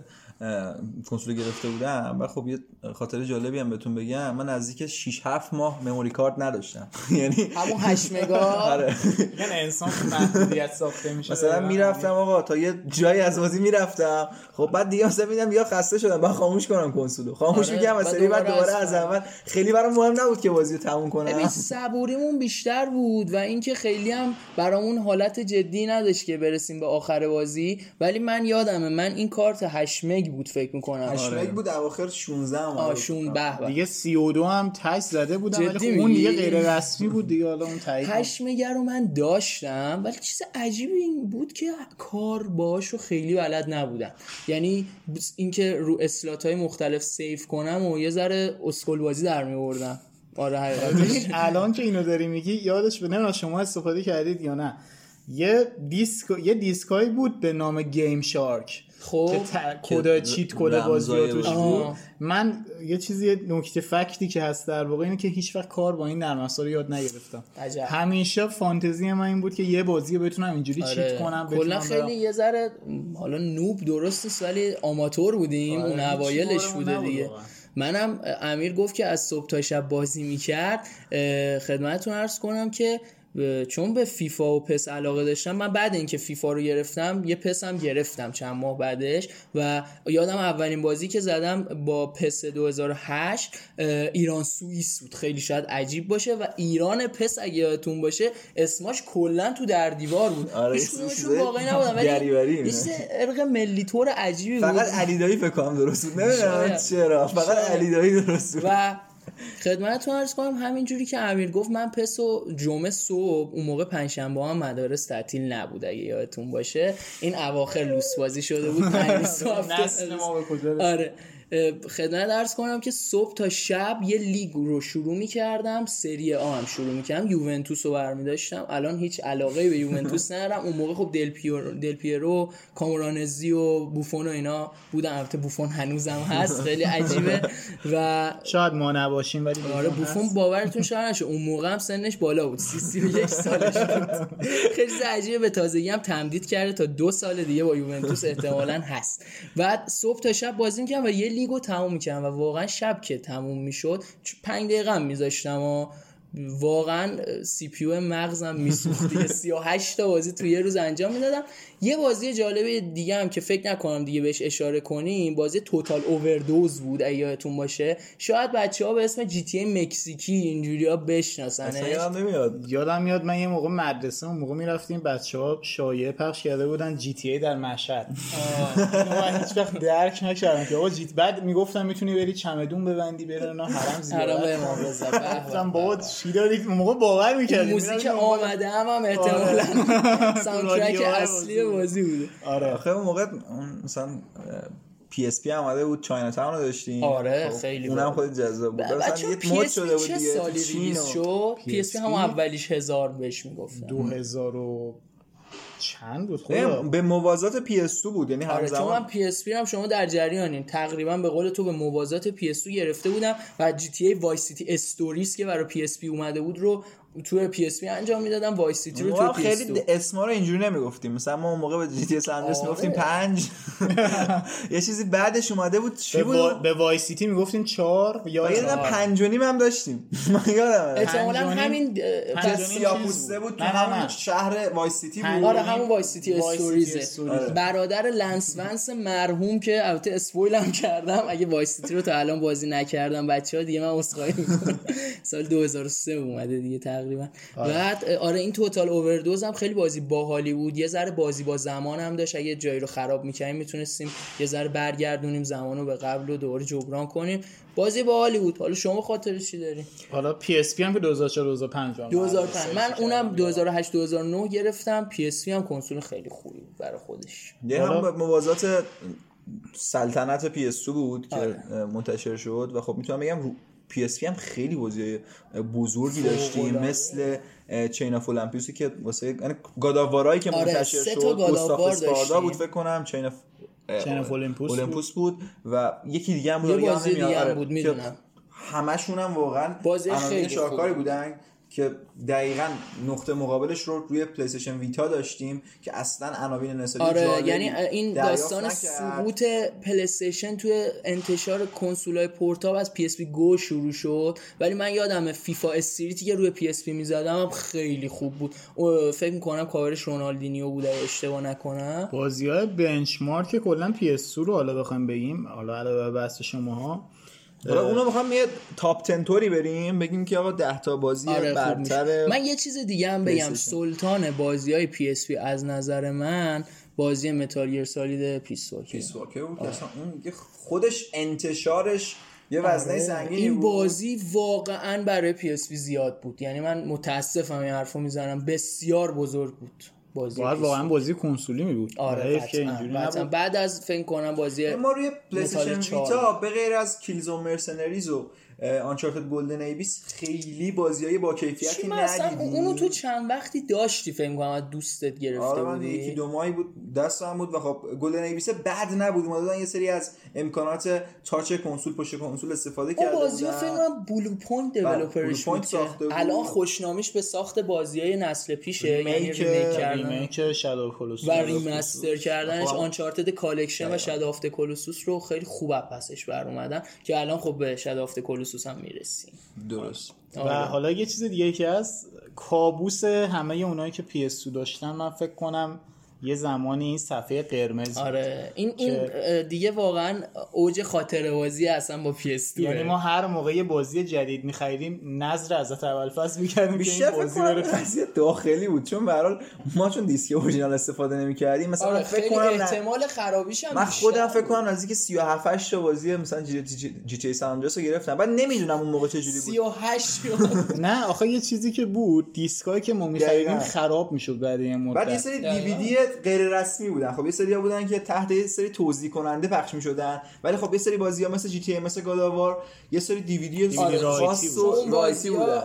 A: کنسول گرفته بودم و خب یه خاطر جالبی هم بهتون بگم. من نزدیک 6 7 ماه memory card نداشتم. یعنی
B: همون 8 مگا.
A: آره.
C: یعنی انسان محدودیت ساخته میشه.
A: مثلا می‌رفتم آقا تا یه جایی از بازی می‌رفتم. خب بعد دیگه مثلا میدم یا خسته شدم بعد خاموش کنم کنسولو خاموش
B: آره،
A: میگم
B: بعد
A: سری بعد
B: دوباره از
A: اول. خیلی برام مهم نبود که بازی رو تموم
B: ببین
A: کنم
B: صبوریمون بیشتر بود و اینکه خیلی هم برامون حالت جدی نداشت که برسیم به آخر بازی. ولی من یادمه من این کارت 8 مگ بود فکر می‌کنم.
A: 8 مگ بود اواخر 16 هم
B: آشون به به.
C: دیگه 32 هم تچ زده بودم ولی
B: جدی
C: خب اون دیگه؟ غیر رسمی بود دیگه حالا اون تایید
B: 8 مگر رو من داشتم ولی چیز عجیبی این بود که کار باهاشو خیلی بلد نبودم. یعنی اینکه رو slot های مختلف save کنم و یه ذره اسکل بازی در میوردم آره حقیقتش
C: الان که اینو داری میگی یادش به نمی‌دونم شما استفاده کردید یا نه. یه دیسک یه دیسکایی بود به نام GameShark.
B: خب
C: که ت- کد cheat code بازی توش
A: بود.
C: من یه چیزی نکته fact ی که هست در واقع اینه که هیچ وقت کار با این نرم افزار یاد نگرفتم
B: عجب.
C: همیشه فانتزی من این بود که یه بازی بتونم اینجوری cheat کنم
B: کلا خیلی
C: برم.
B: یه ذره حالا نوب درست نیست ولی آماتور بودیم
C: آره،
B: اون اوایلش بوده دیگه. منم امیر گفت که از صبح تا شب بازی می‌کرد خدمتتون عرض کنم که چون به فیفا و پس علاقه داشتم من بعد اینکه فیفا رو گرفتم یه پس هم گرفتم چند ماه بعدش و یادم اولین بازی که زدم با پس 2008 اه، ایران سوئیس بود. خیلی شاید عجیب باشه و ایران پس اگه یادتون باشه اسماش کلا تو در دیوار بود.
A: آره،
B: واقعی نبودن ولی یه ارق ملی طور عجیبی بود.
A: فقط علی دایی فکر کنم درست بود. نمی‌دونم. چرا. فقط. علی دایی درست بود.
B: و خدمتتون عرض کنم همینجوری که امیر گفت من پس و جمعه صبح اون موقع پنجشنبه هم مدارس تعطیل نبود اگه یادتون باشه. این اواخر لوس بازی شده بود
C: ما به کجا؟
B: آره. خدمت ارز کنم که صبح تا شب یه لیگ رو شروع می کردم سری آ هم شروع می کردم یوونتوس رو برمی داشتم الان هیچ علاقه به یوونتوس ندارم. اون موقع خب دل, پیرو، دل پیرو کامورانزی و بوفون و اینا بودن. البته بوفون هنوزم هست. خیلی عجیبه. و
C: شاید ما نباشیم ولی
B: آره بوفون باورتون شاید نشه. اون موقع هم سنش بالا بود. سی سی و یک سالش بود. خیلی عجیبه. به تازگی هم تمدید کرده تا دو سال دیگه با یوونتوس احتمالا هست. بعد صبح تا شب بازی می‌کردم و یه لیگو تموم می‌کردم و واقعا شب که تموم می‌شد چ- پنج دقیقه هم میذاشتم و واقعا سی پیو مغزم میسوخت. دیگه 38 تا بازی تو یه روز انجام می‌دادم. یه بازی جالب دیگه هم که فکر نکنم دیگه بهش اشاره کنیم بازی توتال اووردوز بود اگه یادتون باشه. شاید بچه ها به اسم GTA مکزیکی اینجوری ها بشناسنش.
A: یادم نمیاد.
C: یادم میاد من یه موقع مدرسه اون موقع می‌رفتیم بچه ها شایعه پخش کرده بودن GTA در مشهد. من هیچ وقت درک نکردم که آقا GTA بعد می‌گفتم می‌تونی بری چمدون ببندی بری نه حرم زیارت
B: امام رضا. به به.
C: گفتم بابا. چی دارید اون موقع باور می‌کردیم
B: موزیک آمده هم هم احتمالا soundtrack
C: رادیو
B: اصلی بازی بوده.
C: آره.
A: آخه اون موقع اون مثلا PSP آمده بود Chinatown رو داشتیم.
B: آره،
A: خب،
B: خیلی
A: اونم. خیلی جذاب بود. مثلا
B: بچه
A: یه
B: پی
A: مود
B: اس
A: شده بود
B: چه سالی
A: release
B: شد؟ PSP هم اولیش هزار بهش می‌گفتن.
C: 2000 و چند بود؟ خدا.
A: به موازات PS 2 بود یعنی
B: آره چون من
A: همزمان
B: PSP هم شما در جریانین. تقریبا به قول تو به موازات PS گرفته بودم و GTA Vice City Stories که برای PSP اومده بود رو تو PSP انجام می‌دادم وای سیتی رو تو
A: خیلی اسما رو اینجوری نمی‌گفتیم. مثلا ما اون موقع به GTA San Andreas
B: آره.
A: می‌گفتیم پنج. یه چیزی بعدش اومده بود. چی بود.
C: به Vice City می‌گفتین 4 یا
A: یه دونه پنج و نیم هم داشتیم. من یادمه.
B: احتمالا همین
C: چیز
A: بود. تو همون. شهر Vice
C: City
A: بود.
B: آره همون Vice City
C: Stories ه.
B: Stories
C: ه.
B: برادر لنس ونس مرحوم که البته spoil هم کردم. اگه Vice City رو تا الان بازی نکردم بچه ها دیگه من عذرخواهی می‌کنم. سال 2003 اومده دیگه تقریبا. بعد آره این Total Overdose هم خیلی بازی باحالی بود. یه ذره بازی با زمان هم داشت. اگه جایی رو خراب می‌کنیم می‌تونستیم یه ذره برگردونیم زمان رو به قبل و دوباره جبران کنیم. بازی باحالی بود. حالا شما خاطر چی داری؟
C: حالا پی اس پی هم که 2004 2005 هم
B: 2005 من اونم 2008 2009 گرفتم. پی اس هم کنسول خیلی خوبی بود برای خودش.
A: یه هم موازات سلطنت پی اس بود که
B: آره.
A: منتشر شد و خب می‌تونم بگم پی اس هم خیلی بازی بزرگی داشتیم. مثل Chains of Olympus ی که واسه یعنی God of War هایی که
B: آره،
A: منتشر شد
B: داشتیم.
A: بود فکر کنم
C: Chains of
A: Olympus بود و یکی دیگه هم بود
B: یه بازی. دیگه هم
A: آره،
B: بود،
A: که
B: می‌دونم.
A: همشون هم واقعا
B: بازی خیلی
A: شاهکاری. بودن که دقیقا نقطه مقابلش رو روی پلی استیشن ویتا داشتیم که اصلا عناوین نسلی
B: آره یعنی این داستان. سقوط پلیستیشن توی انتشار کنسولای portable از پی اس پی گو شروع شد. ولی من یادمه FIFA Street ی که روی پی اس پی می‌زدم خیلی خوب بود. فکر می‌کنم کاورش رونالدینیو بود اگه اشتباه نکنم.
C: بازی های benchmark کلا پی اس رو حالا بخوایم بگیم. حالا علاوه بر بحث شماها
A: حالا اونو می‌خوام یه top 10 طوری بریم بگیم که آقا 10 تا بازی
B: آره.
A: برتر
B: من یه چیز دیگه هم بگم. سلطان بازی های پی اس پی از نظر من بازی Metal Gear Solid Peace Walker
A: Peace Walker بود اصلا اون خودش انتشارش یه وزنه سنگینی
B: آره. این
A: بود.
B: بازی واقعا برای پی اس زیاد بود. یعنی من متاسفم این حرفو می‌زنم. بسیار بزرگ بود. بازی
C: باید
B: PS4.
C: واقعا بازی کنسولی می بود.
B: آره قطعاً، بعد از فکر کنم بازی
A: ما روی پلی استیشن ویتا به غیر از Killzone Mercenaries و Uncharted Golden Abyss خیلی بازیای با کیفیتی ندیدیم
B: اونو تو چند وقتی داشتی فکر کنم از دوستت گرفته
A: آره من
B: بودی؟
A: یکی دو ماهی بود دستم بود و خب Golden Abyss بد نبود. اومده بودن یه سری از امکانات touch کنسول پشت کنسول استفاده کرده
B: بازی ها فکر
A: بودن
B: کنم Bluepoint developer
A: ش
B: بود. الان خوشنامیش به ساخت بازی های نسل پیشه کردن
C: remake Shadow Colossus
B: و remaster کردنش.
A: خب.
B: Uncharted Collection و Shadow of the Colossus رو خیلی خوب پسش بر اومدن که الان خب به Shadow of the Colossus هم می‌رسیم
A: درست
C: و
B: آره.
C: حالا یه چیز دیگه که هست کابوس همه اونایی که پی اس داشتن من فکر کنم یه زمانی این صفحه قرمز.
B: آره. این این دیگه واقعا اوج خاطر بازی اصلا با پی اس
C: یعنی ما هر موقع یه بازی جدید می‌خریدیم نذر از اول فصل می‌کردیم که این بازی بره.
A: قضیه داخلی بود. چون به هر حال ما چون دیسک اورجینال استفاده نمی‌کردیم مثلا
B: آره
A: فکر کنم نه-
B: احتمال خرابیش هم
A: من خودم فکر. کنم نزدیک 37 8 تا بازی مثلا GTA San Andreas رو گرفتم. بعد نمی‌دونم اون موقع چه جوری بود
B: 38
C: نه آخه یه چیزی که بود دیسکایی که ما می‌خریدیم. خراب می‌شد بعد یه مدت.
A: بعد یه سری دیویدی غیر رسمی بودن. خب یه سری بودن که تحت یه سری توضیح کننده پخش می‌شدن. ولی خب یه سری بازی‌ها مثل جی تی مثل گاداوار یه سری دیویدی خاص و رایتی بودن.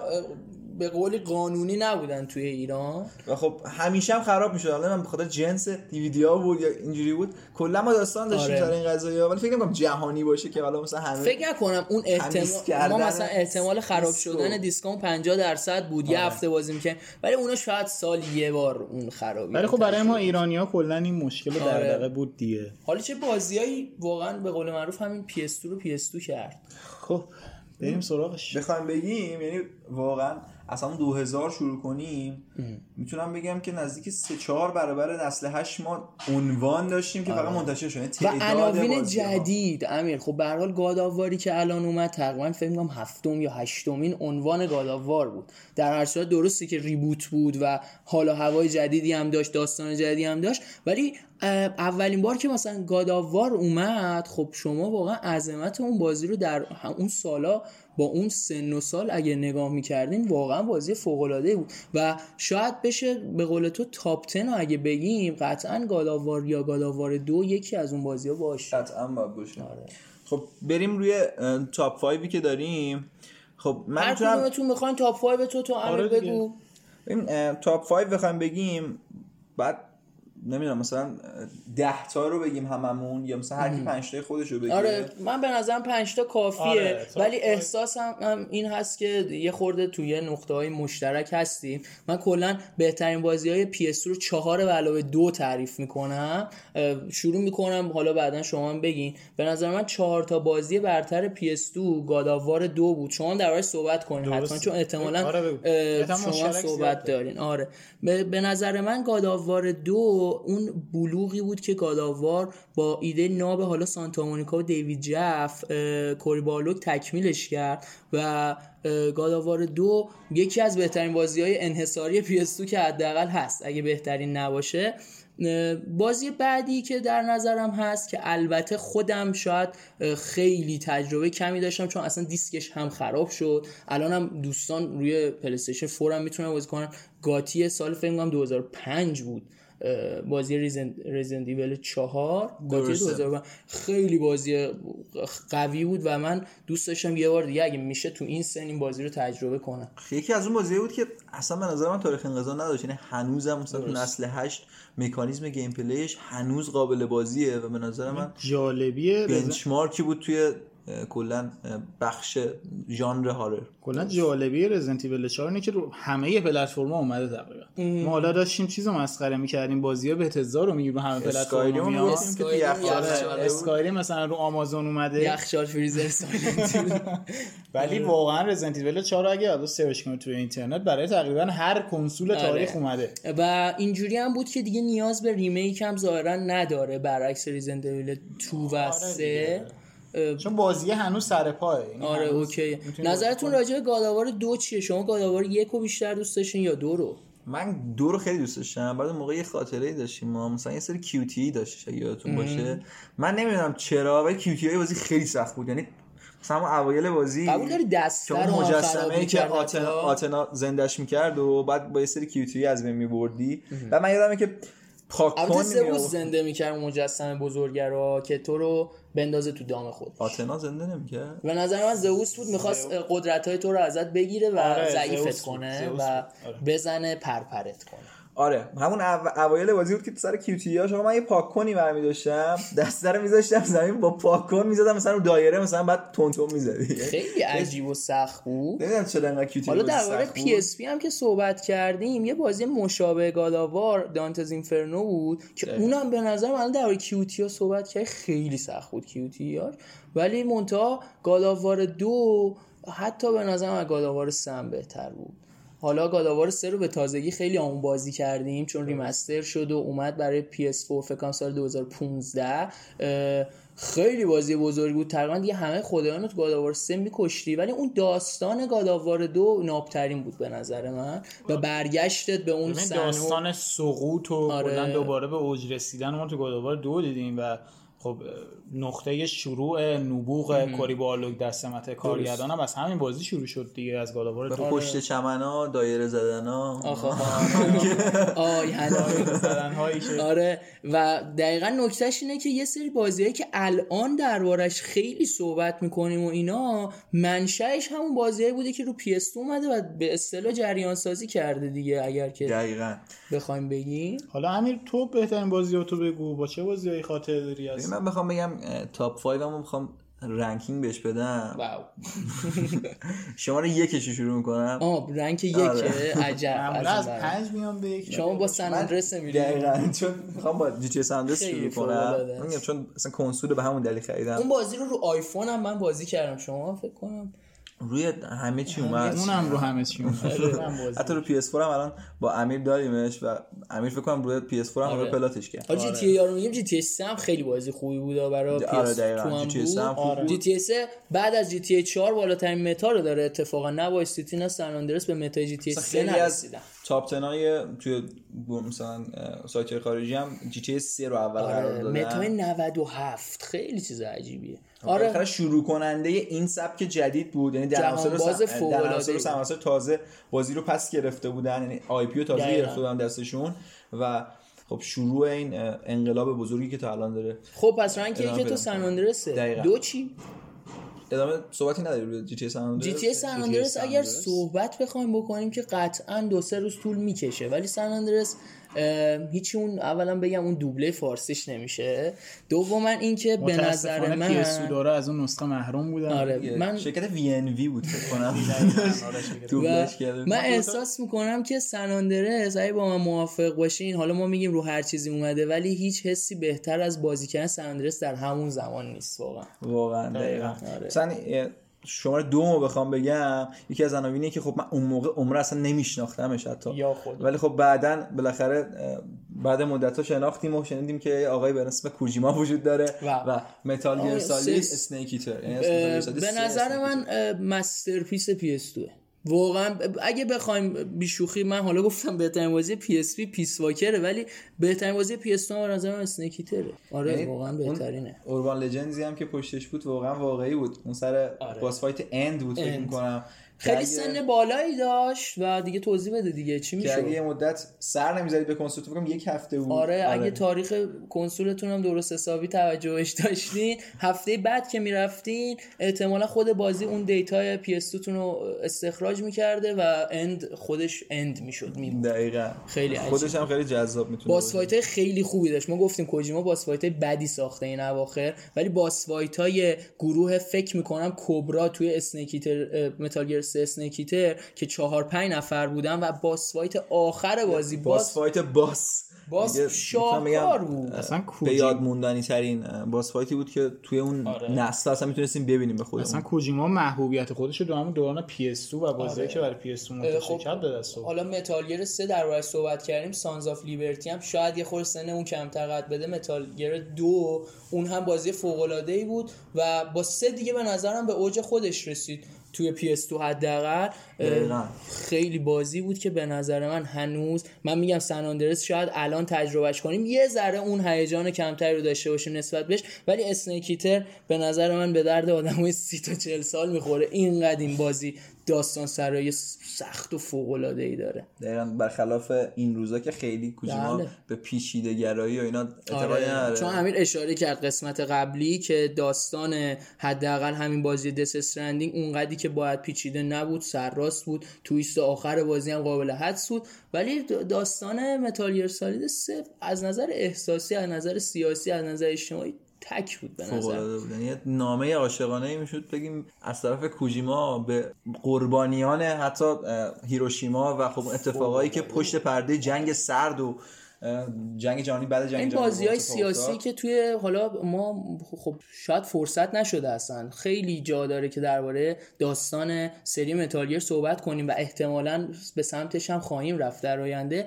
B: به قولی قانونی نبودن توی ایران.
A: و خب همیشه هم خراب می‌شد. حالا من بخاطر جنس دیویدی ها بود یا اینجوری بود کلا ما داستان داشتیم
B: آره.
A: سر این قضایی ها ولی فکر نمی‌کنم جهانی باشه که حالا مثلا همه
B: فکر نکنم اون احتمال ما مثلا احتمال خراب. شدن دیسکون 50 درصد بود. یه هفته بازی می‌کنیم ولی اونا شاید سال یه بار اون خرابی
C: ولی خب برای ما
B: تجربه
C: ایرانی ها کلا این مشکل
B: آره.
C: دغدغه بود دیگه.
B: حالا چه بازیایی واقعا به قول معروف همین PS2 رو PS2 کرد.
C: خب بریم سراغش.
A: بخوایم بگیم یعنی واقعا از همون 2000 شروع کنیم می‌تونم بگم که نزدیک 3 4 برابر نسل 8 ما عنوان داشتیم که فقط منتشر شده یعنی
B: و
A: تعداد
B: عناوین
A: بازی‌ها.
B: جدید امیر. خب به هر حال گاداواری که الان اومد تقریبا فکر کنم هفتم یا هشتمین عنوان گاداوار بود. در هر صورت درسته که ریبوت بود و حالا هوای جدیدی هم داشت داستان جدیدی هم داشت ولی اولین بار که مثلا گاداوار اومد خب شما واقعا عظمت اون بازی رو در اون سالا با اون سن و سال اگه نگاه می‌کردین واقعا بازی فوق العاده بود. و شاید بشه به قول تو تاپ 10 رو اگه بگیم قطعا گاداوار یا گاداوار دو یکی از اون بازی ها باشه.
A: قطعا باید باشه.
B: آره.
A: خب بریم روی تاپ 5 که داریم. خب من
B: هر
A: می‌تونم
B: می‌خواین تاپ 5 تو تو
C: آره.
B: بگو.
A: اه، تاپ 5 بخوایم بگیم بعد نمی‌دونم مثلا ده تا رو بگیم هممون یا مثلا هر کی 5 تا خودش رو بگه.
B: آره من به نظرم پنج تا کافیه.
C: آره،
B: ولی
C: پنج.
B: احساسم هم این هست که یه خورده توی نقطه های مشترک هستیم. من کلا بهترین بازی های PS رو چهار به علاوه دو تعریف می‌کنم. شروع می‌کنم حالا بعدا شما هم بگین. به نظر من چهار تا بازی برتر PS2 گاداوار دو بود. شما هم دربارش صحبت کنین. حتما چون احتمالا
C: آره
B: شما صحبت. دارین. آره. به, به نظر من گاداوار دو اون بلوغی بود که گاداوار با ایده ناب حالا سانتا مونیکا و دیوید جف اه، کوری بارلوک تکمیلش کرد و گاداوار دو یکی از بهترین بازی های انحصاری PS2 که حداقل هست اگه بهترین نباشه. بازی بعدی که در نظرم هست که البته خودم شاید خیلی تجربه کمی داشتم چون اصلا دیسکش هم خراب شد. الانم دوستان روی پلیستیشن 4 هم می‌تونن بازی کنن. گاتی سال فکر کنم 2005 بود. بازی رزیدنت ایول 4 گاتی
A: درسته.
B: 2005 خیلی بازی قوی بود و من دوست داشتم یه بار دیگه اگه میشه تو این سن این بازی رو تجربه کنم.
A: یکی از اون بازی بود که اصلا به نظر من تاریخ انقضا نداشت. یعنی هنوزم مثلا تو نسل 8 مکانیزم گیم پلیش هنوز قابل بازیه و به نظر من
C: جالبیه.
A: بنچمارکی بود توی کلا بخش ژانر horror.
C: کلا جالبی Resident Evil 4 اینه که رو همه پلتفرم‌ها اومده تقریبا. ما حالا داشتیم چیزو مسخره می‌کردیم بازی‌ها به رو میگیم رو همه
A: رو
C: میاد
A: تو
C: Skyrim مثلا رو آمازون اومده.
B: یخچال فریزر سایلنت
C: ولی واقعا Resident Evil 4 رو اگه حالا search کنید توی اینترنت برای تقریبا هر کنسول تاریخ اومده.
B: و اینجوری هم بود که دیگه نیاز به remake هم ظاهرا نداره برعکس Resident Evil 2 و 3
C: چون بازی هنوز سر پاه یعنی
B: آره اوکی. نظرتون راجع به گاداوار دو چیه؟ شما گاداوار یک رو بیشتر دوست داشتین یا دو رو؟
A: من دو رو خیلی دوست داشتم. بعد موقع یه خاطره ای داشتیم ما. مثلا یه سری کیوتی داشتش اگه یادتون باشه. من نمی‌دونم چرا ولی کیوتی های بازی خیلی سخت بود. یعنی مثلا اوایل بازی
B: قبول داری دست
A: مجسمه که آتنا؟ آتنا زندش می‌کرد و بعد با یه سری کیوتی از بین میبردی. و من یادمه که
B: البته زئوس. زنده می‌کرد اون مجسمه بزرگه رو که تو رو بندازه تو دام خود
A: آتنا زنده نمی‌کرد
B: به نظر من زئوس بود می‌خواست قدرت های تو رو ازت بگیره و
C: آره،
B: ضعیفت. کنه و.
C: آره.
B: بزنه پرپرت کنه
A: آره همون او... اوایل بازی بود که سر QTE ها شما من یه پاکونی برمی داشتم دسته رو میذاشتم زمین با پاکون می‌زدم مثلا رو دایره مثلا بعد تون تون می‌زدی
B: خیلی عجیب و سخت بود.
A: نمی‌دونم چرا انقدر QTE
B: حالا
A: سخت بود.
B: پی اس پی هم که صحبت کردیم یه بازی مشابه گاداوار دانتز اینفرنو بود که اونم به نظر من درباره کیوتی ها صحبت کرد خیلی سخت بود کیوتی ها. ولی منتها گاداوار دو حتی به نظر من گاداوار سم بهتر بود. حالا گاداوار سه رو به تازگی خیلی آن بازی کردیم چون ریمستر شد و اومد برای PS4 فکر کنم سال 2015 اه، خیلی بازی بزرگ بود. تقریبا دیگه همه خدایان رو تو گاداوار 3 میکشتی ولی اون داستان گاداوار دو نابترین بود به نظر من. و برگشتت به اون صحنه و-
C: داستان سقوط و
B: آره.
C: دوباره به اوج رسیدن ما تو گاداوار دو دیدیم و خب نقطه شروع نبوغ کوری بارلوک در سمت کارگردان هم از همین بازی شروع شد دیگه از گاداوار دو.
A: پشت چمنا دایره زدنا.
B: آخ آخ آخ. آی هلا.
C: زدن‌هایی شد.
B: آره. و دقیقا نکتهش اینه که یه سری بازیهایی که الان دربارش خیلی صحبت می‌کنیم و اینا منشأش همون بازیهایی بوده که رو PS2 اومده و به اصطلاح جریان سازی کرده دیگه اگر که
A: دقیقا.
B: بخوایم بگیم.
C: حالا امیر تو بهترین بازی رو تو بگو با چه بازیایی خاطر داری از
A: من بخوام بگم top 5 هم می‌خوام ranking بهش بدم.
B: wow.
A: شماره یکش رو شروع می‌کنم.
B: آه rank یکه.
A: آره.
B: عجب
C: معمولا
B: از برای.
C: پنج میان به یک.
B: شما با San Andreas میرید.
A: دقیقا چون می‌خوام با GTA San Andreas
B: خیلی
A: شروع کنم. چون اصلا کنسول به همون دلیل خریدم.
B: اون بازی رو رو آیفون هم من بازی کردم. شما فکر کنم.
A: روی همه چی اومد
C: اونم رو همه چی اومد.
A: حتی رو PS4 هم الان با امیر داریمش و امیر فکر کنم روی PS4 هم
B: آره.
A: رو plat ش کرد
B: حالا جی تی ای رو میگیم GTA 3 هم خیلی بازی خوبی بود برای
A: آره،
B: PS2
A: دقیقاً.
B: هم
A: GTA 3 هم.
B: جی تی 3 بعد از GTA 4 بالاترین meta رو داره اتفاقا نه Vice City نه San Andreas به meta ی GTA
A: مثلا
B: 3
A: خیلی از
B: نرسیدن
A: top ten های توی مثلا سایت خارجی هم GTA 3 رو اول قرار
B: آره
A: دادن
B: متای 97 خیلی چیز عجیبیه
A: آره.
B: آره.
A: شروع کننده این سبک جدید بود. یعنی در
B: جهانباز
A: عناصر س-
B: فوق‌العاده‌ای
A: در عناصر
B: بود.
A: Sam Houser تازه بازی رو پس گرفته بودن. یعنی IP رو تازه. گرفته بودن دستشون. و خب شروع این انقلاب بزرگی که تا الان داره
B: خب پس
A: rank
B: که تو
A: San.
B: دو چی؟
A: ادامه صحبتی نداری روی GTA
B: San GTA San Andreas اگر صحبت بخوایم بکنیم که قطعا دو سه روز طول می‌کشه. ولی San Andreas اه، هیچی اون اولا بگم اون دوبله فارسیش نمیشه. دوما اینکه به نظر من
C: PS2 داره از اون نسخه محروم بودن.
B: آره من
A: شرکت وی ان وی بود فکر کنم.
C: آره،
B: من احساس می‌کنم که سن آندرس اگه با من موافق باشین حالا ما میگیم رو هر چیزی اومده ولی هیچ حسی بهتر از بازی کردن سن آندرس در همون زمان نیست واقعا.
A: واقعا دقیقا.
B: آره.
A: مثلا شماره دومو بخوام بگم یکی از عناوینی که خب من اون موقع عمر اصلا نمیشناختمش حتی.
B: یا.
A: ولی خب بعدا بالاخره بعد مدت ها شناختیم و شنیدیم که یه آقای به اسم کوجیما وجود داره
B: و-
A: و
B: Metal
A: Gear
B: سه-
A: Snake Eater یعنی
B: به نظر من masterpiece PS2 واقعا اگه بخوایم بیشوخی من حالا گفتم بهترین بازی PSP Peace Walker ه ولی بهترین بازی PS2 به نظر من Snake Eater ه آره
A: یعنی
B: واقعا بهترینه
A: urban legends ی هم که پشتش بود واقعا واقعی بود اون سر
B: آره.
A: boss fight End بود فکر. می‌کنم
B: خیلی سن بالایی داشت و دیگه توضیح بده دیگه. چی
A: که اگه یه
B: میشه
A: مدت سر نمی‌زدید به کنسول فکر یک هفته بود.
B: آره اگه تاریخ کنسولتون هم درست حسابی توجهش داشتین هفته بعد که می‌رفتین احتمالا خود بازی اون data ی PS2 تون رو استخراج می‌کرده و End خودش End می‌شد می
A: دقیقا.
B: خیلی عجیب.
A: خودش هم خیلی جذاب می‌تونه
B: boss fight خیلی خوبی داشت. ما گفتیم کوجیما boss fight بدی ساخته این اواخر ولی boss fight های گروه فکر می‌کنم Cobra توی Snake Eater Metal Gear 3 Snake Eater که چهار پنج نفر بودن و boss fight آخر بازی. boss
A: boss fight
B: Boss.
A: Boss
B: شاهکار بود.
C: اصلا
A: به یاد موندنی ترین boss fight ی بود که توی اون
B: آره.
A: نسل اصلا می‌تونستیم ببینیم به
C: اصلا
A: خودمون
C: کوجیما محبوبیت خودش رو دوران دوران PS2 و بازیایی که برای PS2 منتشر
B: خب،
C: کرد به دست
B: حالا Metal Gear 3 دربارش صحبت کردیم. Sons of Liberty هم شاید یه خورده سن اون کمتر قد بده. Metal Gear 2 اون هم بازی فوق العاده ای بود و با سه دیگه به نظرم به اوج خودش رسید. توی PS2 حداقل. خیلی بازی بود که به نظر من هنوز من میگم San Andreas شاید الان تجربهش کنیم یه ذره اون هیجان کمتری رو داشته باشیم نسبت بهش ولی Snake Eater به نظر من به درد آدمای سی تا 40 سال می‌خوره اینقدر این بازی داستان سرای سخت و فوق العاده ای داره
A: دقیقا برخلاف این روزا که خیلی کوجیما
B: بله.
A: به پیچیده گرایی و اینا اعتقادی
B: آره. چون امیر اشاره کرد قسمت قبلی که داستان حداقل همین بازی Death Stranding اونقدری که باید پیچیده نبود سرراست بود twist آخر بازی هم قابل حدس بود ولی داستان متال گیر سالید سه از نظر احساسی از نظر سیاسی از نظر اجتماعی تک بود به
A: فوق
B: نظر
A: بود. یعنی نامه عاشقانه ای می‌شد. بگیم از طرف کوجیما به قربانیان حتی هیروشیما و خب اتفاقایی که پشت پرده جنگ سرد و جنگ جهانی بعد جنگ
B: این بازی های سیاسی
A: افتاد.
B: که توی حالا ما خب شاید فرصت نشده اصلا. خیلی جا داره که درباره داستان سری متالگر صحبت کنیم و احتمالا به سمتش هم خواهیم رفت در آینده.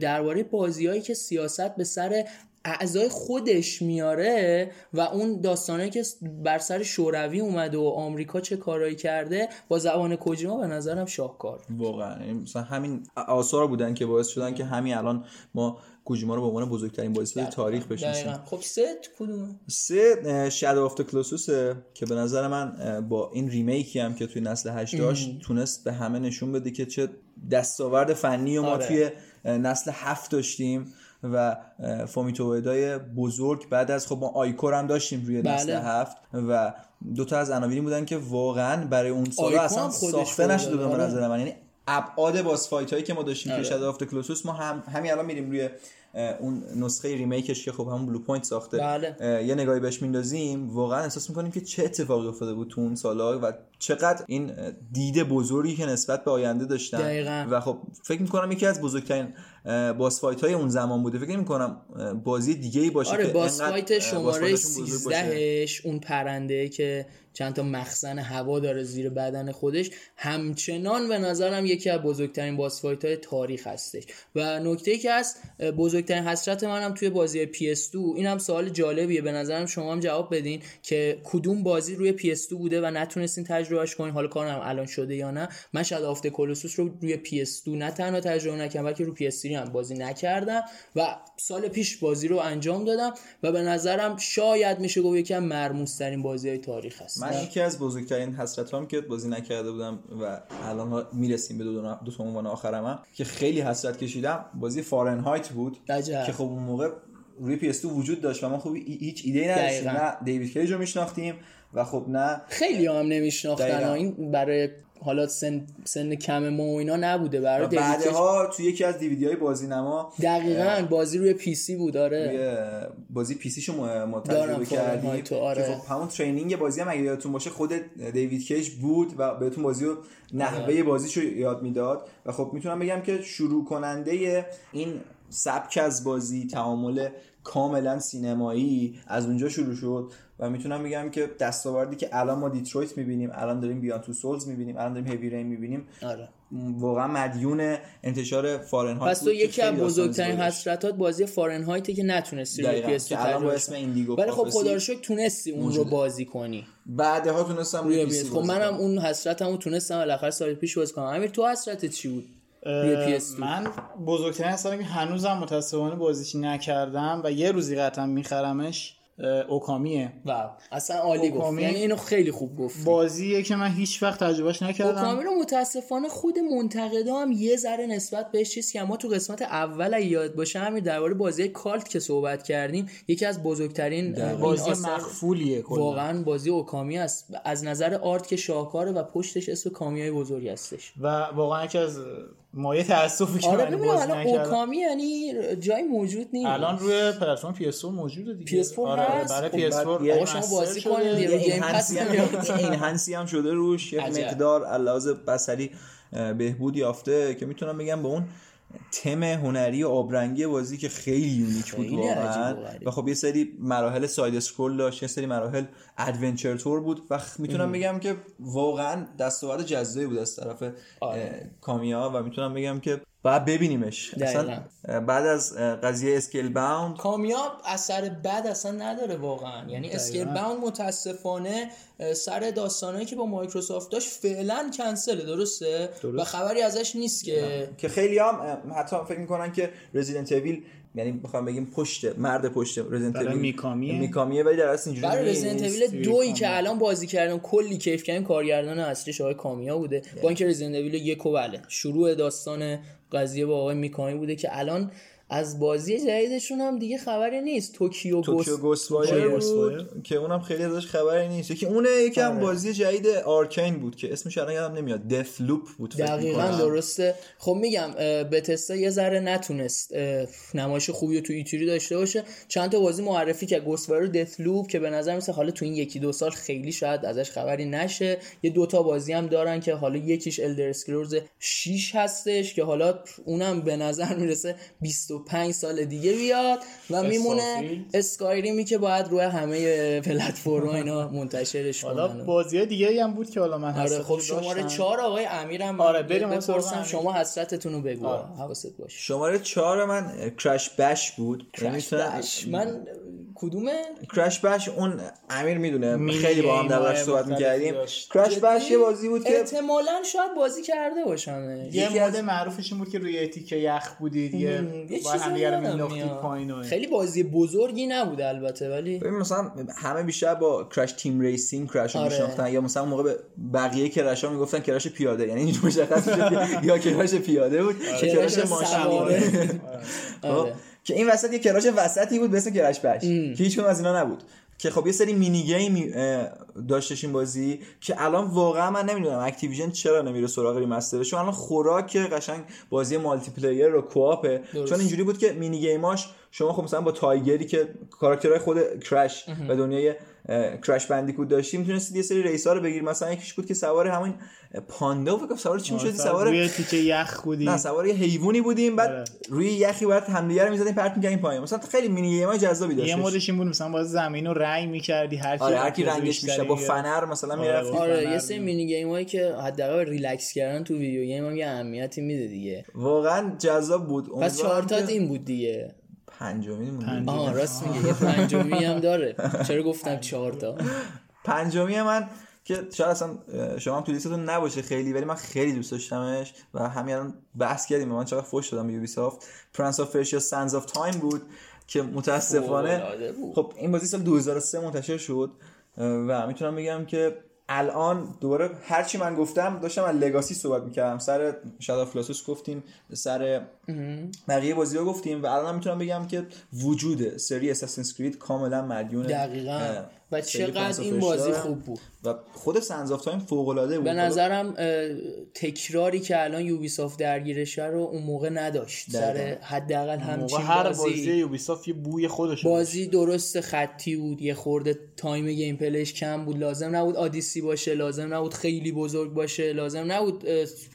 B: درباره بازیهایی که سیاست به سر اعضای خودش میاره و اون داستانه که بر سر شوروی اومده و آمریکا چه کارایی کرده با زبان کوجیما به نظرم شاهکار
A: واقعا. یعنی مثلا همین آثار بودن که باعث شدن که همین الان ما کوجیما رو به عنوان بزرگترین بازیساز تاریخ بشناسیم.
B: خب ست کدومه؟
A: سه Shadow of the Colossus ه که به نظر من با این remake ی هم که توی نسل 8 داشت تونست به همه نشون بده که چه دستاورد فنی و ما
B: آره.
A: توی نسل هفت داشتیم. و فومیتو اوئدای بزرگ بعد از خب ما Ico رو هم داشتیم روی
B: بله.
A: نسل هفت و دوتا از عناوینی بودن که واقعا برای اون سالا Ico
B: رو اصلا
A: ساخته نشده به. نظر من یعنی ابعاد boss fight هایی که ما داشتیم. توی Shadow of the Colossus ما هم همین الان میریم روی اون نسخه remake ش که خب همون Bluepoint ساخته
B: بله.
A: یه نگاهی بهش میندازیم واقعا احساس می‌کنیم که چه اتفاقی افتاده بود تو اون سالا و چقدر این دید بزرگی که نسبت به آینده داشتن
B: دقیقاً.
A: و خب فکر می‌کنم یکی از بزرگترین boss fight های اون زمان بوده فکر می‌کنم بازی دیگه ای باشه
B: آره
A: که
B: boss
A: fight
B: شماره
A: boss fight شون بزرگ باشه.
B: 13ش اون پرنده که چند تا مخزن هوا داره زیر بدن خودش همچنان به نظرم یکی از بزرگترین boss fight های تاریخ هستش و نکته ای که هست بزرگترین حسرت منم توی بازی PS2 این هم سوال جالبیه به نظرم شما هم جواب بدین که کدوم بازی روی PS2 بوده و نتونستین تجربهش کنین حالا کارم الان شده یا نه. من شاید آفت کولوسوس رو روی PS2 نه تنها تجربه نکردم بلکه رو PS3 هم بازی نکردم و سال پیش بازی رو انجام دادم و به نظرم شاید میشه گفت از مرموز ترین بازی های تاریخ هست
A: من یکی از بزرگترین حسرت هم که بازی نکرده بودم و الان می‌رسیم به دو, دو تا عنوان آخرم هم که خیلی حسرت کشیدم بازی فارنهایت بود
B: عجب.
A: که خب اون موقع روی PS2 وجود داشت و ما خب هیچ ایده ای نداشتیم. نه دیوید کیج رو میشناختیم و خب نه
B: خیلی هم نمیشناختن. این برای حالا سن, سن کم ما و اینا نبوده برای.
A: بعدها توی یکی از دیویدی های بازی نما
B: دقیقا بازی روی PC بود آره
A: بازی PC شو ما تجربه کردیم
B: فارنهایت رو، آره.
A: که خب همون training بازی هم اگه یادتون باشه خود دیوید کیج بود و بهتون بازی رو
B: آره.
A: نحوه بازیشو یاد می‌داد و خب می‌تونم بگم که شروع کننده این سبک از بازی تعامل کاملا سینمایی از اونجا شروع شد و می‌تونم بگم که دستاوردی که الان ما Detroit می‌بینیم الان داریم Beyond Two Souls می‌بینیم الان داریم Heavy Rain می‌بینیم
B: آره
A: واقعا مدیون انتشار Fahrenheit
B: پس تو یکی از بزرگترین. حسرتات بازی Fahrenheit که نتونستی روی
A: دقیقاً،
B: PS2
A: که الان با اسم. Indigo
B: ولی خب خدا رو تونستی اون رو. بازی کنی
A: بعدها تونستم روی
B: PC. خب منم. اون حسرتمو تونستم بالاخره سال پیش بازی کنم امیر تو حسرتت چی بود روی PS2
C: من بزرگترین هستم که هنوزم متاسفانه بازیش نکردم و یه روزی قطعا میخرمش اوکامیه.
B: واو اصلا عالی گفت. یعنی اینو خیلی خوب گفت
C: بازیه که من هیچ وقت تجربهش نکردم.
B: اوکامی رو متاسفانه خود منتقدا هم یه ذره نسبت بهش چیز که ما تو قسمت اول یاد باشه همین درباره بازی کالت که صحبت کردیم یکی از بزرگترین
C: بازی مخفولیه
B: واقعا بازی اوکامی است. از نظر آرت که شاهکاره و پشتش اسم کامیای بزرگ هستش.
C: و واقعا یکی از مایه تاسفی که
B: آره
C: من
B: ببینم
C: بازی
B: الان
C: نکردم
B: Okami یعنی جای موجود نیست
C: الان روی پلتفرم PS4 موجوده دیگه
B: PS4
C: آره
B: هست؟
C: برای
B: خب
C: PS4
A: بعد یه-
B: آقا شما بازی. کنید Game
A: Pass.
B: یه enhance
A: ی هم شده روش یه. مقدار جلوه بصری اه، بهبود یافته که می‌تونم بگم به اون تم هنری و آبرنگی بازی که خیلی unique بود واقعا.
B: و
A: خب یه سری مراحل side scroll داشت یه سری مراحل adventure طور بود و خ- می‌تونم بگم که واقعا دستاورد جذابی بود از طرف اه، کامیا و می‌تونم بگم که باید ببینیمش. اصلا بعد از قضیه Scalebound
B: کامیا اثر بد اصلا نداره واقعا. یعنی Scalebound متاسفانه سر داستانهایی که با مایکروسافت داشت فعلا کنسله درسته؟ و خبری ازش نیست که
A: که خیلی هم حتی فکر می‌کنن که Resident Evil یعنی بخوام بگیم پشت مرد پشت
C: Resident
A: Evil
C: میکامیه.
A: میکامیه ولی در اصل اینجوری
B: برای. Resident Evil دویی که الان بازی کردم کلی کیف کردم کارگردان اصلیش آقای کامیا بوده با اینکه Resident Evil یک و بله شروع داستان قضیه با آقای میکامی بوده که الان از بازی جدیدشون هم دیگه خبری نیست. توکیو
C: Ghostwire.
A: که اونم خیلی ازش خبری نیست. یکی اونه یکی هم بازی جدید Arkane بود که اسمش الان یادم نمیاد. Deathloop بود
B: دقیقا. درسته. خب میگم Bethesda یه ذره نتونست نمایش خوبی تو E3 داشته باشه. چند تا بازی معرفی که Ghostwire و Deathloop که به نظر میسه حالا تو این یکی دو سال خیلی شاید ازش خبری نشه. یه دوتا بازی هم دارن که حالا یکیش Elder Scrolls 6 هستش که حالا اونم به نظر می‌رسه 25 سال دیگه بیاد و میمونه. اسکایریمی که باید روی همه پلتفرم اینا منتشرش
C: حالا
B: کنن
C: بازی دیگه هم بود که حالا من
B: آره خب شماره
C: داشتم.
B: چهار آقای امیرم
C: آره، بریم
B: بپرسم. شما حسرتتون رو بگو
C: آره.
B: حواست باشه
A: شماره چهار من اه، کرش بش بود یعنی
B: کرش
A: می‌تونم-
B: بش. من کدومه؟
A: کرش بش اون امیر می‌دونه. خیلی با هم
C: گیم‌های
A: دربارش صحبت می‌کردیم. بش
B: جدی؟
A: یه بازی بود که
B: احتمالا شاید بازی کرده باشم
C: یه mode معروفش این بود که روی تیکه یخ بودید یه
B: یه
C: با
B: چیزی
C: هم دیگه رو
B: یادم
C: مینداختید
B: میاد.
C: پایین و
B: خیلی بازی بزرگی نبود البته ولی
A: ببین مثلا همه بیشتر با Crash Team Racing کرش رو
B: آره.
A: میشناختن یا مثلا موقع به بقیه ها می‌گفتن Crash پیاده. یعنی اینجا مشخص یا Crash پیاده بود
B: Crash
A: ماشین.
B: آره.
A: که این وسط یه Crash وسطی بود به اسم Crash Bash. که هیچ از اینا نبود. که خب یه سری mini game داشتش این بازی که الان واقعا من نمی‌دونم Activision چرا نمیره سراغ remaster ش. چون الان خوراک قشنگ بازی multiplayer و co-op
B: ه.
A: چون اینجوری بود که mini game اش شما خب مثلا با تایگری که کاراکترهای خود Crash و دنیای Crash Bandicoot داشتی می‌تونستی یه سری race ا رو بگیری. مثلا یکیش بود که سوار همین پاندا فکر کنم سوار چی می‌شدی؟ سوار
C: روی تیکه یخ بودی.
A: نه سوار یه حیوانی بودیم. بعد
C: آره.
A: روی یخی بعد همدیگه رو می‌زدیم پرت می‌کردیم پایین. مثلا خیلی mini game جذابی داشت
C: یه mode ش این بود مثلا باز زمین رو رنگ می‌کردی هر کی
A: آره هر کی رنگش بیشتر با فنر مثلا
C: آره،
A: می‌رفتی.
C: با
B: آره
C: فنر
B: یه سری mini game هایی که حداقل ریلکس کردن تو video game هم یه اهمیتی میده دیگه.
A: واقعا جذاب بود.
B: پس چهار
A: که
B: این بود دیگه.
A: پنجمی.
C: پنج-
B: آها راست میگه یه پنجمی هم داره. چرا گفتم چهار تا؟
A: پنجمی من که شاید اصلا شما هم تو لیستتون نباشه خیلی ولی من خیلی دوست داشتمش و همین الان بحث کردیم. من چقدر خوش دادم به Ubisoft Prince of Persia Sands of Time بود که متاسفانه. خب این بازی سال 2003 منتشر شد. و می‌تونم بگم که الان دوباره هرچی من گفتم داشتم از legacy صحبت می‌کردم. سر Shadow of the Colossus گفتیم سر بقیه بازی ها گفتیم و الان می‌تونم بگم که وجود سری Assassin's Creed کاملا مدیون
B: دقیقا. و چقدر این بازی خوب بود.
A: و خود Sands of Time فوق العاده بود.
B: به نظرم تکراری که الان Ubisoft درگیرشه رو اون موقع نداشت. سر. حداقل همچین
C: هر بازی.
B: بازی
C: Ubisoft یه بوی خودش
B: بازی درست خطی بود. یه خورده time gameplay ش کم بود. لازم نبود آدیسی باشه لازم نبود خیلی بزرگ باشه لازم نبود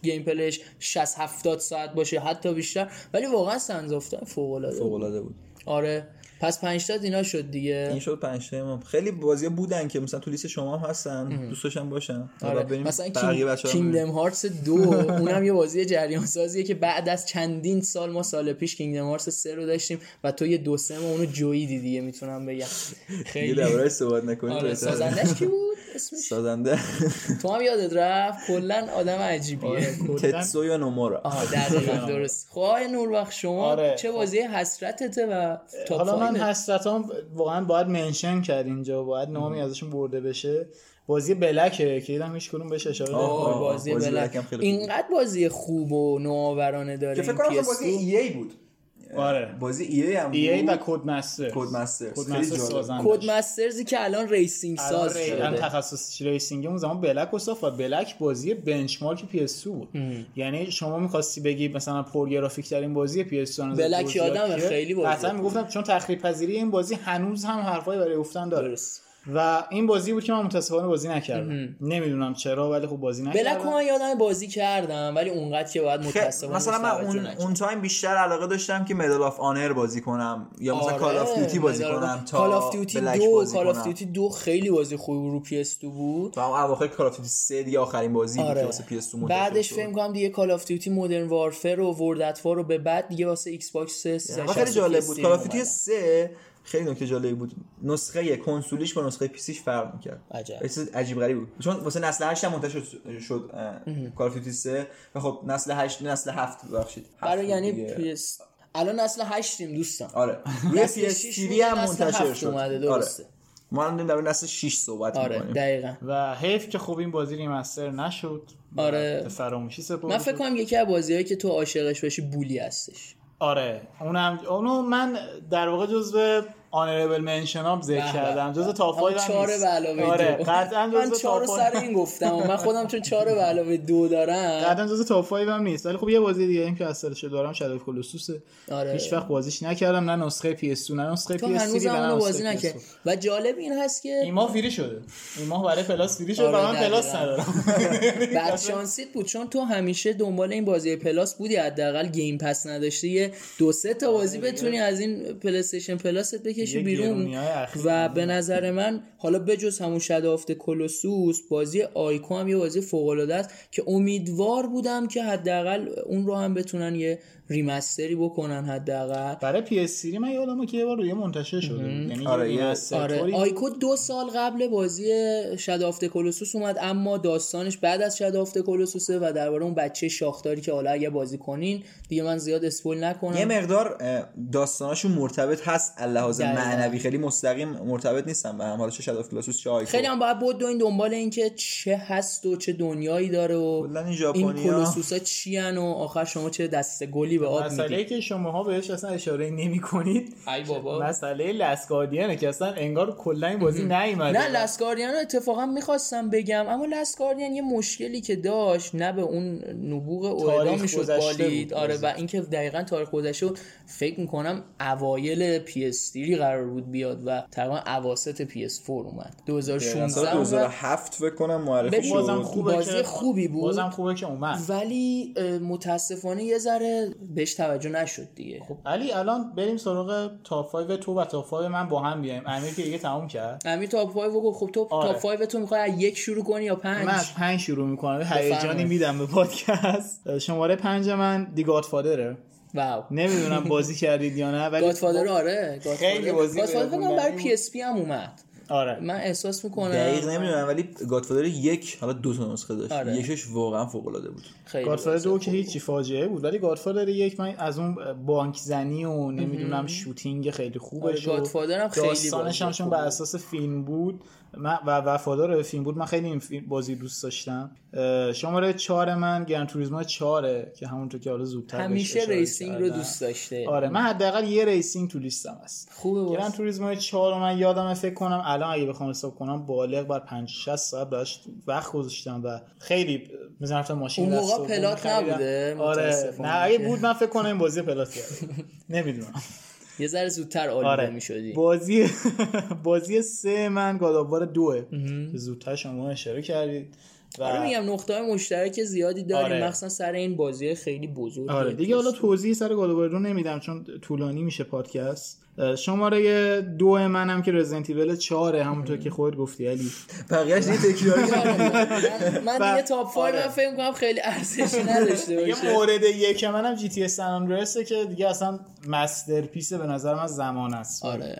B: گیم پلیش 60 70 ساعت باشه حتی بیشتر. ولی واقعا فوق العاده
A: فوق
B: بود.
A: العاده بود.
B: آره. پس 5 تا اینا شد دیگه.
A: این شد پنج تا ما. خیلی بازی بودن که مثلا تو لیست شما هم هستن دوست داشتم باشن.
B: آره.
A: بریم
B: مثلا کینگدم هارتس دو اونم یه بازی جریان سازیه که بعد از چندین سال ما سال پیش کینگدم هارتس سه رو داشتیم و تو یه دو سه ما اونو جویدی دیگه می‌تونم بگم.
A: دیگه
B: خیلی.
A: درباره‌اش صحبت نکنیم
B: آره. سازندش کی بود؟ اسمش؟
A: سازنده.
B: تو هم یادت رفت؟ کلا آدم عجیبیه.
C: آره، کلاً.
A: تتسو یا نومورا؟
B: آها دقیقا درست. خب نوربخش شما
C: آره،
B: چه
C: خب.
B: بازی حسرتته و تاپ
C: حالا من
B: فایوه؟
C: حسرتام واقعا باید منشن کرد اینجا باید نامی ازشون برده بشه بازی بلکه که دیدم هیچ کدوم بهش اشاره نمی‌کنه.
B: بازی
A: بازی
B: بلک
A: بلک هم خیلی خوب
B: اینقدر بازی خوب و نوآورانه داره
A: که فکر کنم اصلا
B: PS2.
A: بازی ای ای بود
C: آره.
A: بازی ای ای هم بود.
C: ای ای و کد مستر
A: کد مستر
B: Codemasters ی که الان
C: racing
B: ساز
C: ری- الان
B: شده.
C: تخصص racing اون زمان Black و صاف و Black بازی benchmark PS بود. یعنی شما می‌خواستی بگی مثلا پرگرافیک ترین بازی PS
B: Black یادمه، خیلی بازی خوب.
C: می‌گفتم چون تخریب پذیری این بازی هنوز هم حرفای برای گفتن داره.
B: درست.
C: و این بازی بود که من متاسفانه بازی نکردم. نمی‌دونم چرا ولی خب بازی
B: Black
C: نکردم
B: من یادم بازی کردم ولی اونقدر که باید متاسفانه
A: مثلا من اون. اون time بیشتر علاقه داشتم که Medal of Honor بازی کنم یا مثلا
B: آره،
A: Call of Duty بازی کنم تا
B: Call of
A: Duty
B: دو
A: بازی
B: Call
A: of.
B: Duty دو خیلی بازی خوبی رو PS 2 بود.
A: تو هم اواخر Call of Duty 3 دیگه آخرین بازی بود که
B: آره.
A: واسه PS 2
B: بعدش فکر کنم دیگه Call of Duty Modern Warfare و World at War رو به بعد دیگه واسه Xbox
A: و خیلی جالب بود. Call of Duty 3 خیلی نکته جالبی بود. نسخه کنسولیش با نسخه PC ش فرق می‌کرد.
B: عجب.
A: یه چیز عجیب غریب بود. چون واسه نسل 8 هم منتشر شد of Duty 3 و خب نسل 8 نسل 7 ببخشید. هفت
B: برای یعنی
A: دیگه.
B: PS الان نسل هشتیم دوستان.
A: آره. روی
B: PS
A: هم منتشر شد.
B: اومده،
A: آره.
B: درسته.
A: ما الان داریم در نسل 6 صحبت
B: آره
A: می‌کنیم.
B: دقیقا.
C: و حیف که خب این بازی remaster نشد
B: آره.
C: به فراموشی سپرده
B: من فکر. کنم یکی از بازیهایی که تو عاشقش باشی Bully هستش.
C: آره. اونم اونو من در واقع جزو honorable mention
B: ام ذکر.
C: کردم. جزو top
B: همون
C: 5
B: چهار به علاوه
C: آره قطعا
B: من
C: جزو
B: چهار سر
C: 5
B: این گفتم و من خودم چون چهار به علاوه دو دارم.
C: قطعا جزو top 5 هم نیست. ولی خب یه بازی دیگه این که از سرش دارم Shadow Colossus ه
B: آره.
C: هیچ وقت بازیش نکردم نه نسخه PS نه نسخه PS
B: هنوز هم اونو بازی نکرد
C: نکرد
B: و جالب این هست که
C: این ماه free شده. این ماه برای Plus free شد
B: آره،
C: و من
B: Plus.
C: ندارم.
B: بعد شانسیت بود چون تو همیشه دنبال این بازی Plus بودی حداقل Game Pass نداشته یه دو سه تا بازی بتونی از این PlayStation Plus ت بکشی.
C: یه
B: بیرون. و به نظر من حالا بجز همون Shadow of the Colossus بازی Ico هم یه بازی فوق العاده است که امیدوار بودم که حداقل اون رو هم بتونن یه remaster ی بکنن حداقل
C: برای PS من یادمه که یه بار روی منتشر شده. یعنی
A: آره،
B: آره Ico دو سال قبل بازی شدافت کلوسوس اومد اما داستانش بعد از شدافت کلوسوسه و درباره اون بچه شاخداری که حالا اگه بازی کنین دیگه من زیاد اسپول نکنم
A: یه مقدار داستاناشون مرتبط هست اللحاظ
B: دقیقاً.
A: معنوی خیلی مستقیم مرتبط نیستن به هم. حالا چه شادو کلاسوس چه آیکو
B: خیلی هم باید بود این دنبال این که چه هست و چه دنیایی داره و
A: کلاً این
B: این کلوسوسا چی و آخر شما چه دست گلی به آب
C: مسئله
B: می‌دید
C: که شماها بهش اصلا اشاره نمی کنید
B: ای بابا.
C: مسئله لسگاردینه که اصلا انگار کلا این بازی نیومده.
B: نه Last Guardian رو اتفاقا می‌خواستم بگم اما Last Guardian یه مشکلی که داشت نه به اون نبوغ Ueda
C: تاریخ
B: می‌شد بالید. آره. و اینکه دقیقا تاریخ گذشته فکر می‌کنم اوایل PS قرار بود بیاد و تقریبا اواسط PS4 اومد. 2016
A: سال
B: اومد.
A: 2007 فکر کنم معرفی شد.
C: بازم خوبه
B: بازی
C: که
B: خوبی بود.
C: بازم خوبه که اومد.
B: ولی متاسفانه یه ذره بهش توجه نشد دیگه.
C: خب. علی الان بریم سراغ top 5 تو و top 5 من با هم بیایم. امیر که دیگه تموم کرد.
B: امیر top 5 رو گفت. خب تو
C: آره.
B: top 5 تو می‌خوای از یک شروع کنی یا پنج؟
C: من از پنج شروع می‌کنم. هیجانی. میدم به پادکست. شماره پنج من The Godfather ه.
B: واو.
C: نمی‌دونم بازی کردید یا نه ولی
B: Godfather آره
C: خیلی بازی
B: Godfather فکر کنم برای PSP هم اومد.
C: آره.
B: من احساس می‌کنم.
A: دقیق نمی‌دونم ولی Godfather یک حالا دو تا نسخه داشت.
B: آره.
A: یکش واقعا فوق العاده بود.
B: خیلی Godfather
C: دو که هیچی فاجعه بود ولی Godfather یک من از اون بانک زنی و نمی‌دونم shooting خیلی خوبش
B: آره، Godfather هم خیلی
C: داستانش هم
B: بازی
C: چون
B: خوب
C: بر اساس فیلم بود من و وفادار فیلم بود من خیلی این فیلم- بازی دوست داشتم. شماره چهار من Gran Turismo چهاره که همونطور که حالا زودتر
B: همیشه racing رو. دوست داشته.
C: آره من حداقل یه racing تو لیستم هست.
B: خوبه باز.
C: Turismo 4 رو من یادم فکر کنم الان اگه بخوام حساب کنم بالغ بر 5 60 ساعت براش وقت گذاشتم و خیلی مثلا رفتم ماشین
B: اون موقع
C: plat.
B: نبوده،
C: آره نه اگه. بود من فکر کنم این بازی plat کردم نمی‌دونم.
B: یه ذره زودتر آلوده
C: آره.
B: می‌شدی.
C: بازی بازی سه من گاداوار دوه که زودتر شما اشاره کردید و
B: آره میگم نقطه های مشترک زیادی داریم
C: آره.
B: مخصوصا سر این بازی خیلی بزرگ
C: آره. دیگه حالا توضیح سر گاداوار دو نمیدم چون طولانی میشه پادکست. شماره دو منم که رزیدنت ایول 4 همونطور که خودت گفتی علی.
A: بقیه‌اش دیگه تکراری
B: من, دیگه تاپ 5
C: آره.
B: من فکر می‌کنم خیلی ارزشی نداشته باشه.
C: مورد یک منم GTA س که دیگه اصلا masterpiece به نظر من زمان است.
B: آره.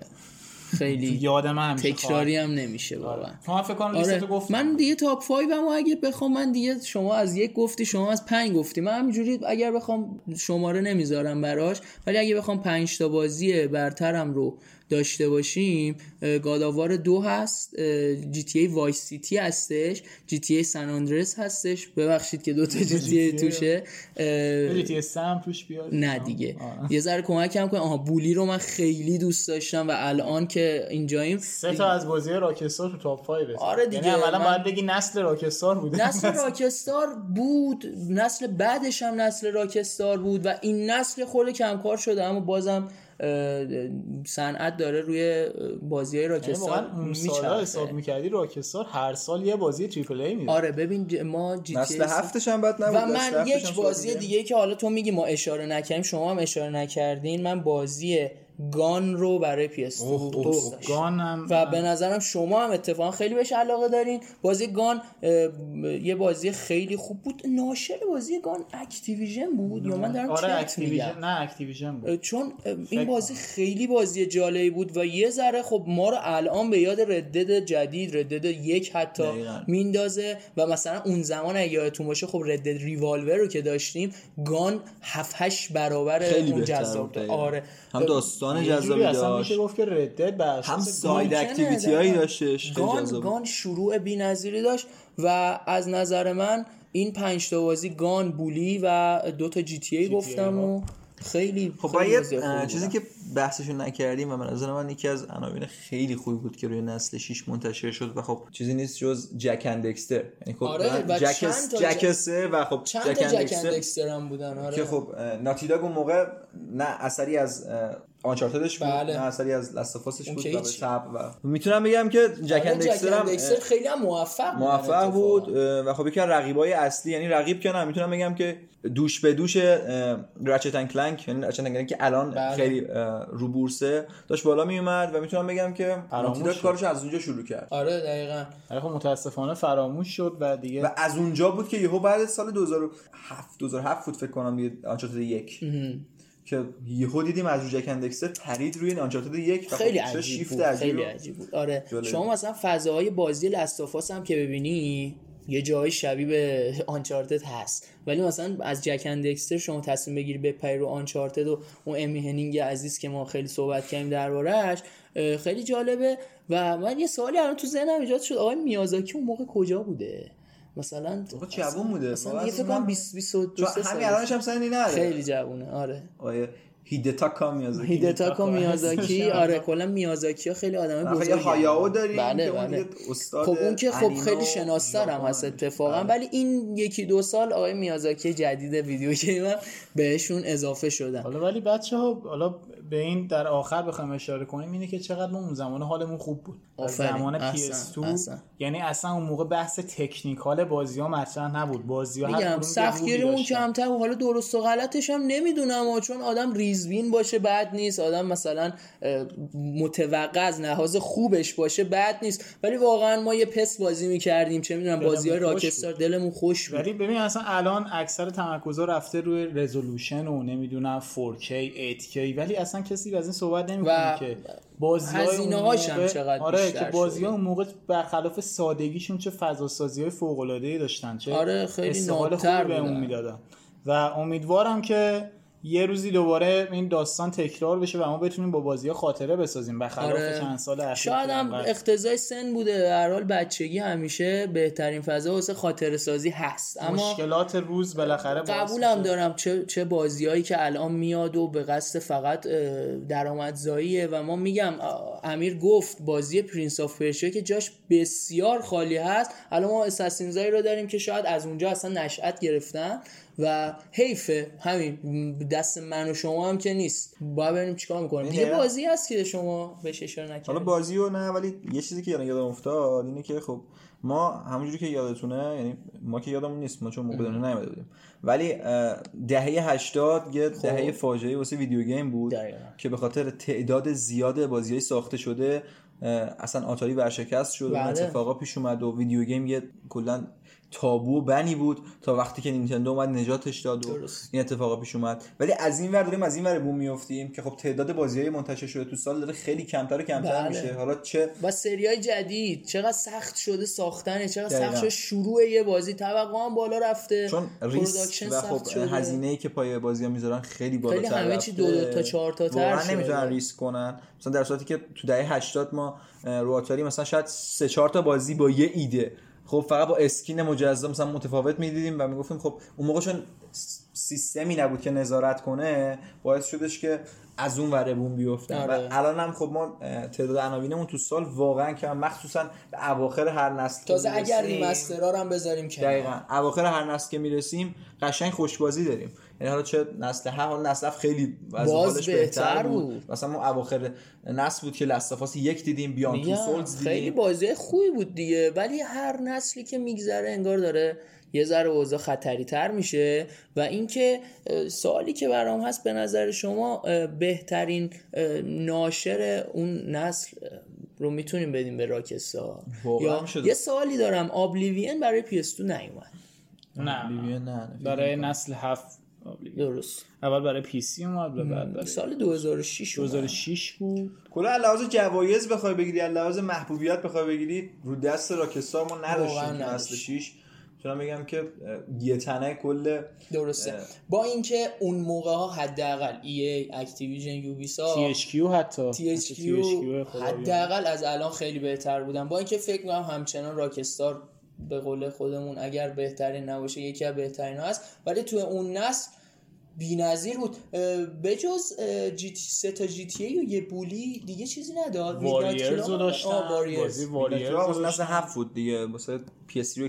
B: خیلی
C: یاد من همیشه
B: تکراری هم نمیشه واقعا.
C: خواهد. تو هم فکر کنم
B: آره.
C: گفتم.
B: من دیگه top 5 هم اگه بخوام من دیگه شما از یک گفتی شما از پنج گفتی. من همینجوری اگر بخوام شماره نمی‌ذارم براش ولی اگه بخوام پنج تا بازی برترم رو داشته باشیم God of War دو هست GTA Vice City هستش GTA San Andreas هستش. ببخشید که دو تا GTA توشه.
C: GTA سه هم توش بیاد
B: نه دیگه. یه ذره کمکم کن آها Bully رو من خیلی دوست داشتم و الان که اینجاییم
C: سه تا از بازی Rockstar تو top 5
B: آره دیگه،
C: یعنی اولا
B: من-
C: باید بگی نسل Rockstar بوده.
B: نسل Rockstar بود. نسل بعدش هم نسل Rockstar بود و این نسل خورده کمکار شده اما بازم صنعت داره روی بازی های
C: یعنی Rockstar سالا حساب
B: میچرخه.
C: می‌کردی Rockstar هر سال یه بازی triple A میده.
B: آره ببین ج- ما G
A: نسل هفتش هم بد نبود
B: و من یک بازی
A: سال
B: دیگه که حالا تو میگی ما اشاره نکردیم شما هم اشاره نکردین. من بازی Gun رو برای PS
A: اوه، اوه،
B: دوست
A: اوه.
B: داشتم
C: Gun هم
B: و به نظرم شما هم اتفاقا خیلی بهش علاقه دارین. بازی Gun یه بازی خیلی خوب بود. ناشر بازی Gun Activision بود؟ یا من دارم
C: آره Activision نه Activision بود.
B: چون این بازی خیلی بازی جالبی بود و یه ذره خب ما رو الان به یاد Red Dead جدید Red Dead یک حتی
A: دقیقاً.
B: میندازه و مثلا اون زمان اگه یادتون باشه خب Red Dead Revolver رو که داشتیم Gun 7 8 برابر
A: خیلی
B: اون
A: بهتر
B: جذاب. آره.
A: هم داستان
C: یه جوری
A: جذابی
C: اصلا
A: داشت
C: میشه گفت که Red Dead
A: هم
B: side
A: activity هایی. داشتش Gun.
B: Gun شروع بی‌نظیری داشت و از نظر من این پنج تا بازی Gun Bully و دو تا GTA گفتم و خیلی
A: خب
B: خیلی
A: باید چیزی. که بحثشو نکردیم و به نظر من یکی از عناوین خیلی خوبی بود که روی نسل 6 منتشر شد و خب چیزی نیست جز Jak and Daxter یعنی خب
B: آره،
A: من
B: و
A: Jak
B: چند Jak
A: سه و خب
B: چند Jak
A: and
B: Daxter هم بودن آره
A: که خب Naughty Dog اون موقع نه اثری از Uncharted ش بود
B: بله.
A: نه اثری از Last
B: of
A: Us
B: ش
A: اون بود
B: و.
A: تب و می‌تونم بگم که Jak
B: آره،
A: and Daxter هم
B: خیلی هم موفق
A: موفق. بود و خب یکی از رقیبای اصلی یعنی رقیب که نه می‌تونم بگم که دوش به دوش Ratchet and Clank یعنی Ratchet Clank که الان
B: بله.
A: خیلی رو بورسه داشت بالا میومد و می‌تونم بگم که
C: فراموش.
A: کارش از اونجا شروع کرد
B: آره دقیقا
C: ولی خب متاسفانه فراموش شد و دیگه
A: و از اونجا بود که یهو بعد سال 2007 2007 بود فکر کنم دیگه Uncharted یک که یهو دیدیم از جک اندکستر پرید روی آنچارتد یک خب
B: خیلی عجیب
A: شیفت
B: بود
A: عجیب
B: خیلی عجیب بود. آره.
A: جالب.
B: شما مثلا فضاهای بازی لستافاس هم که ببینی یه جای شبیه به آنچارتد هست. ولی مثلا از جک اندکستر شما تصمیم بگیری بپری رو آنچارتد و اون امی هنینگ عزیز که ما خیلی صحبت کردیم دربارهش خیلی جالبه. و من یه سوالی الان تو ذهنم ایجاد شد. آقای میازاکی اون موقع کجا بوده؟ مثلا
A: آقا جوون بوده.
B: مثلا دیگه فکر کنم 20 22
A: چون همین الانش هم سنی نداره.
B: خیلی جوونه آره.
A: آیه هیدتاکا میازاکی.
B: هیدتاکا میازاکی آره کلا میازاکی ها خیلی آدم بزرگی
A: یه هایاو داریم
B: بله بله.
A: استاد
B: خب اون که خب خیلی شناستر هم هست. اتفاقا
A: بله.
B: ولی این یکی دو سال آقای میازاکی جدید ویدیو گیم بهشون اضافه شدن.
C: حالا ولی بچه ها حالا به این در آخر بخوایم اشاره کنیم اینه که چقدر ما اون زمان حالمون خوب بود. زمان
B: احسن.
C: PS2
B: احسن.
C: یعنی اصلا اون موقع بحث تکنیکال بازی ها مطرح نبود. بازی ها
B: میگم سختگیریمون کمتر و حالا درست و غلطش هم نمی‌دونم و چون آدم ریزبین باشه بد نیست آدم مثلا متوقع از لحاظ خوبش باشه بد نیست. ولی واقعا ما یه پس بازی می‌کردیم. چه می‌دونم بازی های راکستار دلمون خوش بود.
C: ولی ببین اصلا الان اکثر تمرکزها رفته روی رزولوشن و نمی‌دونم 4K 8K ولی اصلا کسی از این صحبت نمی‌کنه که بازی
B: هزینه‌هاش هم چقدر
C: آره که بازی
B: شده.
C: اون موقع برخلاف سادگیشون چه فضا سازی های فوق العاده ای داشتن چه
B: آره، خیلی نابتر
C: بهمون
B: بودن.
C: می‌دادن و امیدوارم که یه روزی دوباره این داستان تکرار بشه و ما بتونیم با بازی خاطره بسازیم. برخلاف
B: آره.
C: چند سال اخیر
B: شاید هم اقتضای سن بوده. به هر حال بچگی همیشه بهترین فضا واسه خاطر سازی هست. اما
C: مشکلات روز بالاخره
B: قبولم. دارم چه چه بازیایی که الان میاد و به قصد فقط درآمدزاییه. و ما میگم امیر گفت بازی Prince of Persia که جاش بسیار خالی هست. الان ما Assassin's ایی رو داریم که شاید از اونجا اصلا نشأت گرفتن. و حیفه همین دست من و شما هم که نیست باید ببینیم چیکار می‌کنیم دیگه
A: دقیقاً.
B: بازی هست که شما بهش اشاره
A: حالا
B: نکردید
A: بازی و نه ولی یه چیزی که الان یادم افتاد اینه که خب ما همونجوری که یادتونه یعنی ما که یادمون نیست ما چون موقع دنیا نیومده بودیم ولی دهه 80 یه دهه فاجعه واسه ویدیو گیم بود
B: دقیقاً.
A: که به خاطر تعداد زیاد بازیهای ساخته شده اصلا آتاری ورشکست شد و
B: بله.
A: اتفاقا پیش اومد و ویدیو گیم یه کلا تابو و بنی بود تا وقتی که نینتندو اومد نجاتش داد و
B: درست.
A: این اتفاقا پیش اومد ولی از این ور داریم از این ور بوم میافتیم که خب تعداد بازی های منتشر شده تو سال داره خیلی کمتر و کمتر
B: بله.
A: میشه حالا چه
B: و سری های جدید چقدر سخت شده ساختنه چقدر
A: دقیقاً.
B: سخت شده شروع یه بازی توقع هم بالا رفته
A: چون ریسک و خب. هزینه ای که پای بازی ها می‌ذارن خیلی بالاتر
B: خیلی همه چی. دو دو تا چهار تا تر شده.
A: نمی‌تونن ریسک کنن مثلا در صورتی که تو دهه 80 ما رو مثلا شاید سه چهار تا بازی با یه ایده خب فقط با اسکین مجزا مثلا متفاوت می‌دیدیم و می‌گفتیم خب اون موقع چون سیستمی نبود که نظارت کنه باعث شدش که از اون وره بوم بیفتن.
B: آره.
A: و الان هم خب ما تعداد عناوینمون تو سال واقعا کم مخصوصا به اواخر هر نسل که
B: تازه اگر رو هم بذاریم کنار.
A: دقیقا. اواخر هر نسل که می‌رسیم قشنگ خوشبازی داریم. یعنی حالا چه نسل هر حال نسل خیلی
B: باز بهتر
A: بهتر بود.
B: بود.
A: مثلا ما اواخر نسل بود که لستافاس یک دیدیم بیان تو سولز
B: خیلی
A: دیدیم.
B: بازی خوبی بود دیگه. ولی هر نسلی که میگذره انگار داره یه ذره اوضاع خطری تر میشه. و اینکه سوالی که برام هست به نظر شما بهترین ناشر اون نسل رو می‌تونیم بدیم به راکسا یا یه سوالی دارم. آبلیوین برای PS2 نیومد.
C: نه
A: نه نه.
C: برای نسل هفت
B: درست
C: اول برای پی سی اومد و بعد برای
B: سال 2006 اومد.
C: 2006 بود
A: کلا از لحاظ جوایز بخوای بگیری از لحاظ محبوبیت بخوای بگیری رو دست Rockstar ما نداشتیم
B: نداشتیم.
A: 6 می‌تونم بگم که یه تنه کل
B: درسته. با اینکه اون موقع ها حداقل EA Activision Ubisoft
C: THQ حتی
B: THQ
C: خدا بیامرز.
B: حداقل از الان خیلی بهتر بودن با اینکه فکر می‌کنم همچنان Rockstar به قول خودمون اگر بهترین نباشه یکی از بهترین هست. ولی توی اون نسل بی‌نظیر بود. بجز GT سه تا GTA و یه Bully دیگه چیزی نداد.
C: Warriors رو داشتن
B: آه، Warriors.
C: بازی Warriors
A: نسل
C: داشتن.
A: هفت بود دیگه. واسه PS3 و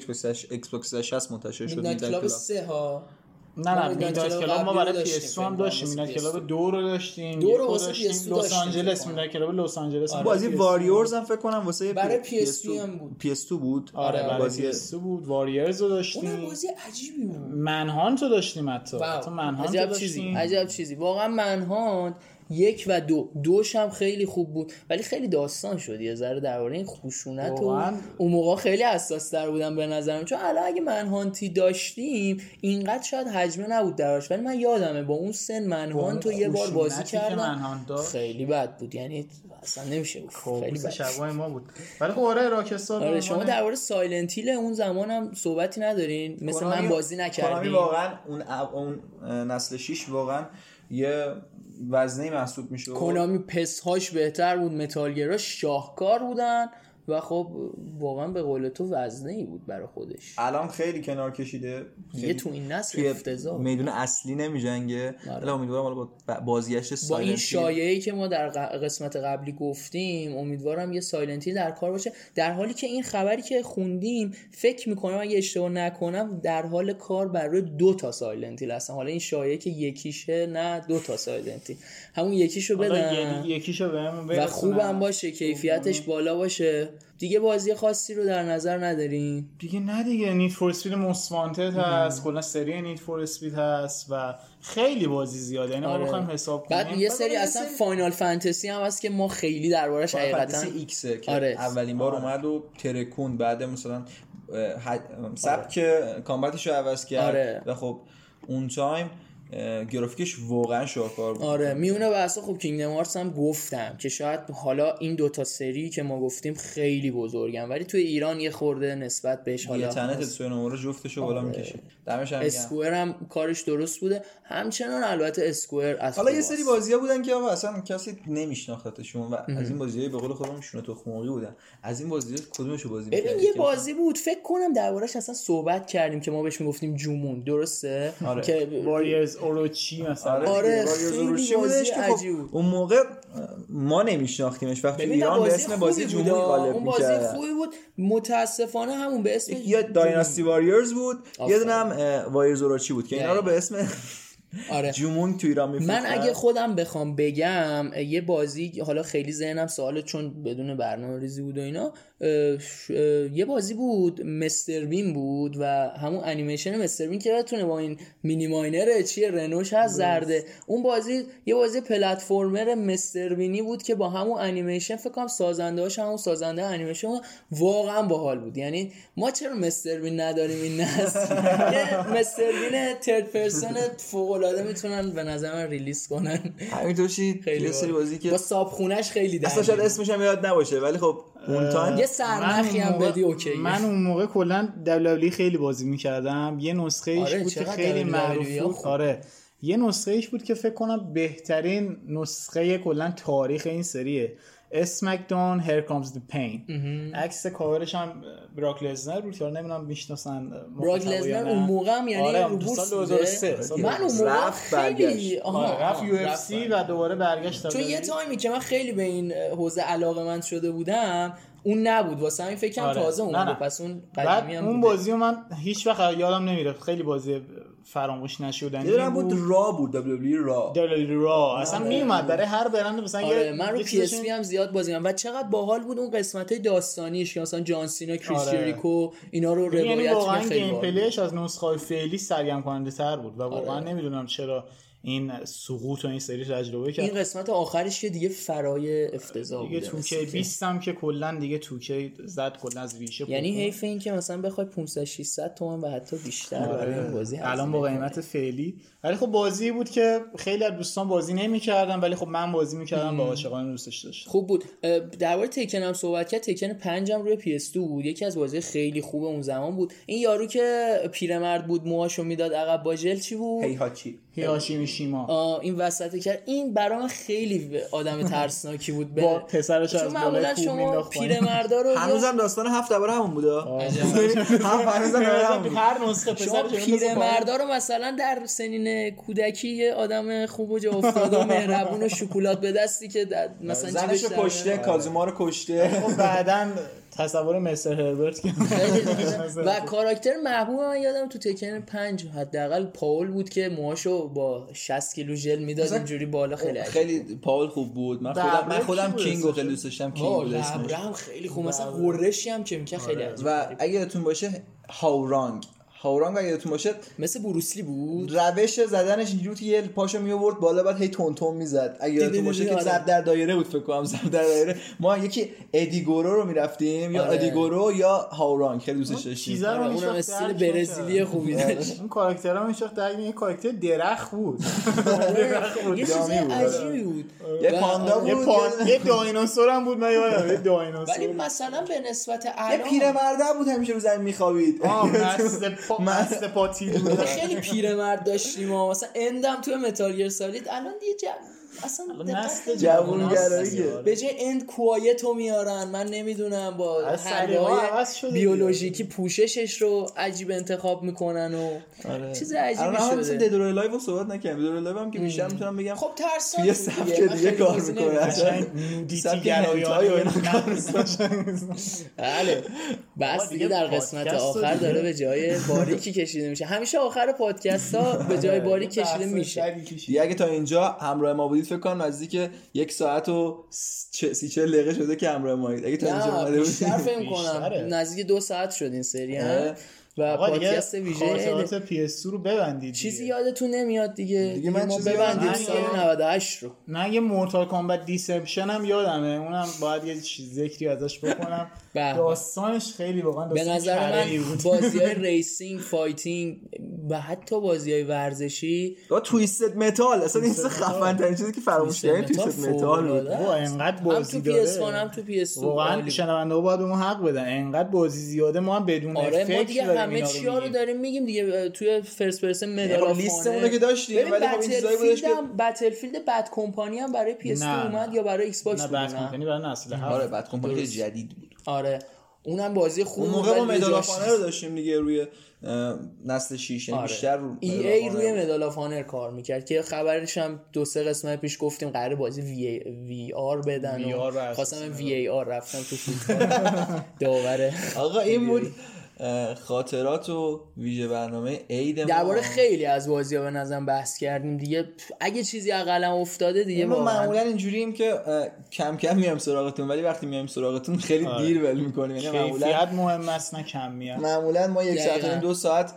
A: Xbox 360 منتشر شد.
B: Midnight
A: Club.
B: سه ها.
C: نه نه
B: Midnight
C: Club ما برای PS2
B: فکر
C: هم داشتیم
B: PS2.
C: Club دو رو داشتیم
B: دو رو واسه
C: داشتیم
B: PS2
C: Los
B: داشتیم،
C: Angeles Midnight Club Los Angeles
A: بازی
C: برای PS2
A: Warriors هم فکر کنم واسه
B: برای
A: PS2
B: PS2 هم بود.
A: PS2 بود.
C: آره
B: آره،
C: برای
A: بازی
C: PS2 بود. Warriors رو داشتیم.
B: بازی عجیبی بود.
C: منهان تو داشتیم حتی. حتی منهان تو
B: عجب چیزی عجب چیزی. واقعا منهاند یک و دو. دوش هم خیلی خوب بود. ولی خیلی داستان شد. یه ذره درباره این خشونت و. اون موقع خیلی حساس تر بودم به نظرم. چون الان اگه منهانتی داشتیم اینقدر شاید حجمه نبود دراش ولی من یادمه با اون سن منهان تو یه بار بازی کردم. خیلی بد بود. یعنی اصلا نمیشه خیلی
C: خب
B: بد.
C: شبای ما بود. ولی خب آره راکستار
B: آره شما درباره سایلنتیل اون زمان هم صحبتی ندارین. مثل من بازی نکردیم
A: واقعا اون اون نسل 6 واقعا یه وزنه محسوب میشه
B: کونامی پس هاش بهتر بود متال گیرها شاهکار بودن. و خب واقعا به قول تو وزنه ای بود برای خودش.
A: الان خیلی کنار کشیده.
B: یه تو این نسل افتضاح.
A: میدون اصلی نمیجنگه. امیدوارم حالا با بازگشت
B: با این
A: سایلنت
B: شایعه‌ای که ما در قسمت قبلی گفتیم امیدوارم یه سایلنتی در کار باشه. در حالی که این خبری که خوندیم فکر می‌کنم اگه اشتباه نکنم در حال کار بر روی دو تا سایلنتی هستن. حالا این شایعه که یکیشه نه دو تا سایلنتی. همون یکیشو بدن.
C: یکیشو
B: و. خوبم باشه کیفیتش بالا باشه. دیگه بازی خاصی رو در نظر نداریم
C: دیگه نه دیگه Need for Speed Most Wanted هست کلا سری Need for Speed هست و خیلی بازی زیاده یعنی ما
B: آره.
C: بخوایم حساب کنیم
B: بعد یه سری اصلا
A: سری-
B: فاینال فانتزی هم هست که ما خیلی دربارش حقیقتا
A: فانتزی ایکسه که
B: آره.
A: اولین بار اومد و ترکون بعد مثلا ح- سبک combat ش رو عوض کرد
B: آره.
A: و خب اون تایم گرافیکش واقعا شاهکار بود.
B: آره میونه بحث خب Kingdom Hearts هم گفتم که شاید حالا این دوتا سری که ما گفتیم خیلی بزرگن ولی توی ایران یه خورده نسبت بهش
A: یه
B: حالا
A: تند سوی نمره جفتشو بالا می‌کشه. دمش هم گرم.
B: اسکوئر هم کارش درست بوده. همچنان البته اسکوئر از
A: حالا یه. سری بازی ها بودن که آقا اصلا کسی نمیشناختشون و از این بازی به قول خودمون شونه تخم مرغی بودن. از این بازی کدومشو بازی
B: ببین یه بازی بود. فکر کنم دربارش اصلا صحبت کردیم که ما بهش می‌گفتیم جومون. درسته؟
A: آره.
B: که
C: اوروچی مثلا.
B: آره،
A: دیگه،
B: خیلی بازی
A: خب
B: عجیب بود.
A: اون موقع ما نمیشناختیمش. وقتی ایران به
B: بازی
A: اسم بازی جمهوری غالب
B: اون بازی خوبی بود. متاسفانه همون به اسم
A: یا دایناستی واریورز بود. یه. دونه هم وایر زوراچی بود که اینا رو به اسم
B: آره.
A: جمون تو ایران
B: من اگه خودم بخوام بگم یه بازی حالا خیلی ذهنم سواله چون بدون برنامه ریزی بود و اینا اه، ش- اه، یه بازی بود Mr. Bean بود و همون انیمیشن Mr. Bean که یادتونه با این Mini Minor چیه رنگش هست زرده. اون بازی یه بازی platformer Mr. Bean ی بود که با همون انیمیشن فکر کنم سازنده هاش همون سازنده انیمیشن. واقعا باحال بود. یعنی ما چرا Mr. Bean نداریم این نسل؟ Mr. Bean third person فوق العاده می‌تونن به نظر من release کنن.
A: همینطور
B: خیلی
A: سری. بازی که
B: با صاحب خونش خیلی در
A: اصلا شاید. اسمش هم یاد نباشه ولی خب اون تایم
B: یه سرنخی هم بدی اوکی.
C: من اون موقع کلا دبلیو خیلی بازی می‌کردم. یه نسخه ایش
B: آره،
C: بود که خیلی معروف بود. آره. یه نسخه ایش بود که فکر کنم بهترین نسخه کلا تاریخ این سریه. اسمکدون هر کامز دی پین عکس کاورش هم براک لزنر بود که حالا نمی‌دونم می‌شناسن
B: براک لزنر اون موقع هم یعنی
C: آره
B: رو
C: تو
B: بورس
C: سال
B: بوده.
C: 2003 سال
B: من اون موقع
A: رفت
B: خیلی
C: آره رفت یو اف سی. و دوباره برگشت
B: چون یه تایمی که من خیلی به این حوزه علاقه من شده بودم اون نبود واسه همین فکرم
C: آره.
B: تازه اومده
C: نه.
B: پس اون
C: بعد
B: قدیمی هم
C: اون. بازی رو من هیچ وقت یادم نمیره خیلی بازی فراموش نشدنی
A: یه بود را بود دبلیو را
C: دلاری را اصلا میومد برای هر برند مثلا
B: آره من رو پی اس هم زیاد بازی کردم و چقدر باحال بود اون قسمت های داستانیش که مثلا جان سینا کریس
C: آره.
B: جریکو اینا رو
C: یعنی
B: روایت
C: واقعا
B: می‌کرد، خیلی
C: گیم
B: باحال بود.
C: پلیش از نسخه های فعلی سرگرم کننده تر بود و واقعا
B: آره.
C: نمی‌دونم چرا این سقوط و این سری تجربه کرد.
B: این قسمت آخرش که دیگه فرای افتضاح
C: دیگه
B: که.
C: 20 هم که کلا دیگه توکه زد کلا از ریشه
B: یعنی. حیف این که مثلا بخوای 500 600 تومن و حتی بیشتر برای
C: آره.
B: این بازی
C: الان با قیمت. فعلی. ولی خب بازی بود که خیلی از دوستان بازی نمی‌کردن ولی خب من بازی می‌کردم و عاشقانه دوستش داشتم.
B: خوب بود. اه، درباره تکن هم صحبت کرد. تکن 5 هم روی PS2 بود. یکی از بازی خیلی خوب اون زمان بود. این یارو که پیرمرد بود موهاشو می‌داد عقب با ژل چی بود؟
A: هیهاچی
C: هیاشی میشیما
B: این وسط کرد. این برای من خیلی آدم ترسناکی بود. به-
C: با پسرش از بالای
B: معمولا
C: کوه
B: شما
C: مینداخت.
B: پیرمردا رو
A: هنوزم داستان هفت دوباره همون بوده؟ هم هنوزم.
C: هر نسخه پسرش
B: پیرمردا رو مثلا در سنین کودکی یه آدم خوب و جا افتاده و مهربون و شکلات به دستی که مثلا
A: زنش
B: جیبش
A: رو
B: در
A: کشته
B: میاره.
A: کازوما رو کشته.
C: خب بعدا تصور مستر هربرت که
B: و کاراکتر محبوب من یادم تو تکن پنج حداقل پاول بود که موهاشو با 60 کیلو ژل می‌داد اینجوری بالا خیلی عجیب
A: خیلی پاول خوب بود. من خودم من خودم
C: کی بود
A: کینگ رو
C: اسمش؟
A: خیلی دوست داشتم کینگ اسمش.
B: هم خیلی خوب. مثلا قرشی هم که می‌کرد خیلی عجیب
A: و اگه یادتون باشه هاورانگ. هاورانگ اگه یادتون باشه
B: مثل بروسلی بود.
A: روش زدنش اینجوری بود که یه پاشو می آورد بالا بعد هی تون تون می‌زد. اگه یادتون باشه که
B: آره.
A: ضرب در دایره بود فکر کنم ضرب در دایره. ما یکی ادیگورو رو می‌رفتیم یا
B: آره.
A: ادیگورو یا هاورانگ خیلی دوستش داشتیم
C: چیزا رو
B: آره، اونم استیل برزیلی. خوبی داشت.
C: اون کاراکترها وقت درک یه کاراکتر درخت بود.
B: یه
A: دامی بود.
B: عجیبی بود.
A: یه
B: و-
A: پاندا
C: یه
A: بود
C: یه دایناسور هم بود. من یادم یه
B: ولی
C: دایناسور
B: مثلا به نسبت
A: یه
B: الان
A: پیرمرده بود همیشه رو زمین میخوابید.
C: مست پا مست پاتی بود
B: خیلی پیرمرد داشتیم و مثلا اندم توی متال گیر سالید الان دیگه جمع اصلا
C: نسل
B: نمی‌کنن.
A: جوونگرایی
C: جوونگرایی
A: که.
B: به جای اند کوایتو میارن. من نمی‌دونم با
C: شده
B: بیولوژیکی پوششش رو عجیب انتخاب می‌کنن و
A: آره.
B: چیز عجیبی شده.
A: ددور لایو رو صحبت نکردیم. ددور لایو هم که بیشتر می‌تونم بگم
B: خب ترسان
A: توی
B: بود
A: سبک
B: دیگه.
A: کار می‌کنه. سبک
C: گرایانه.
B: بله. بس دیگه در قسمت آخر. داره به جای باریکی کشیده میشه. همیشه آخر پادکست ها به جای باریک کشیده میشه.
A: دیگه اگه تا اینجا همراه ما بودید فکر کنم نزدیک یک ساعت و سی چه دقیقه شده که همراه ما اگه تا اینجا اومده
B: فکر کنم. نزدیک دو ساعت شد این سری هم
A: آره.
B: و پادکست ویژه
C: خاطرات PS2 رو ببندید
B: چیزی
C: دیگه.
B: یادتون نمیاد دیگه دیگه
A: من
B: ما
A: چیزی
B: ببندیم
C: یادم
B: سال
C: نمیاد.
B: 98 رو
C: نه یه Mortal Kombat Deception هم یادمه اونم باید یه چیز ذکری ازش بکنم. داستانش خیلی واقعا
B: به نظر من
C: بود.
B: بازی های racing fighting و حتی بازی های ورزشی
A: با Twisted Metal. اصلا این چیز خفن ترین چیزی که فراموش کردیم Twisted Metal بود.
C: بابا انقدر
B: هم
C: بازی
B: تو
C: داره.
B: PS1 هم تو PS2
C: واقعا
B: عالی.
C: شنونده ها باید به ما حق بدن. انقدر بازی زیاده ما هم بدون
B: آره ما
C: فکر
B: دیگه
C: داریم
B: همه
C: اینا
B: چی ها رو
C: میگیم.
B: داریم میگیم دیگه توی فرست پرسن مدال
A: خب لیستمون که داشتیم ولی خب این چیزایی بودش که
B: بتلفیلد بد کمپانی هم برای PS2
C: نه،
B: اومد. یا برای ایکس باکس
C: نه
B: بود؟
C: بد
B: نه؟
C: کمپانی برای نسل
A: آره بعد کمپانی جدید بود.
B: آره اونم بازی خوب
A: اون موقع ما مدال رو داشتیم دیگه روی نسل 6 یعنی
B: آره.
A: بیشتر رو
B: ای ای روی. مدال آف آنر کار می‌کرد که خبرش هم دو سه قسمت پیش گفتیم قرار بازی وی, وی آر بدن
C: وی
B: و
C: آر
B: خواستم VAR رفتم تو فوتبال داوره
A: آقا این بود خاطرات و ویژه برنامه عید ما.
B: درباره خیلی از بازی ها به نظرم بحث کردیم دیگه. اگه چیزی از قلم افتاده دیگه
A: ما معمولا اینجوریم که کم کم میایم سراغتون ولی وقتی میایم سراغتون خیلی
C: آره.
A: دیر ول می‌کنیم. یعنی معمولا
C: مهم است نه کمیت
A: معمولا ما یک ساعت دو ساعت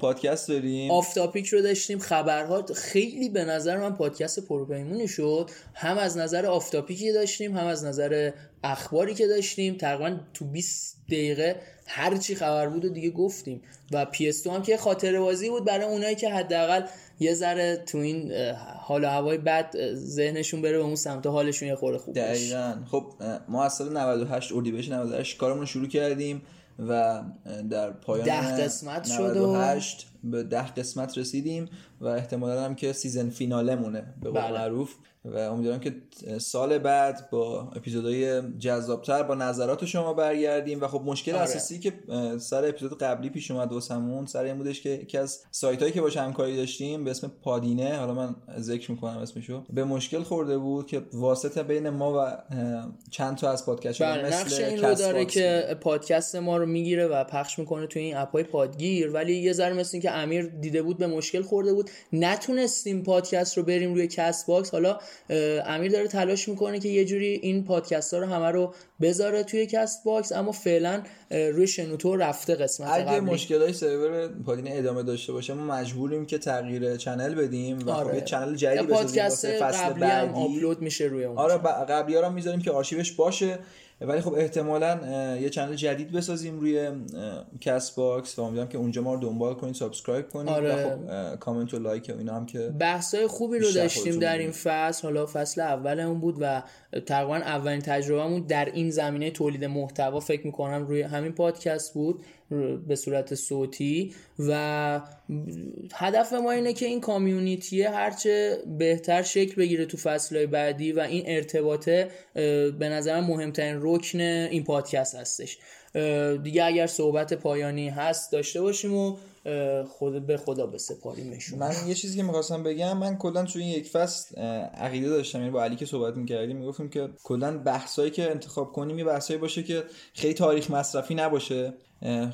A: پادکست داریم.
B: آف تاپیک رو داشتیم. خبرها خیلی به نظر من پادکست پروپیمونی شد. هم از نظر off topic ی داشتیم هم از نظر اخباری که داشتیم. تقریبا تو 20 دقیقه هر چی خبر بود و دیگه گفتیم. و PS2 هم که خاطر بازی بود برای اونایی که حداقل یه ذره تو این حال و هوای بد ذهنشون بره به اون سمت حالشون یه خورده خوب
A: دقیقا. خب ما از سال 98 اردیبهشت 98 کارمون رو شروع کردیم. و در پایان
B: ده قسمت شد و-
A: 98 به ده قسمت رسیدیم. و احتمالا هم که سیزن فیناله مونه به قول
B: بله.
A: معروف. و امیدوارم که سال بعد با اپیزودهای جذابتر با نظرات شما برگردیم. و خب مشکل
B: آره.
A: اساسی که سر اپیزود قبلی پیش اومد واسمون سر این بودش که یکی از سایت هایی که باش همکاری داشتیم به اسم پادینه حالا من ذکر می‌کنم اسمشو به مشکل خورده بود که واسطه بین ما و چند تا از پادکست
B: بله نقش این رو داره که پادکست ما رو می‌گیره و پخش می‌کنه توی این اپای پادگیر. ولی یه ذره مثل که امیر دیده بود به مشکل خورده بود. نتونستیم پادکست رو بریم روی کست باکس. حالا امیر داره تلاش می‌کنه که یه جوری این پادکست ها رو همه رو بذاره توی کست باکس اما فعلا روی شنوتو رفته قسمت
A: اگه
B: قبلی.
A: مشکل های سرور پادینه ادامه داشته باشه ما مجبوریم که تغییر چنل بدیم و خب
B: آره.
A: یه چنل جدید بسازیم فصل بعدی.
B: آپلود میشه روی اون
A: آره قبلی ها رو می‌ذاریم که آرشیوش باشه. ولی خب احتمالا یه چنل جدید بسازیم روی کست باکس و امیدوارم که اونجا ما رو دنبال کنید سابسکرایب کنید
B: آره.
A: و خب کامنت و لایک و اینا هم که
B: بحثای خوبی رو داشتیم در این. فصل حالا فصل اولمون بود و تقریبا اولین تجربهمون در این زمینه تولید محتوا فکر می‌کنم روی همین پادکست بود به صورت صوتی و هدف ما اینه که این کامیونیتی هرچه بهتر شکل بگیره تو فصلهای بعدی و این ارتباطه به نظرم مهمترین رکن این پادکست هستش. دیگه اگر صحبت پایانی هست داشته باشیم و خود به خدا بسپاریمشون.
A: من یه چیزی که می‌خواستم بگم من کلا توی این یک فصل عقیده داشتم. یعنی با علی که صحبت می‌کردیم می‌گفتیم که کلا بحثایی که انتخاب کنیم یه بحثایی باشه که خیلی تاریخ مصرفی نباشه.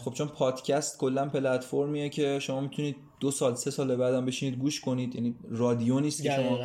A: خب چون پادکست کلا پلتفرمیه که شما می‌تونید دو سال سه سال بعدم بشینید گوش کنید. یعنی رادیو نیست که شما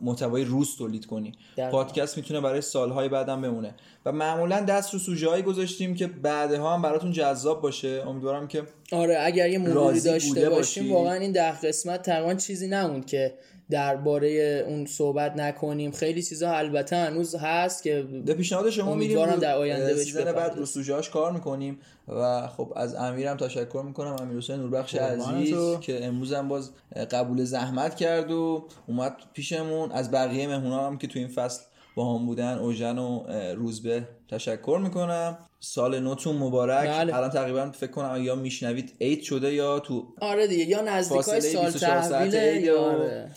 A: محتوای روز تولید کنی. پادکست می‌تونه برای سالهای بعدم بمونه. و معمولا دست رو سوژه گذاشتیم که بعدها هم براتون جذاب باشه. امیدوارم که
B: آره اگر یه
A: راضی
B: داشته باشیم
A: باشی.
B: واقعا این ده قسمت تقریبا چیزی نموند که درباره اون صحبت نکنیم خیلی چیزا البته هنوز هست که
A: به پیشنهاد شما میریم
B: در آینده
A: سیزن بعد. رو کار می‌کنیم و خب از امیرم تشکر می‌کنم امیر حسین نوربخش عزیز
C: تو.
A: که امروز هم باز قبول زحمت کرد و اومد پیشمون از بقیه مهمونا هم که تو این فصل با هم بودن اوژن و روزبه تشکر می‌کنم سال نوتون مبارک
B: بله.
A: الان تقریبا فکر کنم یا میشنوید عید شده یا تو
B: آره دیگه یا نزدیکای سال
A: 24 ساعت
B: تحویل یا آره.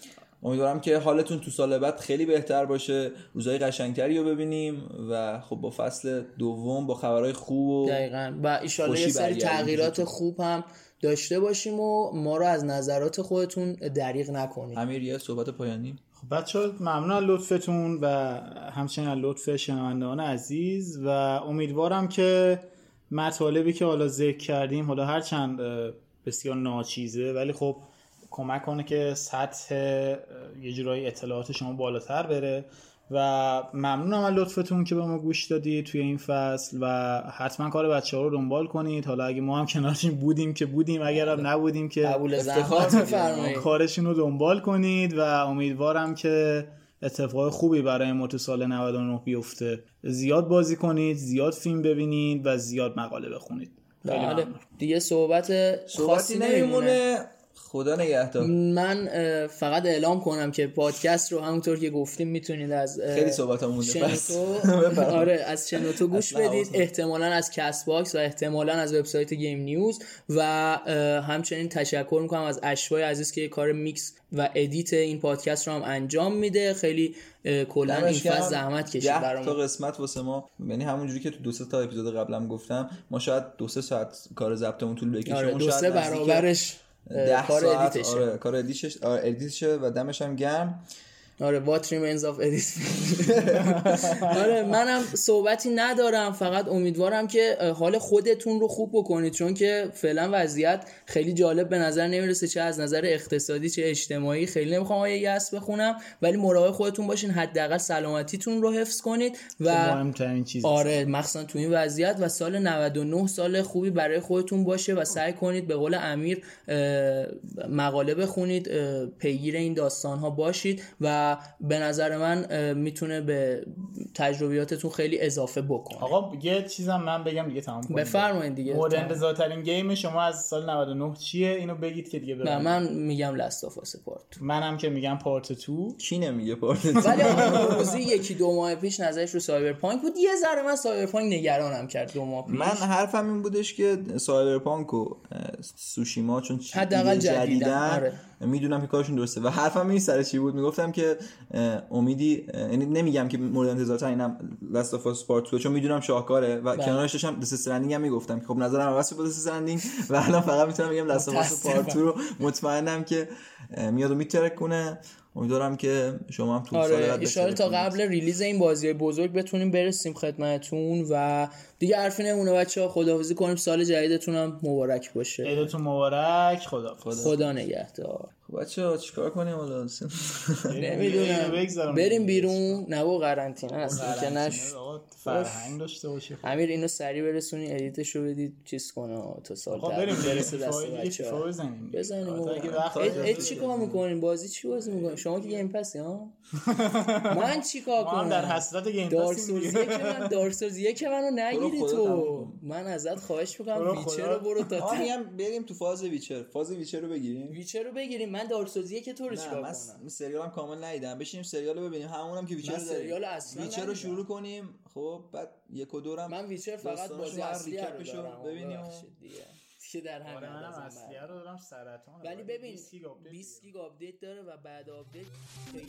A: امیدوارم که حالتون تو سال بعد خیلی بهتر باشه. روزای قشنگتری رو ببینیم و خب با فصل دوم با خبرهای خوب و
B: دقیقا. و ایشالله یه سری تغییرات خوب هم داشته باشیم و ما رو از نظرات خودتون دریغ نکنیم
A: امیر یه صحبت پایانی؟
C: خب بچه ممنون از لطفتون و همچنین از لطف شنوندگان عزیز و امیدوارم که مطالبی که حالا ذکر کردیم حالا هرچند بسیار ناچیزه ولی خب کمک کنه که سطح یه جورایی اطلاعات شما بالاتر بره. و ممنونم از لطفتون که به ما گوش دادید توی این فصل و حتما کار بچه ها رو دنبال کنید. حالا اگه ما هم کنارشون بودیم که بودیم. اگر هم نبودیم که
B: افتخار
C: کارشون رو دنبال کنید و امیدوارم که اتفاق خوبی برای ما تو سال 99 بیفته. زیاد بازی کنید زیاد فیلم ببینید و زیاد مقاله بخونید.
B: بله. دیگه صحبت خاصی نمیمونه.
A: خدا نگهدار.
B: من فقط اعلام کنم که پادکست رو همونطور که گفتیم می‌تونید از
A: خیلی صحبت
B: مونده. آره از شنوتو گوش بدید احتمالا از کست باکس و احتمالا از وبسایت گیم نیوز و همچنین تشکر می‌کنم از اشوای عزیز که کار میکس و edit این پادکست رو هم انجام میده. خیلی کلا این فصل زحمت کشید برام
A: تا قسمت واسه ما. یعنی همونجوری که تو دو سه تا اپیزود قبلم گفتم ما شاید دو سه ساعت کار ضبطمون طول بکشه.
B: آره دو سه برابرش. کار edit شه.
A: آره کار edit شه آره edit شه و دمش هم گرم.
B: آره what remains of edit آره منم صحبتی ندارم فقط امیدوارم که حال خودتون رو خوب بکنید چون که فعلا وضعیت خیلی جالب به نظر نمی‌رسه چه از نظر اقتصادی چه اجتماعی خیلی نمی‌خوام آیه یأس بخونم ولی مراقب خودتون باشین حداقل سلامتیتون رو حفظ کنید و
C: چیز
B: آره مخصوصا تو این وضعیت و سال 99 سال خوبی برای خودتون باشه و سعی کنید به قول امیر مقاله بخونید پیگیر این داستان ها باشید و به نظر من می‌تونه به تجربیاتتون خیلی اضافه بکنه.
C: آقا یه چیزم من بگم دیگه تمام کنیم.
B: بفرمایید دیگه.
C: مورد انتظارترین game شما از سال 99 چیه؟ اینو بگید که دیگه
B: ببرم. من میگم Last of Us Part
C: منم که میگم Part 2
A: کی نمیگه Part 2
B: ولی روزی یکی دو ماه پیش نظرش رو سایبرپانک بود. یه ذره من سایبرپانک نگرانم کرد دو ماه پیش.
A: من حرفم این بودش که سایبرپانک و سوشیما چون
B: حداقل جدیدن آره.
A: می‌دونم که کارشون درسته. و حرفم این سر چی بود؟ می‌گفتم که امیدی یعنی نمیگم که مورد انتظار اینم Last of Us Part چون می‌دونم شاهکاره و بله. کنارش داشتم Death Stranding هم می‌گفتم که خب نظرم عوض شد Death Stranding و الان فقط می‌تونم بگم Last of Us Part رو مطمئنم که میاد و می‌ترکونه امیدوارم که شما هم تو
B: آره سال تا قبل release این بازی بزرگ بتونیم برسیم خدمتتون و دیگه حرفی نمونه بچه ها خداحافظی کنیم. سال جدیدتون هم مبارک باشه.
C: عیدتون مبارک. خدا
B: خدا, خدا نگهدار.
A: خب بچه ها چیکار کنیم حالا؟
B: نمی‌دونم. بریم بیرون. نه با قرنطینه اصلا که نش
C: فرهنگ داشته باشه.
B: امیر اینو سریع برسونی edit ش رو بدید چیز کنه تا سال
C: تا بریم برسه دست بچه‌ها.
B: بزنیم بزنیم چیکار می‌کنین بازی چی بازی می‌کنین شما که گیم پسی ها؟ من چیکار کنم
C: در حسرت گیم
B: پس که من دارسوز یک منو نگیری تو. من ازت خواهش می‌کنم ویچر رو برو تا
A: بریم تو فاز ویچر فاز ویچر رو بگیریم.
B: ویچر رو بگیریم. من دارسوزیه که تو رو چیکار کنم؟
A: من سریالم کامل ندیدم. بشینیم سریال رو ببینیم. همونم که ویچر
B: سریال اصلا
A: ویچر رو شروع کنیم. خب بعد یک و دورم
B: من ویچر فقط بازی اصلی رو دارم.
A: ببینیم
B: که در همین
C: آره اصلیه رو دارم سرطان
B: ولی ببین 20 گیگ آپدیت داره و بعد آپدیت خیلی